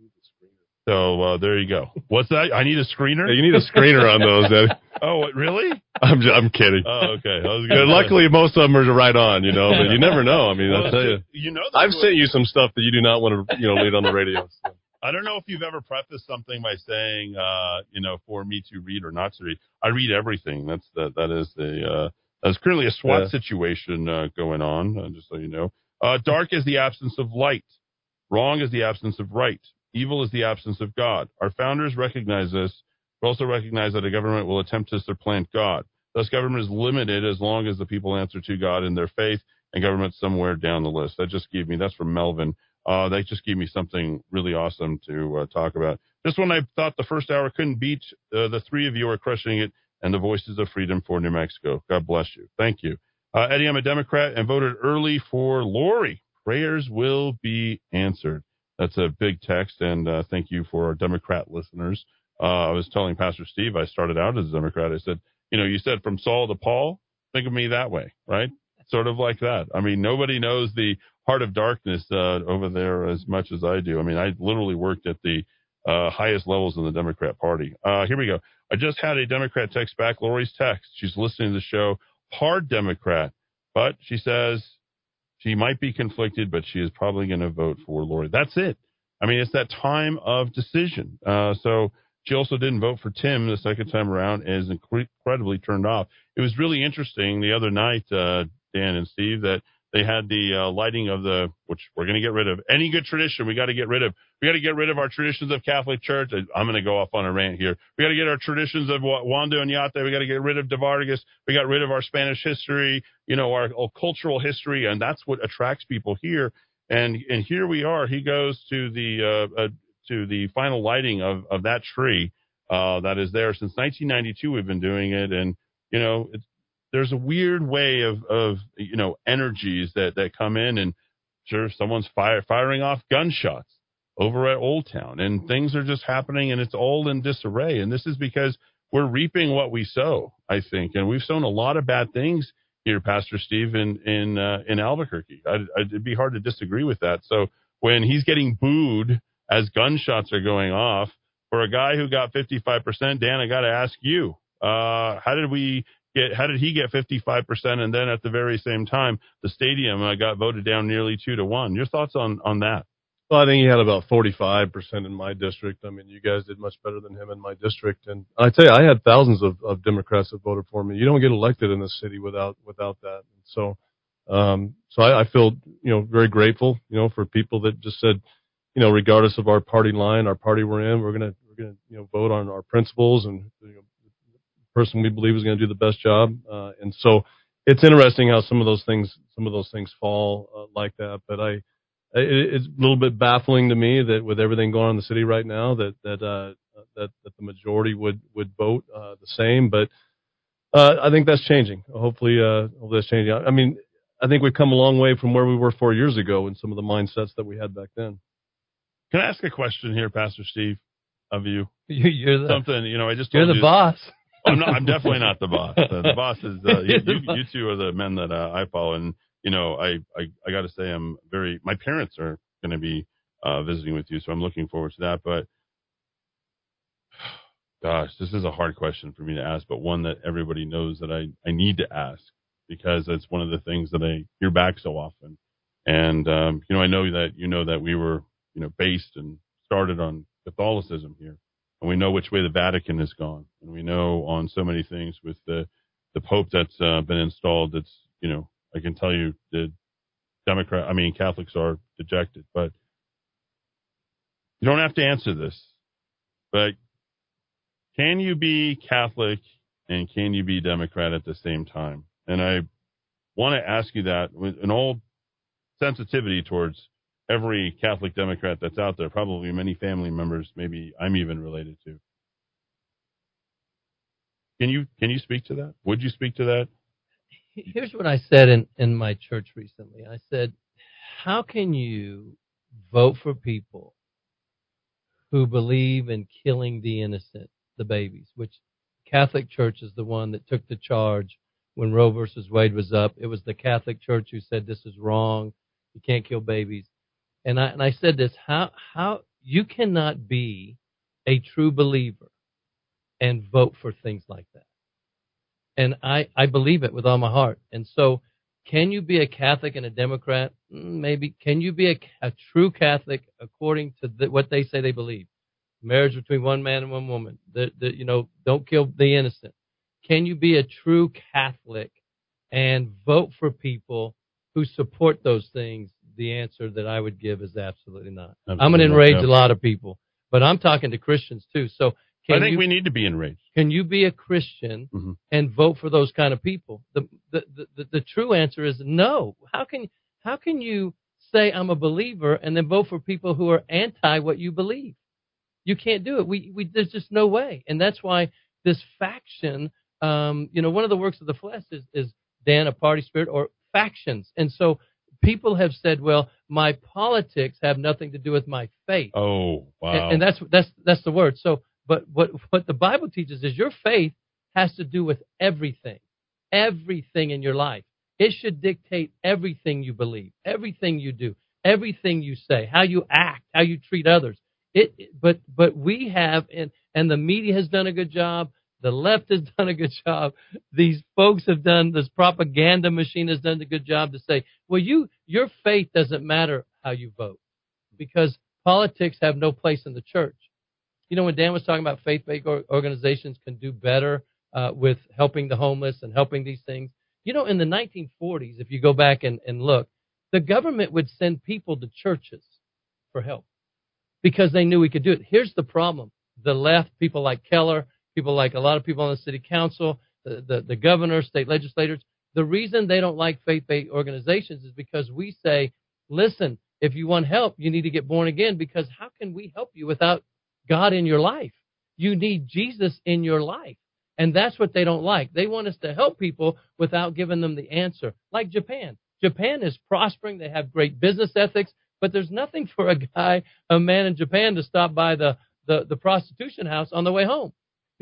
So uh, there you go. What's that? I need a screener. Yeah, you need a screener on those. Eddy. Oh, really? I'm I'm kidding. Oh, okay. I was Yeah, luckily, most of them are right on, you know, but you never know. I mean, Well, I'll tell you. you know, I've sent you some stuff that you do not want to, you know, lead on the radio. I don't know if you've ever prefaced something by saying, uh, you know, for me to read or not to read. I read everything. That's that. That is the. Uh, there's currently a SWAT Yeah. situation uh, going on. Uh, just so you know, uh, dark is the absence of light. Wrong is the absence of right. Evil is the absence of God. Our founders recognize this, but also recognize that a government will attempt to supplant God. Thus, government is limited as long as the people answer to God in their faith, and government somewhere down the list. That just gave me. That's from Melvin. Uh, that just gave me something really awesome to uh, talk about. This one I thought the first hour couldn't beat, uh, the three of you are crushing it, and the voices of freedom for New Mexico. God bless you. Thank you. Uh, Eddy, I'm a Democrat and voted early for Lori. Prayers will be answered. That's a big text, and uh, thank you for our Democrat listeners. Uh, I was telling Pastor Steve I started out as a Democrat. I said, you know, you said from Saul to Paul. Think of me that way, right? Sort of like that. I mean, nobody knows the heart of darkness uh, over there as much as I do. I mean, I literally worked at the uh, highest levels in the Democrat Party. Uh, here we go. I just had a Democrat text back Lori's text. She's listening to the show. Hard Democrat, but she says she might be conflicted, but she is probably going to vote for Lori. That's it. I mean, it's that time of decision. Uh, so she also didn't vote for Tim the second time around and is incredibly turned off. It was really interesting the other night, uh, Dan and Steve, that they had the uh, lighting of the, which we're going to get rid of. Any good tradition, we got to get rid of. We got to get rid of our traditions of Catholic Church. I'm going to go off on a rant here. We got to get our traditions of Wa- Juan de Oñate. We got to get rid of De Vargas. We got rid of our Spanish history, you know, our, our cultural history, and that's what attracts people here. And and here we are. He goes to the uh, uh, to the final lighting of of that tree uh, that is there since 1992. We've been doing it, and you know, it's, there's a weird way of of you know energies that that come in, and sure, someone's fire, firing off gunshots over at Old Town, and things are just happening, and it's all in disarray. And this is because we're reaping what we sow, I think, and we've sown a lot of bad things here, Pastor Steve, in in uh, in Albuquerque. I'd, I'd, it'd be hard to disagree with that. So when he's getting booed as gunshots are going off for a guy who got 55%, Dan, I got to ask you, uh, how did we get? How did he get 55%? And then at the very same time, the stadium uh, got voted down nearly two to one. Your thoughts on on that? Well, I think he had about 45% in my district. I mean, you guys did much better than him in my district. And I tell you, I had thousands of, of Democrats that voted for me. You don't get elected in this city without, without that. So, um, so I, I feel, you know, very grateful, you know, for people that just said, you know, regardless of our party line, our party we're in, we're going to, we're going to, you know, vote on our principles and, you know, person we believe is going to do the best job. Uh, and so it's interesting how some of those things, some of those things fall uh, like that. But I, it, it's a little bit baffling to me that with everything going on in the city right now, that that uh, that that the majority would would vote uh, the same. But uh, I think that's changing. Hopefully, uh, hopefully that's changing. I mean, I think we've come a long way from where we were four years ago and some of the mindsets that we had back then. Can I ask a question here, Pastor Steve, of you? You, you're the Something, you know, I just you're the you- boss. I'm not. I'm definitely not the boss. Uh, the boss is uh, you, you, you two are the men that uh, I follow, and you know, I I, I got to say, I'm very. My parents are going to be uh, visiting with you, so I'm looking forward to that. But gosh, this is a hard question for me to ask, but one that everybody knows that I I need to ask because it's one of the things that I hear back so often. And um, you know, I know that you know that we were you know based and started on Catholicism here and we know which way the Vatican has gone, and we know on so many things with the the Pope that's uh, been installed. That's you know I can tell you the Democrat, I mean Catholics are dejected, but you don't have to answer this. But can you be Catholic and can you be Democrat at the same time? And I want to ask you that with an old sensitivity towards every Catholic Democrat that's out there, probably many family members, maybe I'm even related to. Can you can you speak to that? Would you speak to that? Here's what I said in, in my church recently. I said, How can you vote for people who believe in killing the innocent, the babies, which Catholic Church is the one that took the charge when Roe versus Wade was up. It was the Catholic Church who said this is wrong. You can't kill babies. And I and I said this, how how you cannot be a true believer and vote for things like that. And I, I believe it with all my heart. And so, can you be a Catholic and a Democrat? Mm, Maybe. Can you be a, a true Catholic according to the, what they say they believe? Marriage between one man and one woman. The, the, you know, don't kill the innocent. Can you be a true Catholic and vote for people who support those things? The answer that I would give is absolutely not. I'm going to Absolutely not, enrage yeah. a lot of people, but I'm talking to Christians too. So can I think you, we need to be enraged. can you be a Christian Mhm. and vote for those kind of people? The, the the the the true answer is no. How can how can you say I'm a believer and then vote for people who are anti what you believe? You can't do it. We we there's just no way. And that's why this faction um you know one of the works of the flesh is is Dan a party spirit or factions. And so people have said, well, my politics have nothing to do with my faith. Oh wow! And, and that's that's that's the word. So, but what what the Bible teaches is your faith has to do with everything, everything in your life. It should dictate everything you believe, everything you do, everything you say, how you act, how you treat others. It, it- but but we have and and the media has done a good job. The left has done a good job. These folks have done this propaganda machine has done a good job to say, well, you your faith doesn't matter how you vote because politics have no place in the church. You know, when Dan was talking about faith-based organizations can do better uh, with helping the homeless and helping these things. You know, in the 1940s, if you go back and, and look, the government would send people to churches for help because they knew we could do it. Here's the problem: the left, people like Keller, people like a lot of people on the city council, the the, the governor, state legislators. The reason they don't like faith-based organizations is because we say, listen, if you want help, you need to get born again because how can we help you without God in your life? You need Jesus in your life. And that's what they don't like. They want us to help people without giving them the answer. Like Japan. Japan is prospering. They have great business ethics, but there's nothing for a guy, a man in Japan to stop by the, the, the prostitution house on the way home.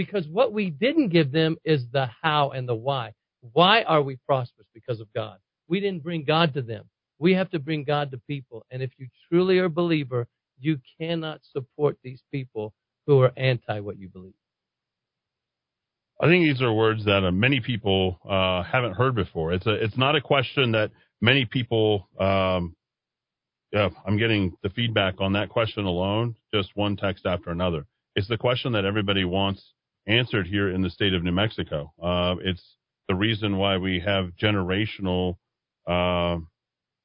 Because what we didn't give them is the how and the why. Why are we prosperous? Because of God. We didn't bring God to them. We have to bring God to people. And if you truly are a believer, you cannot support these people who are anti what you believe. I think these are words that uh, many people uh, haven't heard before. It's a, it's not a question that many people. Um, yeah, I'm getting the feedback on that question alone, just one text after another. It's the question that everybody wants answered here in the state of New Mexico. Uh, it's the reason why we have generational uh,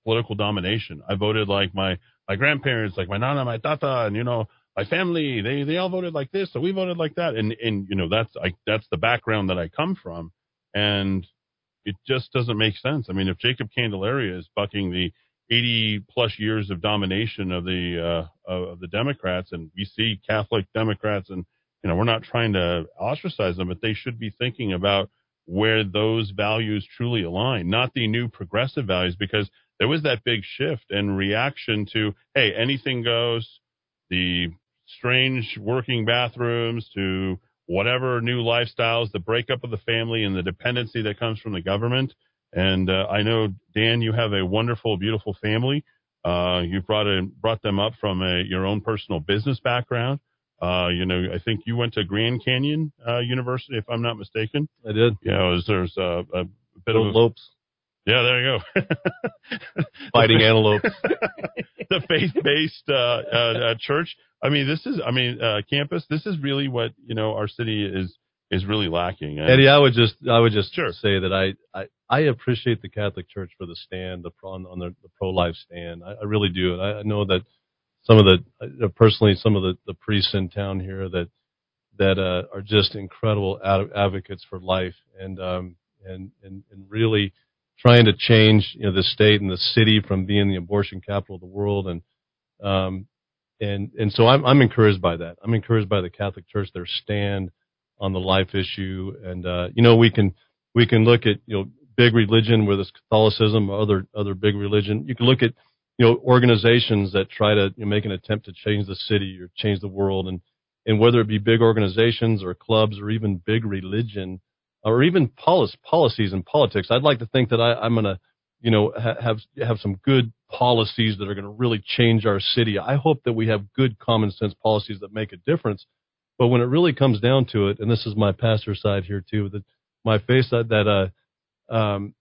political domination. I voted like my my grandparents, like my nana, my tata, and you know my family. They they all voted like this, so we voted like that, and and you know that's I that's the background that I come from, and it just doesn't make sense. I mean, if Jacob Candelaria is bucking the 80 plus years of domination of the uh, of the Democrats, and we see Catholic Democrats, and you know we're not trying to ostracize them, but they should be thinking about where those values truly align, not the new progressive values, because there was that big shift and reaction to, hey, anything goes, the strange working bathrooms to whatever new lifestyles, the breakup of the family and the dependency that comes from the government. And uh, I know, Dan, you have a wonderful, beautiful family. Uh, you brought brought them up from a, your own personal business background. Uh, you know, I think you went to Grand Canyon uh, University, if I'm not mistaken. I did. Yeah, was, there's a, a bit Little of a, lopes. Yeah, there you go. Fighting antelopes. the faith-based uh, uh, uh, church. I mean, this is, I mean, uh, campus. This is really what you know our city is is really lacking. And- Eddy, I would just I would just Sure. say that I, I I appreciate the Catholic Church for the stand, the pro on the, the pro life stand. I, I really do, and I, I know that some of the uh, personally some of the, the priests in town here that that uh, are just incredible ad- advocates for life and um and and and really trying to change you know the state and the city from being the abortion capital of the world and um and and so I'm I'm encouraged by that. I'm encouraged by the Catholic Church their stand on the life issue and uh you know we can we can look at you know big religion whether it's Catholicism or other other big religion. You can look at you know organizations that try to you know, make an attempt to change the city or change the world and and whether it be big organizations or clubs or even big religion or even policy, policies and politics. I'd like to think that I, I'm going to, you know, ha- have have some good policies that are going to really change our city. I hope that we have good common sense policies that make a difference. But when it really comes down to it, and this is my pastor side here too, that my face that that uh um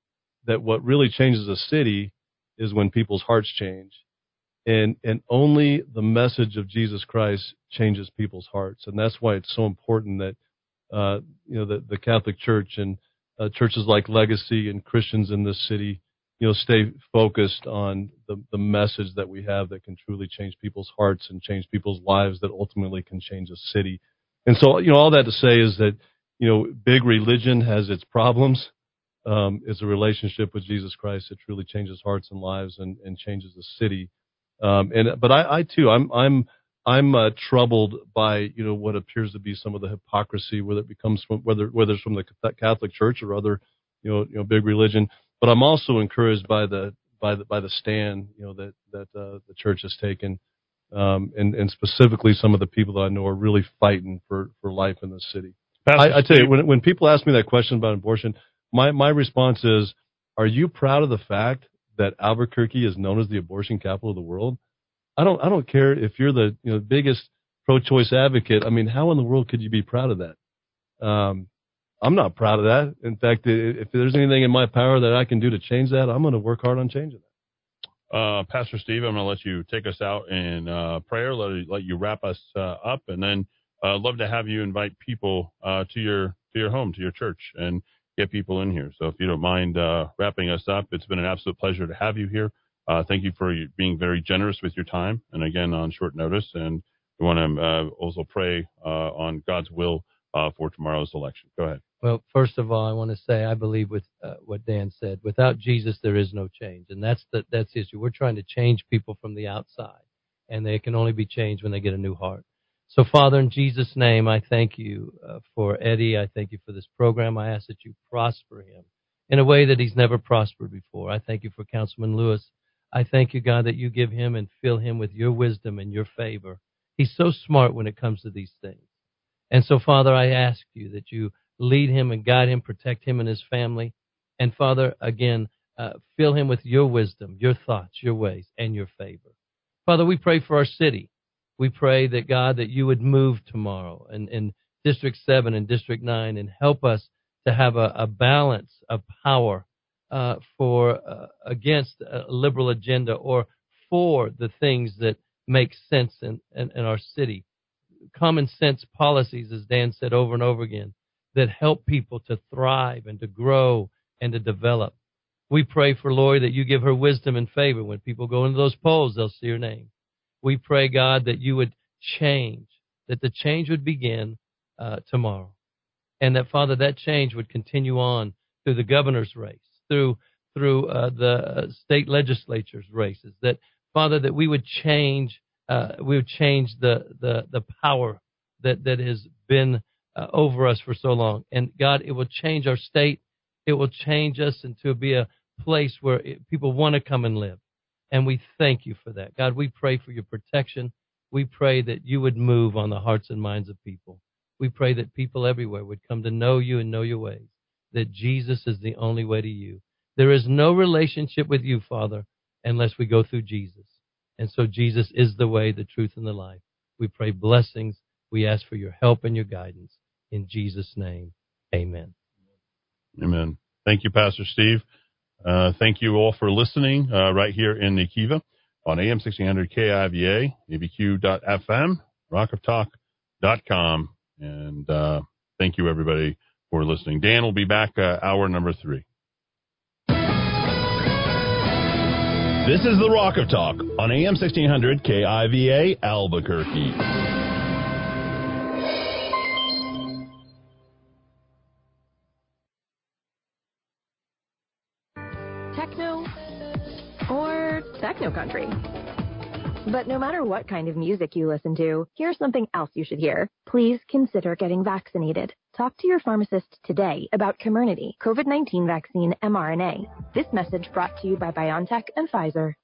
that what really changes a city is when people's hearts change. And and only the message of Jesus Christ changes people's hearts. And that's why it's so important that uh, you know, the, the Catholic Church and uh, churches like Legacy and Christians in this city, you know, stay focused on the, the message that we have that can truly change people's hearts and change people's lives that ultimately can change a city. And so, you know, all that to say is that, you know, big religion has its problems. Um, it's a relationship with Jesus Christ that truly changes hearts and lives and, and changes the city. Um, and, but I, I too, I'm, I'm, I'm uh, troubled by you know what appears to be some of the hypocrisy, whether it becomes from, whether whether it's from the Catholic Church or other you know you know big religion. But I'm also encouraged by the by the by the stand you know that that uh, the church has taken, um, and and specifically some of the people that I know are really fighting for for life in the city. I, I tell you when when people ask me that question about abortion, my my response is, are you proud of the fact that Albuquerque is known as the abortion capital of the world? I don't I don't care if you're the you know biggest pro-choice advocate. I mean, how in the world could you be proud of that? Um, I'm not proud of that. In fact, if there's anything in my power that I can do to change that, I'm going to work hard on changing that. uh, Pastor Steve, I'm going to let you take us out in uh, prayer, let, let you wrap us uh, up, and then uh, love to have you invite people uh, to your to your home, to your church, and get people in here. So if you don't mind uh, wrapping us up, it's been an absolute pleasure to have you here. Uh, thank you for being very generous with your time, and again on short notice. And we want to uh, also pray uh, on God's will uh, for tomorrow's election. Go ahead. Well, first of all, I want to say I believe with uh, what Dan said. Without Jesus, there is no change, and that's the that's the issue. We're trying to change people from the outside, and they can only be changed when they get a new heart. So, Father, in Jesus' name, I thank you uh, for Eddy. I thank you for this program. I ask that you prosper him in a way that he's never prospered before. I thank you for Councilman Lewis. I thank you, God, that you give him and fill him with your wisdom and your favor. He's so smart when it comes to these things. And so, Father, I ask you that you lead him and guide him, protect him and his family. And Father, again, uh, fill him with your wisdom, your thoughts, your ways, and your favor. Father, we pray for our city. We pray that God, that you would move tomorrow in, in District 7 and District 9 and help us to have a, a balance of power uh, for uh, against a liberal agenda or for the things that make sense in, in, in our city. Common sense policies, as Dan said over and over again, that help people to thrive and to grow and to develop. We pray for Lori that you give her wisdom and favor. When people go into those polls, they'll see her name. We pray, God, that you would change, that the change would begin uh, tomorrow. And that, Father, that change would continue on through the governor's race, through through uh, the state legislatures races. That, Father, that we would change, uh, we would change the, the, the power that, that has been uh, over us for so long. And God, it will change our state. It will change us into be a place where it, people want to come and live. And we thank you for that. God, we pray for your protection. We pray that you would move on the hearts and minds of people. We pray that people everywhere would come to know you and know your ways, that Jesus is the only way to you. There is no relationship with you, Father, unless we go through Jesus. And so Jesus is the way, the truth, and the life. We pray blessings. We ask for your help and your guidance. In Jesus' name, amen. Amen. Thank you, Pastor Steve. Uh, thank you all for listening uh, right here in Nikiva on AM 1600 KIVA, abq.fm, rockoftalk.com. And uh, thank you, everybody, for listening. Dan will be back uh, hour number three. This is the Rock of Talk on AM 1600 KIVA Albuquerque. Techno country. But no matter what kind of music you listen to, here's something else you should hear. Please consider getting vaccinated. Talk to your pharmacist today about Comirnaty, COVID-19 vaccine mRNA. This message brought to you by BioNTech and Pfizer.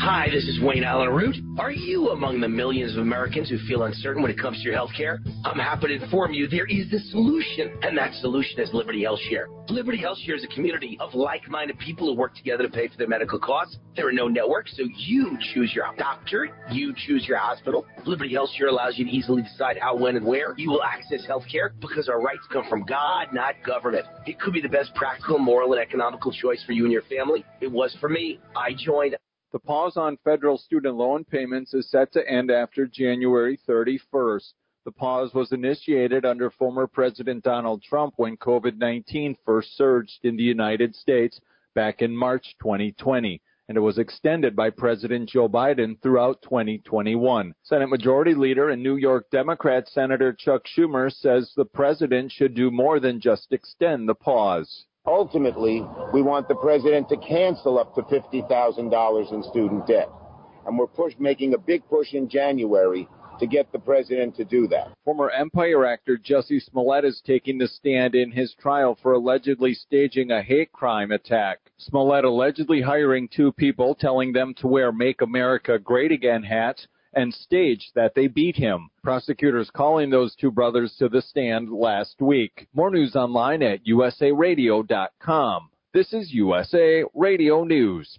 Hi, this is Wayne Allyn Root. Are you among the millions of Americans who feel uncertain when it comes to your health care? I'm happy to inform you there is the solution, and that solution is Liberty Health Share. Liberty Health Share is a community of like-minded people who work together to pay for their medical costs. There are no networks, so you choose your doctor, you choose your hospital. Liberty Health Share allows you to easily decide how, when, and where you will access health care because our rights come from God, not government. It could be the best practical, moral, and economical choice for you and your family. It was for me. I joined. The pause on federal student loan payments is set to end after January 31st. The pause was initiated under former President Donald Trump when COVID 19 first surged in the United States back in March 2020, and it was extended by President Joe Biden throughout 2021. Senate Majority Leader and New York Democrat Senator Chuck Schumer says the president should do more than just extend the pause. Ultimately, we want the president to cancel up to $50,000 in student debt. And we're push, making a big push in January to get the president to do that. Former Empire actor Jussie Smollett is taking the stand in his trial for allegedly staging a hate crime attack. Smollett allegedly hiring two people, telling them to wear Make America Great Again hats, and staged that they beat him. Prosecutors calling those two brothers to the stand last week. More news online at usaradio.com. This is USA Radio News.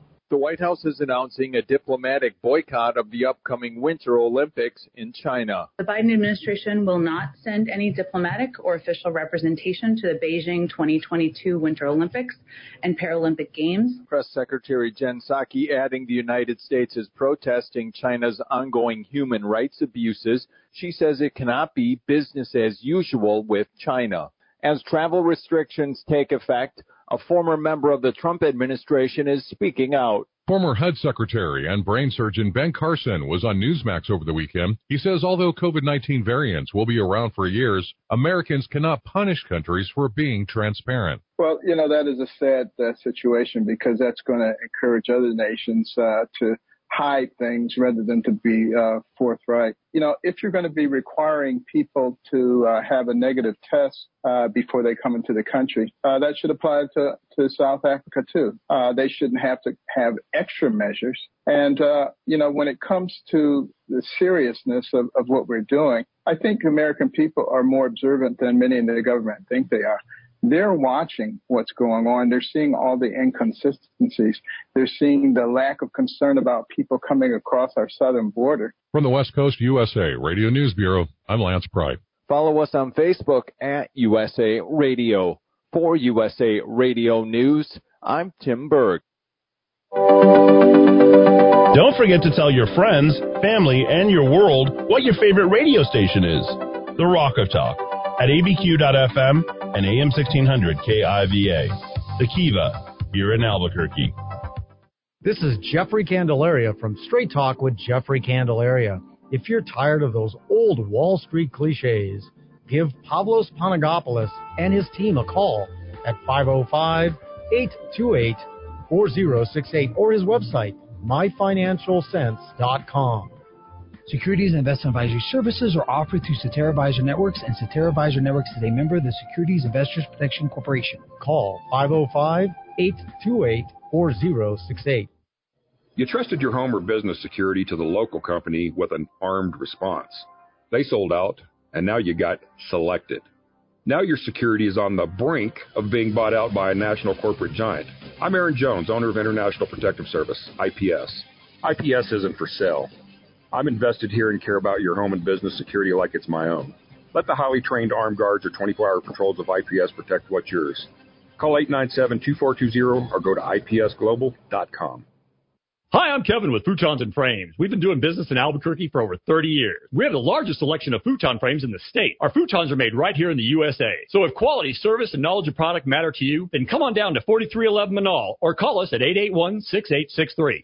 The White House is announcing a diplomatic boycott of the upcoming Winter Olympics in China. The Biden administration will not send any diplomatic or official representation to the Beijing 2022 Winter Olympics and Paralympic Games. Press Secretary Jen Psaki adding the United States is protesting China's ongoing human rights abuses. She says it cannot be business as usual with China. As travel restrictions take effect, a former member of the Trump administration is speaking out. Former HUD Secretary and brain surgeon Ben Carson was on Newsmax over the weekend. He says although COVID 19 variants will be around for years, Americans cannot punish countries for being transparent. Well, you know, that is a sad uh, situation because that's going to encourage other nations uh, to hide things rather than to be uh, forthright. You know, if you're going to be requiring people to uh, have a negative test uh, before they come into the country, uh, that should apply to, to South Africa too. Uh, they shouldn't have to have extra measures. And, uh, you know, when it comes to the seriousness of, of what we're doing, I think American people are more observant than many in the government think they are they're watching what's going on. They're seeing all the inconsistencies. They're seeing the lack of concern about people coming across our southern border. From the West Coast USA Radio News Bureau, I'm Lance Pry. Follow us on Facebook at USA Radio. For USA Radio News, I'm Tim Berg. Don't forget to tell your friends, family, and your world what your favorite radio station is. The Rock of Talk at abq.fm and AM 1600 KIVA. The Kiva, here in Albuquerque. This is Jeffrey Candelaria from Straight Talk with Jeffrey Candelaria. If you're tired of those old Wall Street cliches, give Pavlos Panagopoulos and his team a call at 505 828 4068 or his website, myfinancialsense.com. Securities and investment advisory services are offered through Cetera Advisor Networks, and Cetera Advisor Networks is a member of the Securities Investors Protection Corporation. Call 505 828 4068. You trusted your home or business security to the local company with an armed response. They sold out, and now you got selected. Now your security is on the brink of being bought out by a national corporate giant. I'm Aaron Jones, owner of International Protective Service, IPS. IPS isn't for sale. I'm invested here and care about your home and business security like it's my own. Let the highly trained armed guards or 24 hour patrols of IPS protect what's yours. Call 897 2420 or go to ipsglobal.com. Hi, I'm Kevin with Futons and Frames. We've been doing business in Albuquerque for over 30 years. We have the largest selection of futon frames in the state. Our futons are made right here in the USA. So if quality, service, and knowledge of product matter to you, then come on down to 4311 Menaul or call us at 881-6863.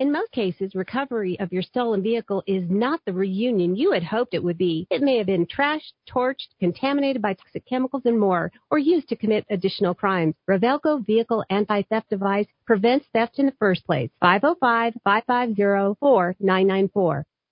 In most cases, recovery of your stolen vehicle is not the reunion you had hoped it would be. It may have been trashed, torched, contaminated by toxic chemicals and more, or used to commit additional crimes. Revelco Vehicle Anti-Theft Device prevents theft in the first place. 505-550-4994.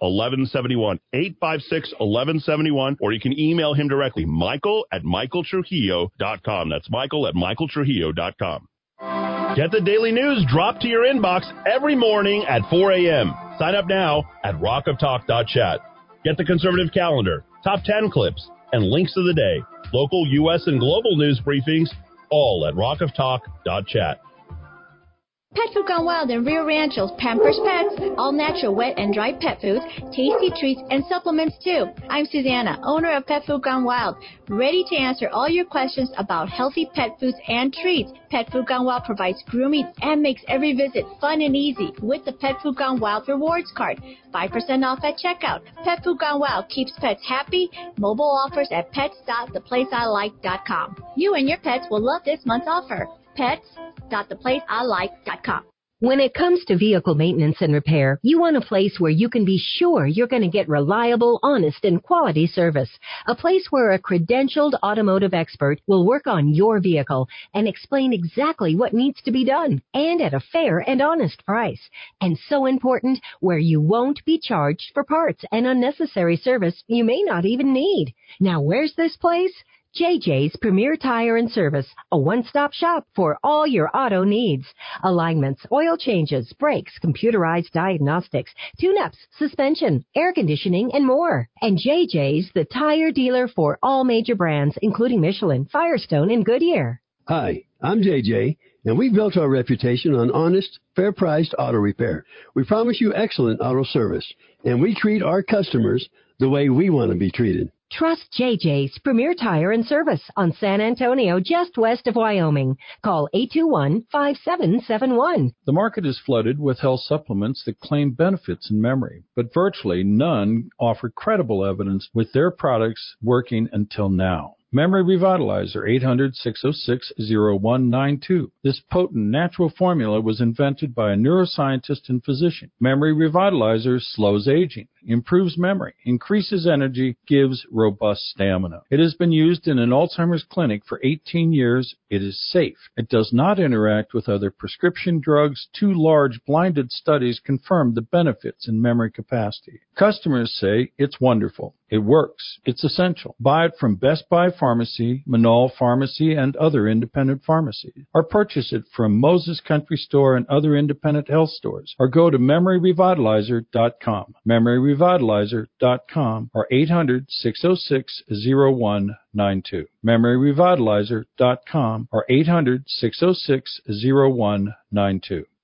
1171 856 1171 or you can email him directly michael at michaeltrujillo.com that's michael at michaeltrujillo.com get the daily news dropped to your inbox every morning at 4 a.m sign up now at rockoftalk.chat get the conservative calendar top 10 clips and links of the day. Local, U.S., and global news briefings, all at rockoftalk.chat. Pet Food Gone Wild and Rio Rancho's Pampers Pets, all natural wet and dry pet foods, tasty treats, and supplements too. I'm Susanna, owner of Pet Food Gone Wild, ready to answer all your questions about healthy pet foods and treats. Pet Food Gone Wild provides grooming and makes every visit fun and easy with the Pet Food Gone Wild rewards card. 5% off at checkout. Pet Food Gone Wild keeps pets happy. Mobile offers at pets.theplaceilike.com. You and your pets will love this month's offer. Pets.theplaceilike.com. When it comes to vehicle maintenance and repair, you want a place where you can be sure you're going to get reliable, honest, and quality service. A place where a credentialed automotive expert will work on your vehicle and explain exactly what needs to be done and at a fair and honest price. And so important, where you won't be charged for parts and unnecessary service you may not even need. Now where's this place? JJ's Premier Tire and Service, a one-stop shop for all your auto needs. Alignments, oil changes, brakes, computerized diagnostics, tune-ups, suspension, air conditioning, and more. And JJ's the tire dealer for all major brands, including Michelin, Firestone, and Goodyear. Hi, I'm JJ, and we've built our reputation on honest, fair-priced auto repair. We promise you excellent auto service, and we treat our customers the way we want to be treated. Trust JJ's Premier Tire and Service on San Antonio, just west of Wyoming. Call 821-5771. The market is flooded with health supplements that claim benefits in memory, but virtually none offer credible evidence with their products working until now. Memory Revitalizer 800-606-0192. This potent natural formula was invented by a neuroscientist and physician. Memory Revitalizer slows aging, improves memory, increases energy, gives robust stamina. It has been used in an Alzheimer's clinic for 18 years. It is safe. It does not interact with other prescription drugs. Two large blinded studies confirm the benefits in memory capacity. Customers say it's wonderful. It works. It's essential. Buy it from Best Buy Pharmacy, Menaul Pharmacy, and other independent pharmacies. Or purchase it from Moses Country Store and other independent health stores. Or go to memoryrevitalizer.com. Memoryrevitalizer.com or 800-606-0192. Memoryrevitalizer.com or 800-606-0192.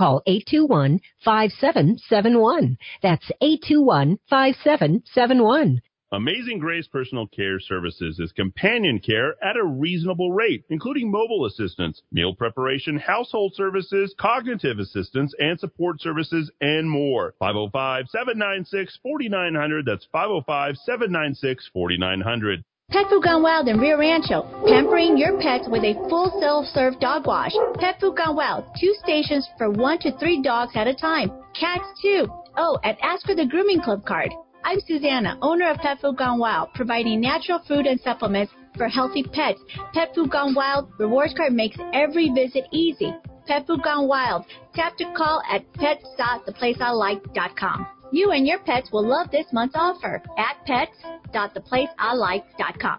Call 821-5771. That's 821-5771. Amazing Grace Personal Care Services is companion care at a reasonable rate, including mobile assistance, meal preparation, household services, cognitive assistance, and support services, and more. 505-796-4900. That's 505-796-4900. Pet Food Gone Wild in Rio Rancho, pampering your pets with a full self-serve dog wash. Pet Food Gone Wild, two stations for one to three dogs at a time. Cats too. Oh, and ask for the Grooming Club card. I'm Susanna, owner of Pet Food Gone Wild, providing natural food and supplements for healthy pets. Pet Food Gone Wild rewards card makes every visit easy. Pet Food Gone Wild. Tap to call at pets.theplaceilike.com. You and your pets will love this month's offer at pets.theplaceilike.com.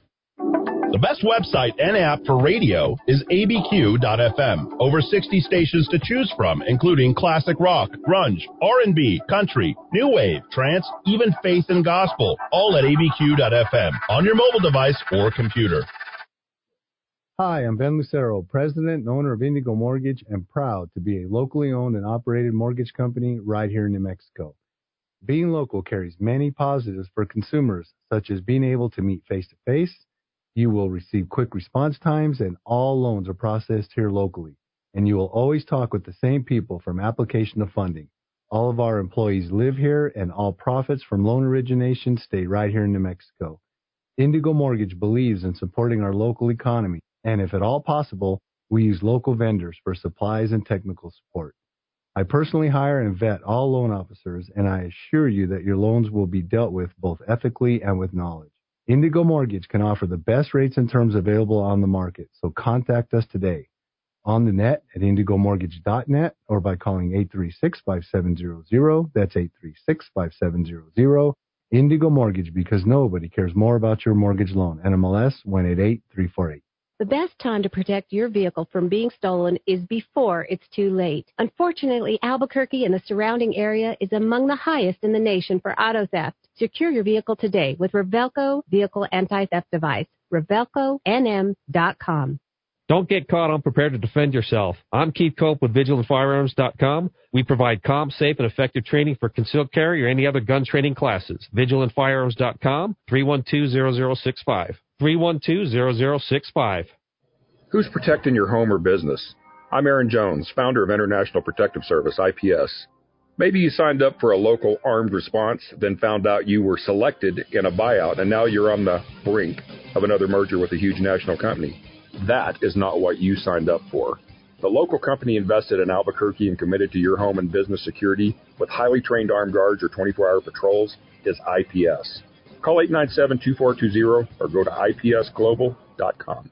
The best website and app for radio is abq.fm. Over 60 stations to choose from, including classic rock, grunge, R&B, country, new wave, trance, even faith and gospel, all at abq.fm on your mobile device or computer. Hi, I'm Ben Lucero, president and owner of Indigo Mortgage and proud to be a locally owned and operated mortgage company right here in New Mexico. Being local carries many positives for consumers, such as being able to meet face to face, you will receive quick response times, and all loans are processed here locally. And you will always talk with the same people from application to funding. All of our employees live here, and all profits from loan origination stay right here in New Mexico. Indigo Mortgage believes in supporting our local economy, and if at all possible, we use local vendors for supplies and technical support. I personally hire and vet all loan officers, and I assure you that your loans will be dealt with both ethically and with knowledge. Indigo Mortgage can offer the best rates and terms available on the market, so contact us today on the net at indigomortgage.net or by calling 836-5700. That's 836-5700. Indigo Mortgage because nobody cares more about your mortgage loan. NMLS 188348. The best time to protect your vehicle from being stolen is before it's too late. Unfortunately, Albuquerque and the surrounding area is among the highest in the nation for auto theft. Secure your vehicle today with Revelco Vehicle Anti-Theft Device. RevelcoNM.com. Don't get caught unprepared to defend yourself. I'm Keith Cope with VigilantFirearms.com. We provide calm, safe, and effective training for concealed carry or any other gun training classes. VigilantFirearms.com, 312-0065. 312-0065. Who's protecting your home or business? I'm Aaron Jones, founder of International Protective Service, IPS. Maybe you signed up for a local armed response, then found out you were selected in a buyout, and now you're on the brink of another merger with a huge national company. That is not what you signed up for. The local company invested in Albuquerque and committed to your home and business security with highly trained armed guards or 24 hour patrols is IPS. Call 897 2420 or go to ipsglobal.com.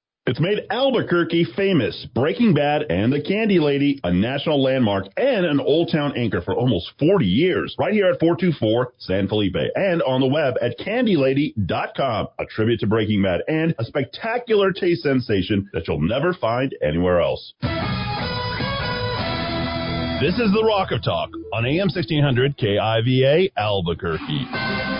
It's made Albuquerque famous. Breaking Bad and The Candy Lady, a national landmark and an Old Town anchor for almost 40 years. Right here at 424 San Felipe and on the web at candylady.com. A tribute to Breaking Bad and a spectacular taste sensation that you'll never find anywhere else. This is the Rock of Talk on AM 1600 KIVA Albuquerque.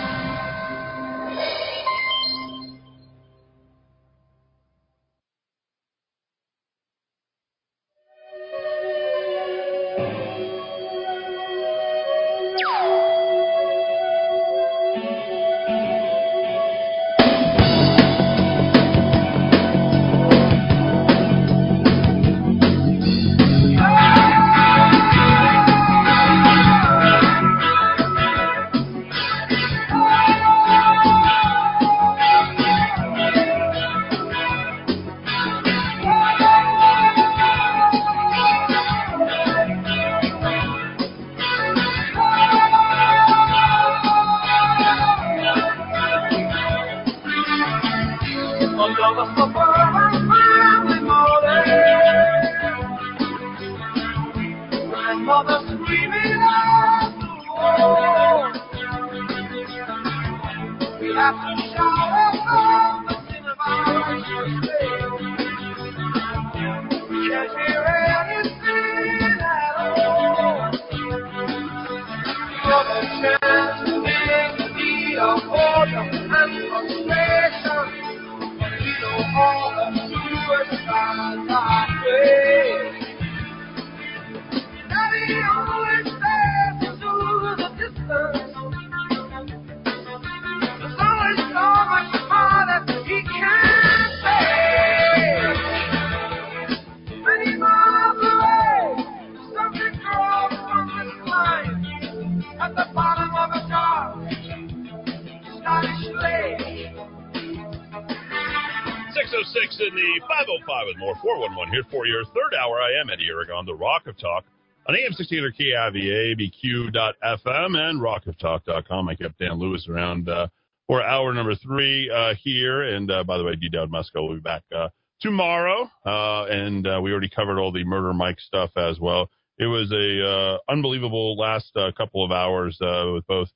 On the Rock of Talk on AM 1600 KIVA, ABQ.FM, and rockoftalk.com. I kept Dan Lewis around uh, for hour number three uh, here. And uh, by the way, D. Dowd Muska will be back uh, tomorrow. Uh, and uh, we already covered all the Murder Mike stuff as well. It was a unbelievable last couple of hours with both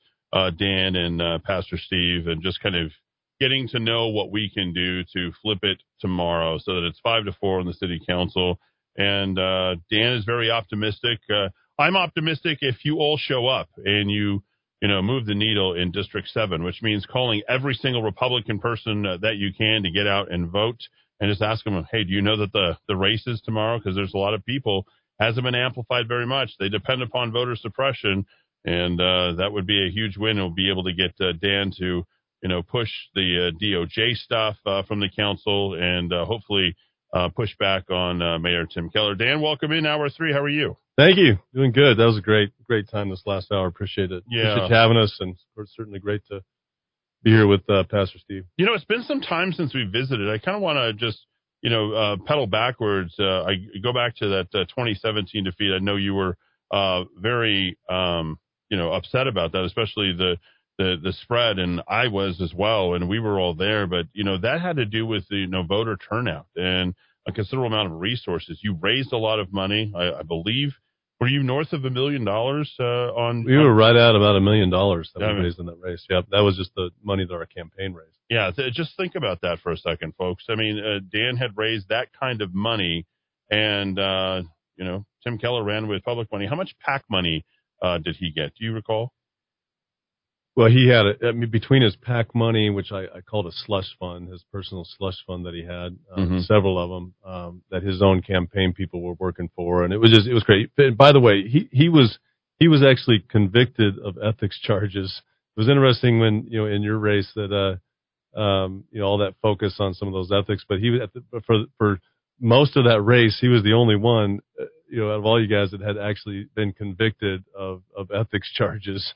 Dan and Pastor Steve, and just kind of getting to know what we can do to flip it tomorrow so that it's five to four in the city council and uh, Dan is very optimistic. Uh, I'm optimistic if you all show up and you, you know, move the needle in District 7, which means calling every single Republican person uh, that you can to get out and vote and just ask them, hey, do you know that the, the race is tomorrow? Because there's a lot of people, hasn't been amplified very much. They depend upon voter suppression, and uh, that would be a huge win. We'll be able to get uh, Dan to, you know, push the uh, DOJ stuff from the council and hopefully uh, push back on uh, Mayor Tim Keller. Dan, welcome in hour three. How are you? Thank you. Doing good. That was a great, great time this last hour. Appreciate it. Yeah. Appreciate you having us, and it's certainly great to be here with uh, Pastor Steve. You know, it's been some time since we visited. I kind of want to just, you know, uh, pedal backwards. Uh, I go back to that uh, 2017 defeat. I know you were uh, very, um, you know, upset about that, especially the the the spread, and I was as well, and we were all there. But you know that had to do with the you know voter turnout and a considerable amount of resources. You raised a lot of money, I, I believe. Were you north of a million dollars uh, on? We were right at about a million dollars that we raised in that race. Yep, that was just the money that our campaign raised. Yeah, th- just think about that for a second, folks. I mean, uh, Dan had raised that kind of money, and uh, you know, Tim Keller ran with public money. How much PAC money uh, did he get? Do you recall? Well, he had a, I mean, between his PAC money, which I, I called a slush fund, his personal slush fund that he had, um, Mm-hmm. several of them um, that his own campaign people were working for, and it was just it was great. And by the way, he he was he was actually convicted of ethics charges. It was interesting when you know in your race that uh um you know all that focus on some of those ethics, but he was at the, for for most of that race, he was the only one, uh, you know, out of all you guys that had actually been convicted of of ethics charges.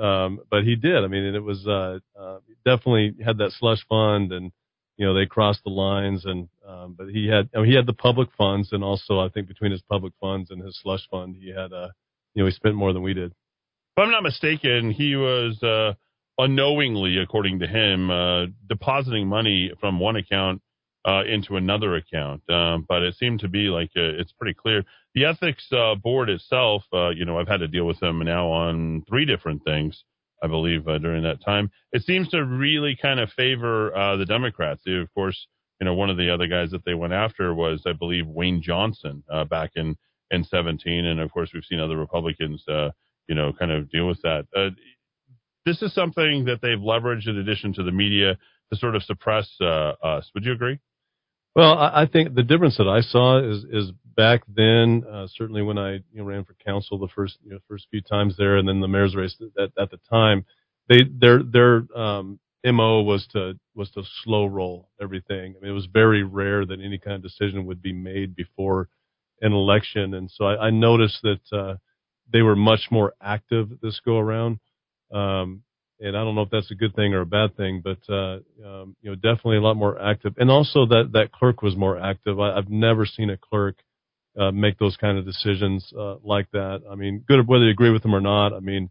Um, but he did. I mean, and it was uh, uh, definitely had that slush fund, and you know they crossed the lines. And um, but he had I mean, he had the public funds, and also I think between his public funds and his slush fund, he had uh, you know he spent more than we did. If I'm not mistaken, he was uh, unknowingly, according to him, uh, depositing money from one account uh, into another account. Um, but it seemed to be like uh, it's pretty clear. The ethics uh, board itself, uh, you know, I've had to deal with them now on three different things, I believe, uh, during that time. It seems to really kind of favor uh, the Democrats. They, of course, you know, one of the other guys that they went after was, I believe, Wayne Johnson back in in 17, and of course, we've seen other Republicans, you know, kind of deal with that. This is something that they've leveraged in addition to the media to sort of suppress us. Would you agree? Well, I, I think the difference that I saw is is back then, uh, certainly when I you know, ran for council the first you know, first few times there, and then the mayor's race at, at the time, they their their um, mo was to was to slow roll everything. I mean, it was very rare that any kind of decision would be made before an election, and so I, I noticed that uh, they were much more active this go around. Um, and I don't know if that's a good thing or a bad thing, but uh, um, you know, definitely a lot more active. And also that that clerk was more active. I, I've never seen a clerk uh, make those kind of decisions uh, like that. I mean, good whether you agree with them or not. I mean,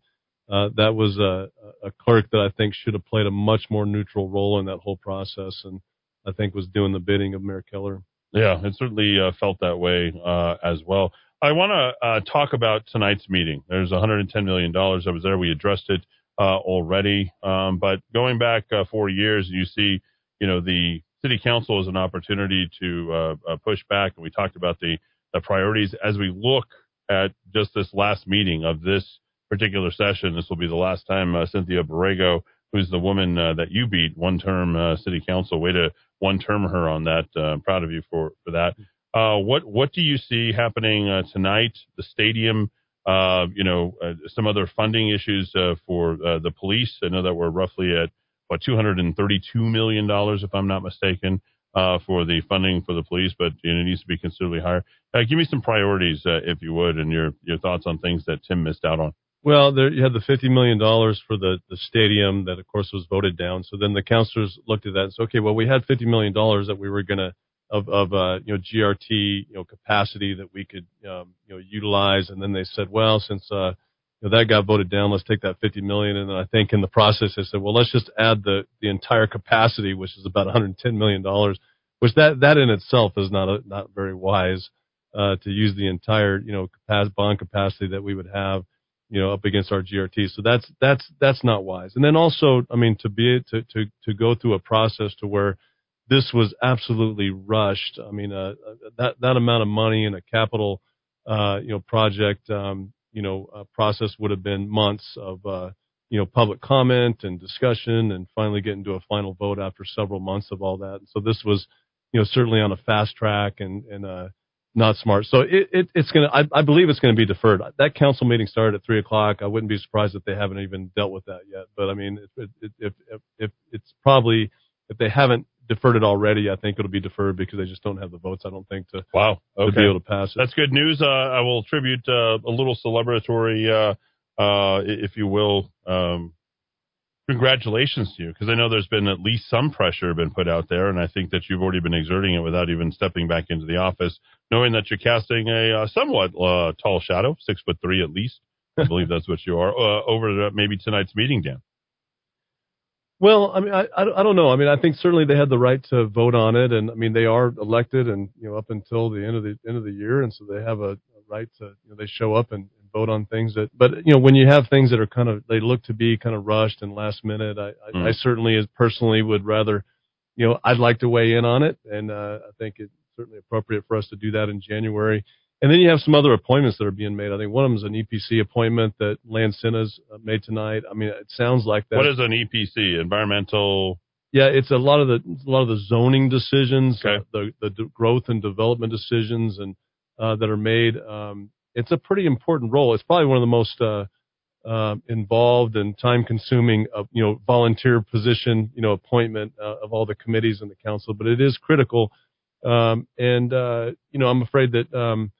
uh, that was a, a clerk that I think should have played a much more neutral role in that whole process, and I think was doing the bidding of Mayor Keller. Yeah, it certainly uh, felt that way uh, as well. I want to uh, talk about tonight's meeting. There's 110 million dollars that was there. We addressed it already. Um, but going back uh, four years, you see, you know, the city council is an opportunity to uh, uh, push back, and we talked about the the priorities as we look at just this last meeting of this particular session. This will be the last time uh, Cynthia Borrego, who's the woman uh, that you beat one term city council, way to one term her on that. I'm proud of you for for that. what what do you see happening tonight? The stadium uh, you know, uh, some other funding issues uh, for uh, the police. I know that we're roughly at what 232 million dollars, if I'm not mistaken, uh, for the funding for the police, but you know, it needs to be considerably higher. Uh, give me some priorities, if you would, and your your thoughts on things that Tim missed out on. Well, there, you had the $50 million for the, the stadium that, of course, was voted down. So then the councilors looked at that and said, okay, well, we had $50 million that we were going to of of uh, you know GRT you know capacity that we could um, you know utilize, and then they said, well, since uh, you know, that got voted down, let's take that 50 million, and then I think in the process they said, well, let's just add the the entire capacity, which is about 110 million dollars, which that that in itself is not a, not very wise uh, to use the entire you know capacity, bond capacity that we would have you know up against our GRT. So that's that's that's not wise. And then also, I mean, to be to to to go through a process to where this was absolutely rushed. I mean, uh, that that amount of money in a capital, uh, you know, project, um, you know, uh, process would have been months of, uh, you know, public comment and discussion, and finally getting to a final vote after several months of all that. So this was, you know, certainly on a fast track and and uh, not smart. So it, it it's gonna, I, I believe it's gonna be deferred. That council meeting started at three o'clock. I wouldn't be surprised if they haven't even dealt with that yet. But I mean, if if, if, if it's probably if they haven't deferred it already. I think it'll be deferred because they just don't have the votes. I don't think to wow okay. to be able to pass it. That's good news. Uh, I will attribute uh, a little celebratory, uh, uh if you will, um, congratulations to you because I know there's been at least some pressure been put out there, and I think that you've already been exerting it without even stepping back into the office, knowing that you're casting a uh, somewhat uh, tall shadow, six foot three at least. I believe that's what you are over maybe tonight's meeting, Dan. Well, I mean, I, I don't know. I mean, I think certainly they had the right to vote on it, and I mean, they are elected, and you know, up until the end of the end of the year, and so they have a, a right to, you know, they show up and, and vote on things that. But you know, when you have things that are kind of, they look to be kind of rushed and last minute, I, I, mm. I certainly, as personally, would rather, you know, I'd like to weigh in on it, and uh, I think it's certainly appropriate for us to do that in January. And then you have some other appointments that are being made. I think one of them is an EPC appointment that Lan Sena's uh, made tonight. I mean, it sounds like that. What is an EPC? Environmental. Yeah, it's a lot of the a lot of the zoning decisions, okay. uh, the the d- growth and development decisions, and uh, that are made. Um, it's a pretty important role. It's probably one of the most uh, uh, involved and time-consuming, uh, you know, volunteer position, you know, appointment uh, of all the committees in the council. But it is critical Um, and uh, you know, I'm afraid that um,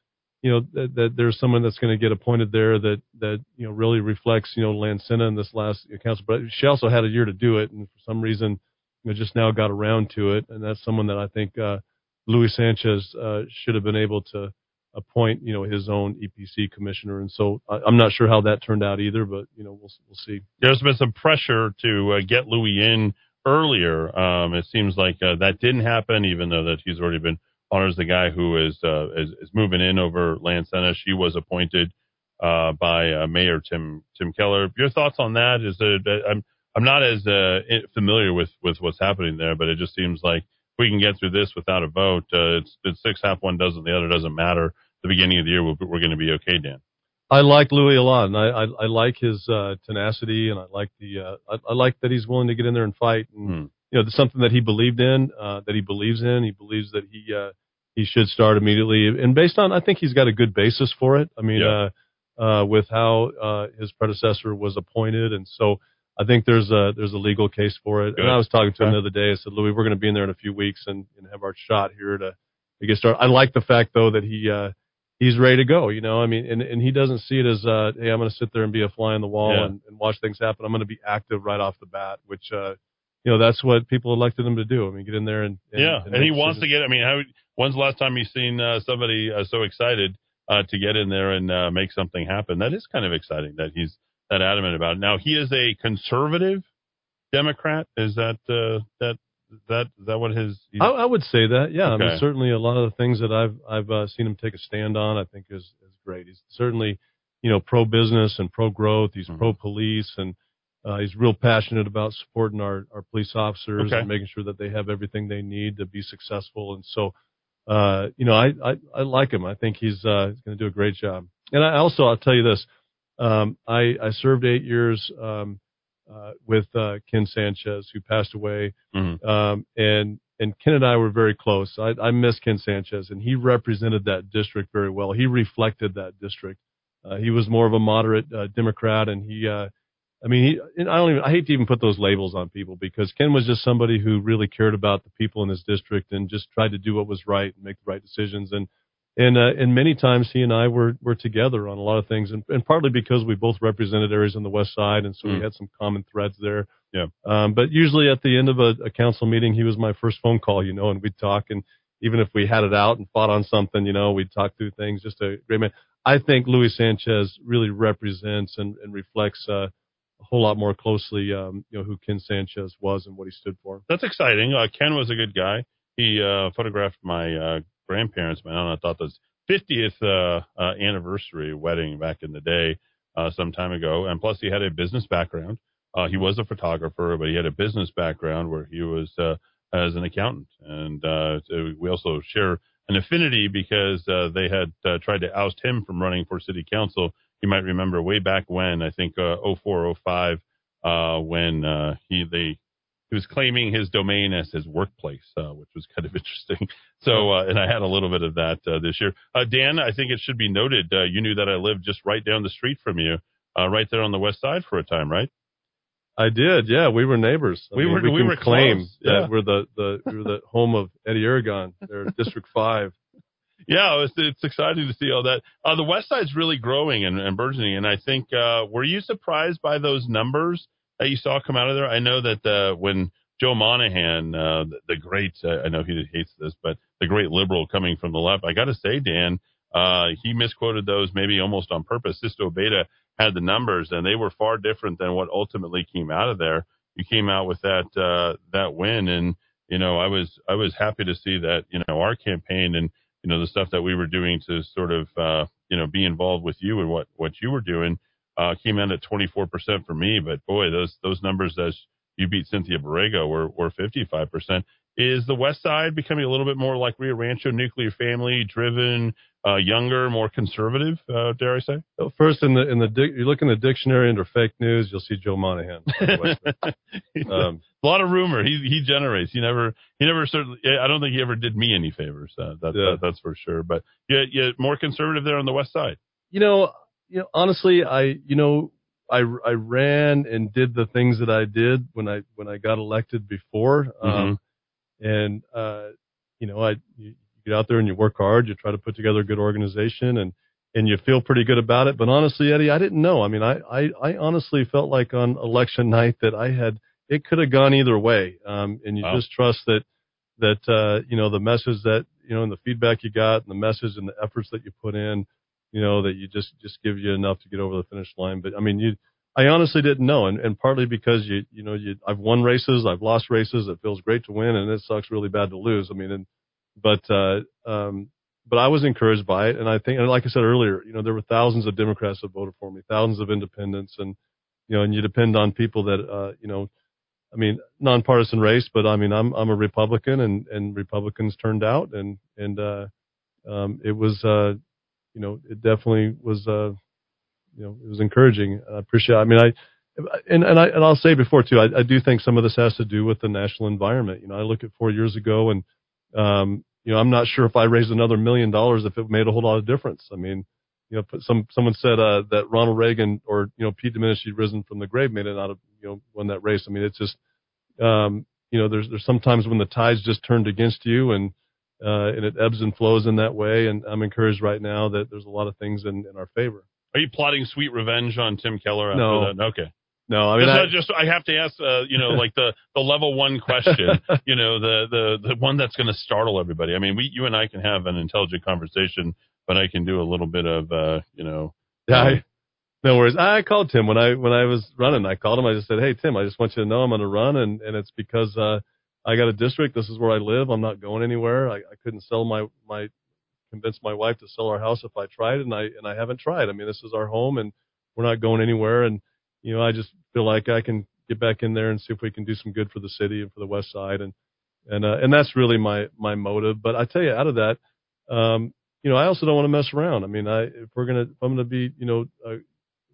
you know that, that there's someone that's going to get appointed there that that you know really reflects you know Lan Sena in this last council. But she also had a year to do it, and for some reason, you know, just now got around to it. And that's someone that I think uh, Luis Sanchez uh, should have been able to appoint you know his own EPC commissioner. And so I, I'm not sure how that turned out either, but you know we'll we'll see. There's been some pressure to uh, get Louis in earlier. Um, it seems like uh, that didn't happen, even though that he's already been honored as the guy who is, uh, is, is moving in over Lan Sena. She was appointed uh, by uh, Mayor Tim Tim Keller. Your thoughts on that? Is I'm I'm not as uh, familiar with with what's happening there, but it just seems like we can get through this without a vote. Uh, it's it's six half one doesn't the other doesn't matter. The beginning of the year we're, we're going to be okay, Dan. I like Louis a lot, and I I, I like his uh, tenacity, and I like the uh, I, I like that he's willing to get in there and fight. And Hmm. You know, something that he believed in, uh, that he believes in. He believes that he uh, he should start immediately, and based on I think he's got a good basis for it. I mean, Yeah. uh, uh, with how uh, his predecessor was appointed, and so I think there's a there's a legal case for it. Good. And I was talking to him the other day. I said, Louis, we're going to be in there in a few weeks and, and have our shot here to to get started. I like the fact though that he. Uh, he's ready to go. You know, I mean, and, and he doesn't see it as, uh, hey, I'm going to sit there and be a fly on the wall Yeah. and, and watch things happen. I'm going to be active right off the bat, which, uh, you know, that's what people elected him to do. I mean, get in there and, and yeah, and, he make wants to get. I mean, how? When's the last time you've seen uh, somebody uh, so excited uh, to get in there and uh, make something happen? That is kind of exciting that he's that adamant about it. Now he is a conservative Democrat. Is that uh, that that that what his? I, I would say that, yeah. I mean, certainly a lot of the things that I've I've uh, seen him take a stand on, I think is is great. He's certainly, you know, pro business and pro growth. He's Mm-hmm. pro police, and uh, he's real passionate about supporting our our police officers Okay. and making sure that they have everything they need to be successful. And so, uh, you know, I I, I like him. I think he's uh, he's going to do a great job. And I also I'll tell you this, um, I I served eight years. Um, uh, with uh, Ken Sanchez, who passed away, Mhm. um, and and Ken and I were very close. I, I miss Ken Sanchez, and he represented that district very well. He reflected that district. Uh, he was more of a moderate uh, Democrat, and he, uh, I mean, he, I don't even, I hate to even put those labels on people because Ken was just somebody who really cared about the people in his district and just tried to do what was right and make the right decisions. And and uh, and many times he and I were were together on a lot of things, and, and partly because we both represented areas on the west side, and so we Mm. had some common threads there. Yeah. Um, but usually at the end of a, a council meeting, he was my first phone call, you know, and we'd talk. And even if we had it out and fought on something, you know, we'd talk through things. Just a great man. I think Luis Sanchez really represents and, and reflects uh, a whole lot more closely, um, you know, who Ken Sanchez was and what he stood for. That's exciting. Uh, Ken was a good guy. He uh, photographed my uh, grandparents. Man, I I thought this 50th uh, uh, anniversary wedding back in the day, uh, some time ago. And plus, he had a business background. Uh, he was a photographer, but he had a business background where he was as an accountant. And uh, so we also share an affinity because they had tried to oust him from running for city council. You might remember way back when, I think uh, 04, 05, uh, when uh, he they he was claiming his domain as his workplace, uh, which was kind of interesting. So, uh, and I had a little bit of that uh, this year. Uh, Dan, I think it should be noted uh, you knew that I lived just right down the street from you, uh, right there on the west side for a time, right? I did, yeah. We were neighbors. I We mean, were- We, we were claim close, that yeah. we're the the we were the home of Eddy Aragon. They're District Five. Yeah, it's, it's exciting to see all that. Uh, the West Side's really growing and, and burgeoning, and I think uh, were you surprised by those numbers that you saw come out of there? I know that uh, when Joe Monahan, uh, the, the great, uh, I know he hates this, but the great liberal coming from the left, I got to say, Dan, uh, he misquoted those maybe almost on purpose. Sisto Abeyta had the numbers, and they were far different than what ultimately came out of there. You came out with that uh, that win, and you know I was I was happy to see that you know our campaign and you know the stuff that we were doing to sort of uh, you know be involved with you and what what you were doing uh, came in at 24% for me. But boy, those those numbers as you beat Cynthia Borrego were were 55%. Is the West Side becoming a little bit more like Rio Rancho, nuclear family driven, uh, younger, more conservative? Uh, dare I say? So First, in the in the dic- you look in the dictionary under fake news, you'll see Joe Monahan. Um, a lot of rumor he he generates. He never he never certainly. I don't think he ever did me any favors. Uh, that, Yeah. that that's for sure. But yeah, yeah, more conservative there on the West Side. you know, you know, honestly, I, you know, I, I ran and did the things that I did when I, when I got elected before. Um, and, uh, you know, I you get out there and you work hard, you try to put together a good organization, and and you feel pretty good about it. But honestly, Eddy, I didn't know. I mean, I I, I honestly felt like on election night that I had it could have gone either way, um, and you Wow. just trust that that uh, you know the message that you know and the feedback you got and the message and the efforts that you put in, you know that you just just give you enough to get over the finish line. But I mean, you I honestly didn't know, and, and partly because you you know you I've won races, I've lost races. It feels great to win, and it sucks really bad to lose. I mean, and but uh, um, but I was encouraged by it, and I think, and like I said earlier, you know, there were thousands of Democrats that voted for me, thousands of independents, and you know, and you depend on people that uh, you know. I mean, nonpartisan race, but I mean, I'm I'm a Republican, and and Republicans turned out, and and uh, um, it was, uh, you know, it definitely was, uh, you know, it was encouraging. I appreciate. I mean, I and and I and I'll say before too, I, I do think some of this has to do with the national environment. You know, I look at four years ago, and um, you know, I'm not sure if I raised another million dollars if it made a whole lot of difference. I mean, you know, some someone said uh, that Ronald Reagan or you know Pete Domenici risen from the grave made it out of you know won that race. I mean, it's just um, you know, there's there's sometimes when the tides just turned against you and uh, and it ebbs and flows in that way. And I'm encouraged right now that there's a lot of things in, in our favor. Are you plotting sweet revenge on Tim Keller after No. that? Okay. No, I mean, just, I, uh, just I have to ask, uh, you know, like the the level one question, you know, the the the one that's going to startle everybody. I mean, we you and I can have an intelligent conversation, but I can do a little bit of, uh, you know, Yeah, I, no worries. I called Tim when I when I was running. I called him. I just said, "Hey Tim, I just want you to know I'm going to run, and and it's because uh, I got a district. This is where I live. I'm not going anywhere. I, I couldn't sell my my convince my wife to sell our house if I tried, and I and I haven't tried. I mean, this is our home, and we're not going anywhere. And you know, I just feel like I can get back in there and see if we can do some good for the city and for the West Side, and and uh, and that's really my my motive. But I tell you, out of that, um, you know, I also don't want to mess around. I mean, I if we're gonna if I'm gonna be you know uh,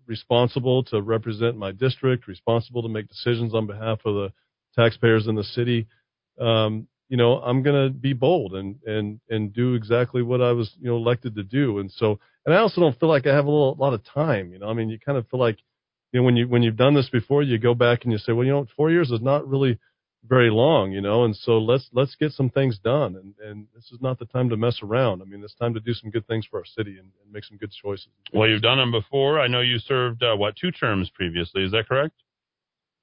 responsible to represent my district, responsible to make decisions on behalf of the taxpayers in the city. Um, you know, I'm going to be bold and, and, and do exactly what I was, you know, elected to do. And so, and I also don't feel like I have a little, lot of time, you know, I mean, you kind of feel like, you know, when you, when you've done this before, you go back and you say, well, you know, four years is not really very long, you know, and so let's, let's get some things done. And, and this is not the time to mess around. I mean, it's time to do some good things for our city and, and make some good choices. well, you've done them before. I know you served uh, what two terms previously. Is that correct?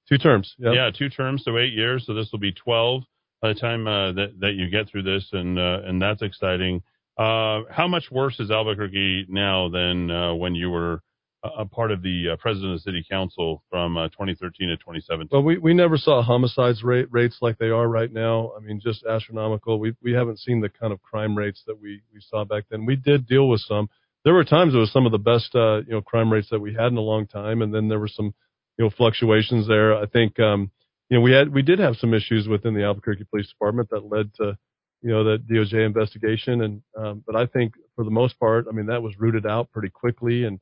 Two terms. Yep. Yeah, two terms, so eight years. So this will be twelve by the time uh, that that you get through this, and uh, and that's exciting. Uh, how much worse is Albuquerque now than uh, when you were a, part of the uh, president of the city council from uh, 2013 to 2017? Well, we, we never saw homicides rate, rates like they are right now. I mean, just astronomical. We we haven't seen the kind of crime rates that we, we saw back then. We did deal with some. There were times it was some of the best you know crime rates that we had in a long time, and then there were some you know fluctuations there. I think um, you know we had we did have some issues within the Albuquerque Police Department that led to you know the DOJ investigation, and um, but I think for the most part, I mean that was rooted out pretty quickly, and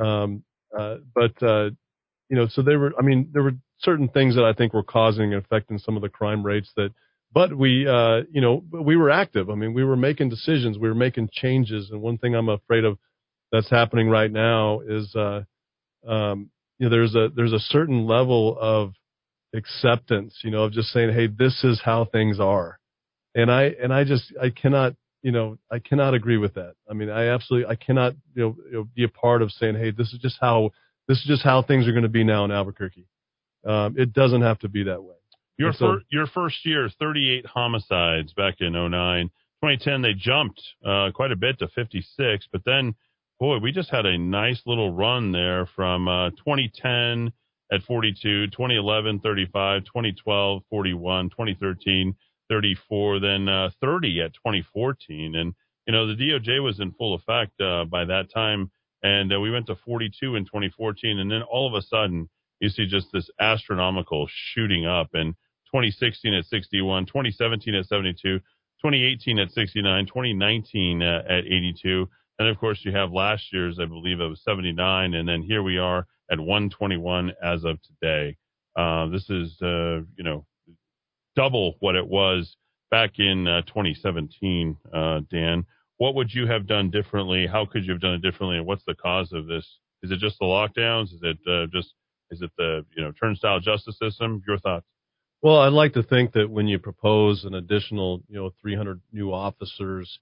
um, uh, but uh, you know, so there were, I mean, there were certain things that I think were causing and affecting some of the crime rates that, but we, uh, you know, we were active. I mean, we were making decisions, we were making changes. And one thing I'm afraid of that's happening right now is, uh, um, you know, there's a, there's a certain level of acceptance, you know, of just saying, Hey, this is how things are. And I, and I just, I cannot, you know, I cannot agree with that. I mean, I absolutely, I cannot, you know, you know be a part of saying, Hey, this is just how, this is just how things are going to be now in Albuquerque. Um, it doesn't have to be that way. Your so- fir- your first year, 38 homicides back in 09. 2010, they jumped uh, quite a bit to 56, but then, boy, we just had a nice little run there from uh, 2010 at 42, 2011 35, 2012 41, 2013 34, then uh, 30 at 2014, and you know the DOJ was in full effect uh, by that time, and uh, we went to 42 in 2014, and then all of a sudden you see just this astronomical shooting up and 2016 at 61, 2017 at 72, 2018 at 69, 2019 uh, at 82. And of course, you have last year's, I believe it was 79. And then here we are at 121 as of today. Uh, this is, uh, you know, double what it was back in uh, 2017, uh, Dan. What would you have done differently? How could you have done it differently? And what's the cause of this? Is it just the lockdowns? Is it uh, just is it the you know turnstile justice system? Your thoughts? Well, I'd like to think that when you propose an additional, you know, 300 new officers,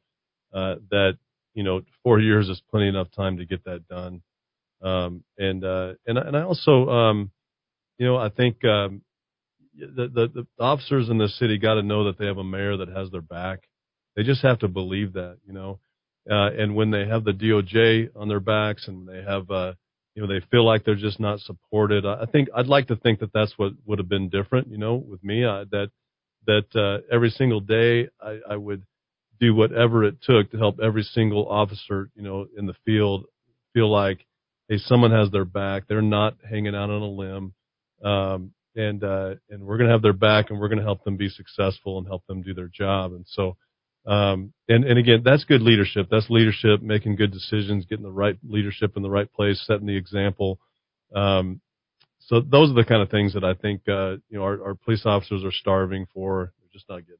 uh, that you know, four years is plenty enough time to get that done. Um, and uh, and and I also, um, you know, I think um, the, the the officers in the city got to know that they have a mayor that has their back. They just have to believe that, you know. Uh, and when they have the DOJ on their backs and they have uh, you know they feel like they're just not supported. I think I'd like to think that that's what would have been different, you know, with me. I, that that uh, every single day I, I would do whatever it took to help every single officer, you know, in the field feel like hey, someone has their back. They're not hanging out on a limb, um, and uh, and we're going to have their back, and we're going to help them be successful and help them do their job. And so um, and, and again, that's good leadership. That's leadership, making good decisions, getting the right leadership in the right place, setting the example. Um, so those are the kind of things that I think, uh, you know, our, our police officers are starving for. They're just not getting.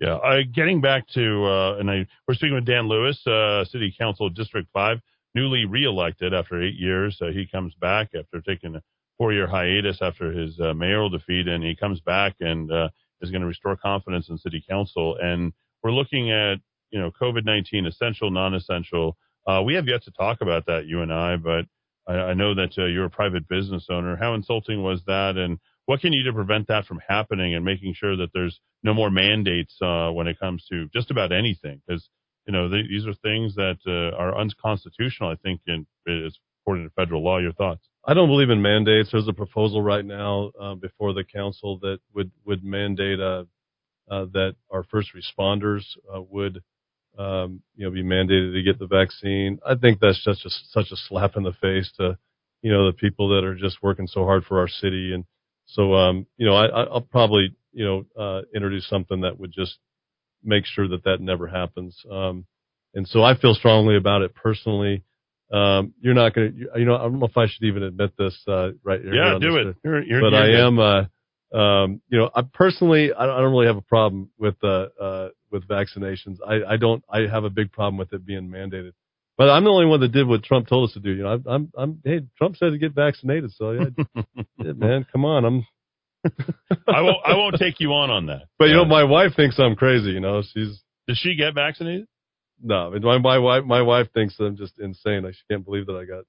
Yeah. Uh, getting back to, uh, and I, we're speaking with Dan Lewis, uh, City Council District 5, newly reelected after eight years. Uh, he comes back after taking a four year hiatus after his uh, mayoral defeat, and he comes back and uh, is going to restore confidence in City Council. And we're looking at, you know, COVID 19, essential, non essential. Uh, we have yet to talk about that, you and I, but I, I know that uh, you're a private business owner. How insulting was that? And what can you do to prevent that from happening and making sure that there's no more mandates uh, when it comes to just about anything? Because, you know, th- these are things that uh, are unconstitutional, I think, in, according to federal law. Your thoughts? I don't believe in mandates. There's a proposal right now uh, before the council that would would mandate a uh, that our first responders uh, would, um, you know, be mandated to get the vaccine. I think that's just a, such a slap in the face to, you know, the people that are just working so hard for our city. And so, um, you know, I, I'll probably, you know, uh, introduce something that would just make sure that that never happens. Um, and so I feel strongly about it personally. Um, you're not going to, you know, I don't know if I should even admit this, uh, right here. Yeah, do it. You're, you're, but you're I am, uh, um, you know, I personally, I don't, I don't really have a problem with, uh, uh, with vaccinations. I, I don't, I have a big problem with it being mandated. But I'm the only one that did what Trump told us to do. You know, I'm, I'm, I'm hey, Trump said to get vaccinated. So yeah, yeah man, come on. I'm, I won't, I won't take you on on that. but you know, my wife thinks I'm crazy. You know, she's, Does she get vaccinated? no, my, my wife, my wife thinks I'm just insane. Like, she can't believe that I got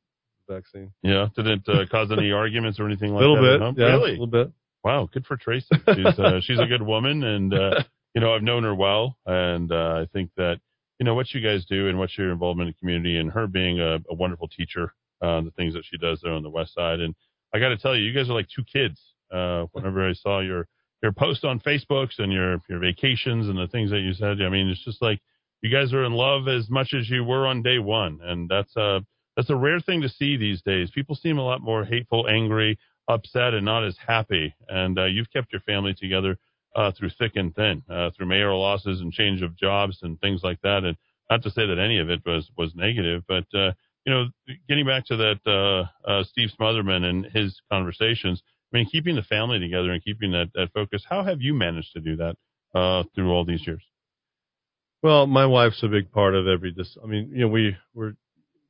the vaccine. Yeah. Did it uh, cause any arguments or anything like little that? bit. Yeah, Really? a little bit. Wow, good for Tracy. She's uh, she's a good woman, and uh, you know I've known her well, and uh, I think that you know what you guys do and what's your involvement in the community, and her being a, a wonderful teacher, uh, the things that she does there on the west side, and I got to tell you, you guys are like two kids. Uh, whenever I saw your your post on Facebooks and your your vacations and the things that you said, I mean, it's just like you guys are in love as much as you were on day one, and that's a that's a rare thing to see these days. People seem a lot more hateful, angry, upset, and not as happy. And uh, you've kept your family together uh, through thick and thin, uh, through mayoral losses and change of jobs and things like that. And not to say that any of it was was negative, but uh, you know, getting back to that uh, uh, Steve Smothermon and his conversations. I mean, keeping the family together and keeping that, that focus. How have you managed to do that uh, through all these years? Well, my wife's a big part of every. Dis- I mean, you know, we we're.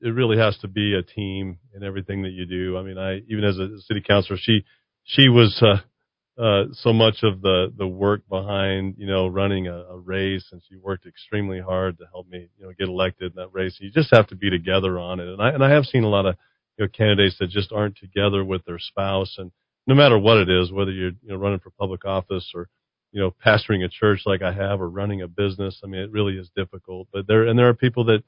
It really has to be a team in everything that you do. I mean, I even as a city councilor, she she was uh, uh, so much of the the work behind you know running a, a race, and she worked extremely hard to help me you know get elected in that race. You just have to be together on it, and I and I have seen a lot of you know candidates that just aren't together with their spouse, and no matter what it is, whether you're you know running for public office or you know pastoring a church like I have or running a business, I mean it really is difficult. But there and there are people that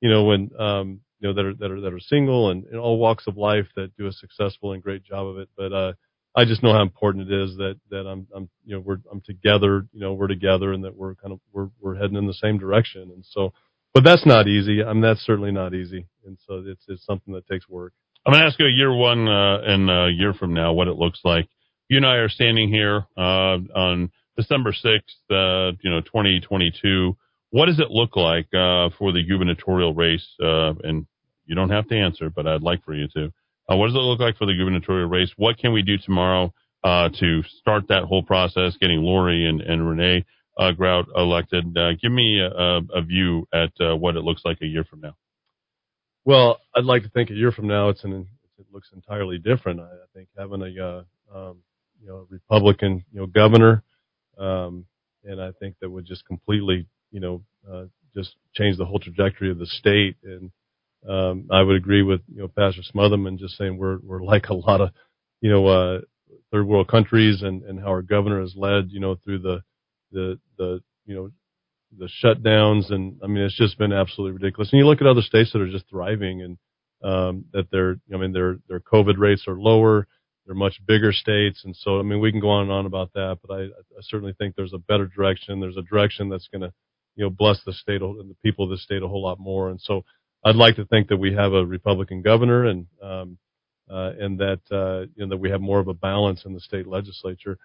you know when um you know that are that are that are single and in all walks of life that do a successful and great job of it. But uh I just know how important it is that that I'm I'm you know we're I'm together, you know, we're together and that we're kind of we're we're heading in the same direction. And so but that's not easy. I mean that's certainly not easy. And so it's it's something that takes work. I'm going to ask you a year one uh, and a year from now what it looks like. You and I are standing here uh, on December 6th, uh, you know, 2022. What does it look like uh, for the gubernatorial race? Uh, and you don't have to answer, but I'd like for you to. Uh, what does it look like for the gubernatorial race? What can we do tomorrow uh, to start that whole process, getting Lori and, and Renee Grout elected? Give me a, a view at what it looks like a year from now. Well, I'd like to think a year from now it's an it looks entirely different. I, I think having a uh, um, you know Republican you know governor, um, and I think that would just completely you know uh, just change the whole trajectory of the state. And um, I would agree with you know Pastor Smothermon just saying we're we're like a lot of you know uh, third world countries and and how our governor has led you know through the the the you know the shutdowns and I mean it's just been absolutely ridiculous. And you look at other states that are just thriving and um, that their I mean their their COVID rates are lower. They're much bigger states, and so I mean we can go on and on about that, but I, I certainly think there's a better direction. There's a direction that's going to you know bless the state and the people of the state a whole lot more. And so I'd like to think that we have a Republican governor and um, uh, and that uh, you know that we have more of a balance in the state legislature.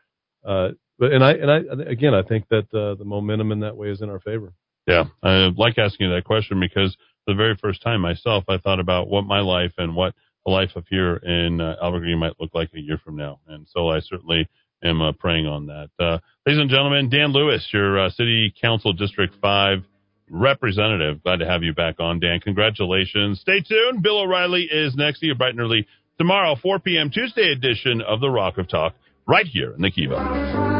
Uh, but and I and I again I think that uh, the momentum in that way is in our favor. Yeah, I like asking you that question because the very first time myself, I thought about what my life and what the life of here in uh, Albuquerque might look like a year from now, and so I certainly am uh, praying on that. Uh, ladies and gentlemen, Dan Lewis, your uh, City Council District Five representative. Glad to have you back on, Dan. Congratulations. Stay tuned. Bill O'Reilly is next to you bright and early tomorrow, 4 p.m. Tuesday edition of the Rock of Talk, right here in the Kiva.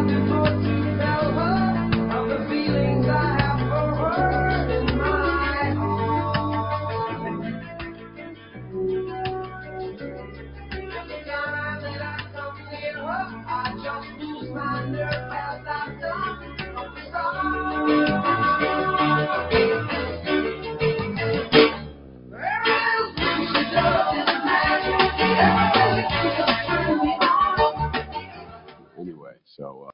So. Uh,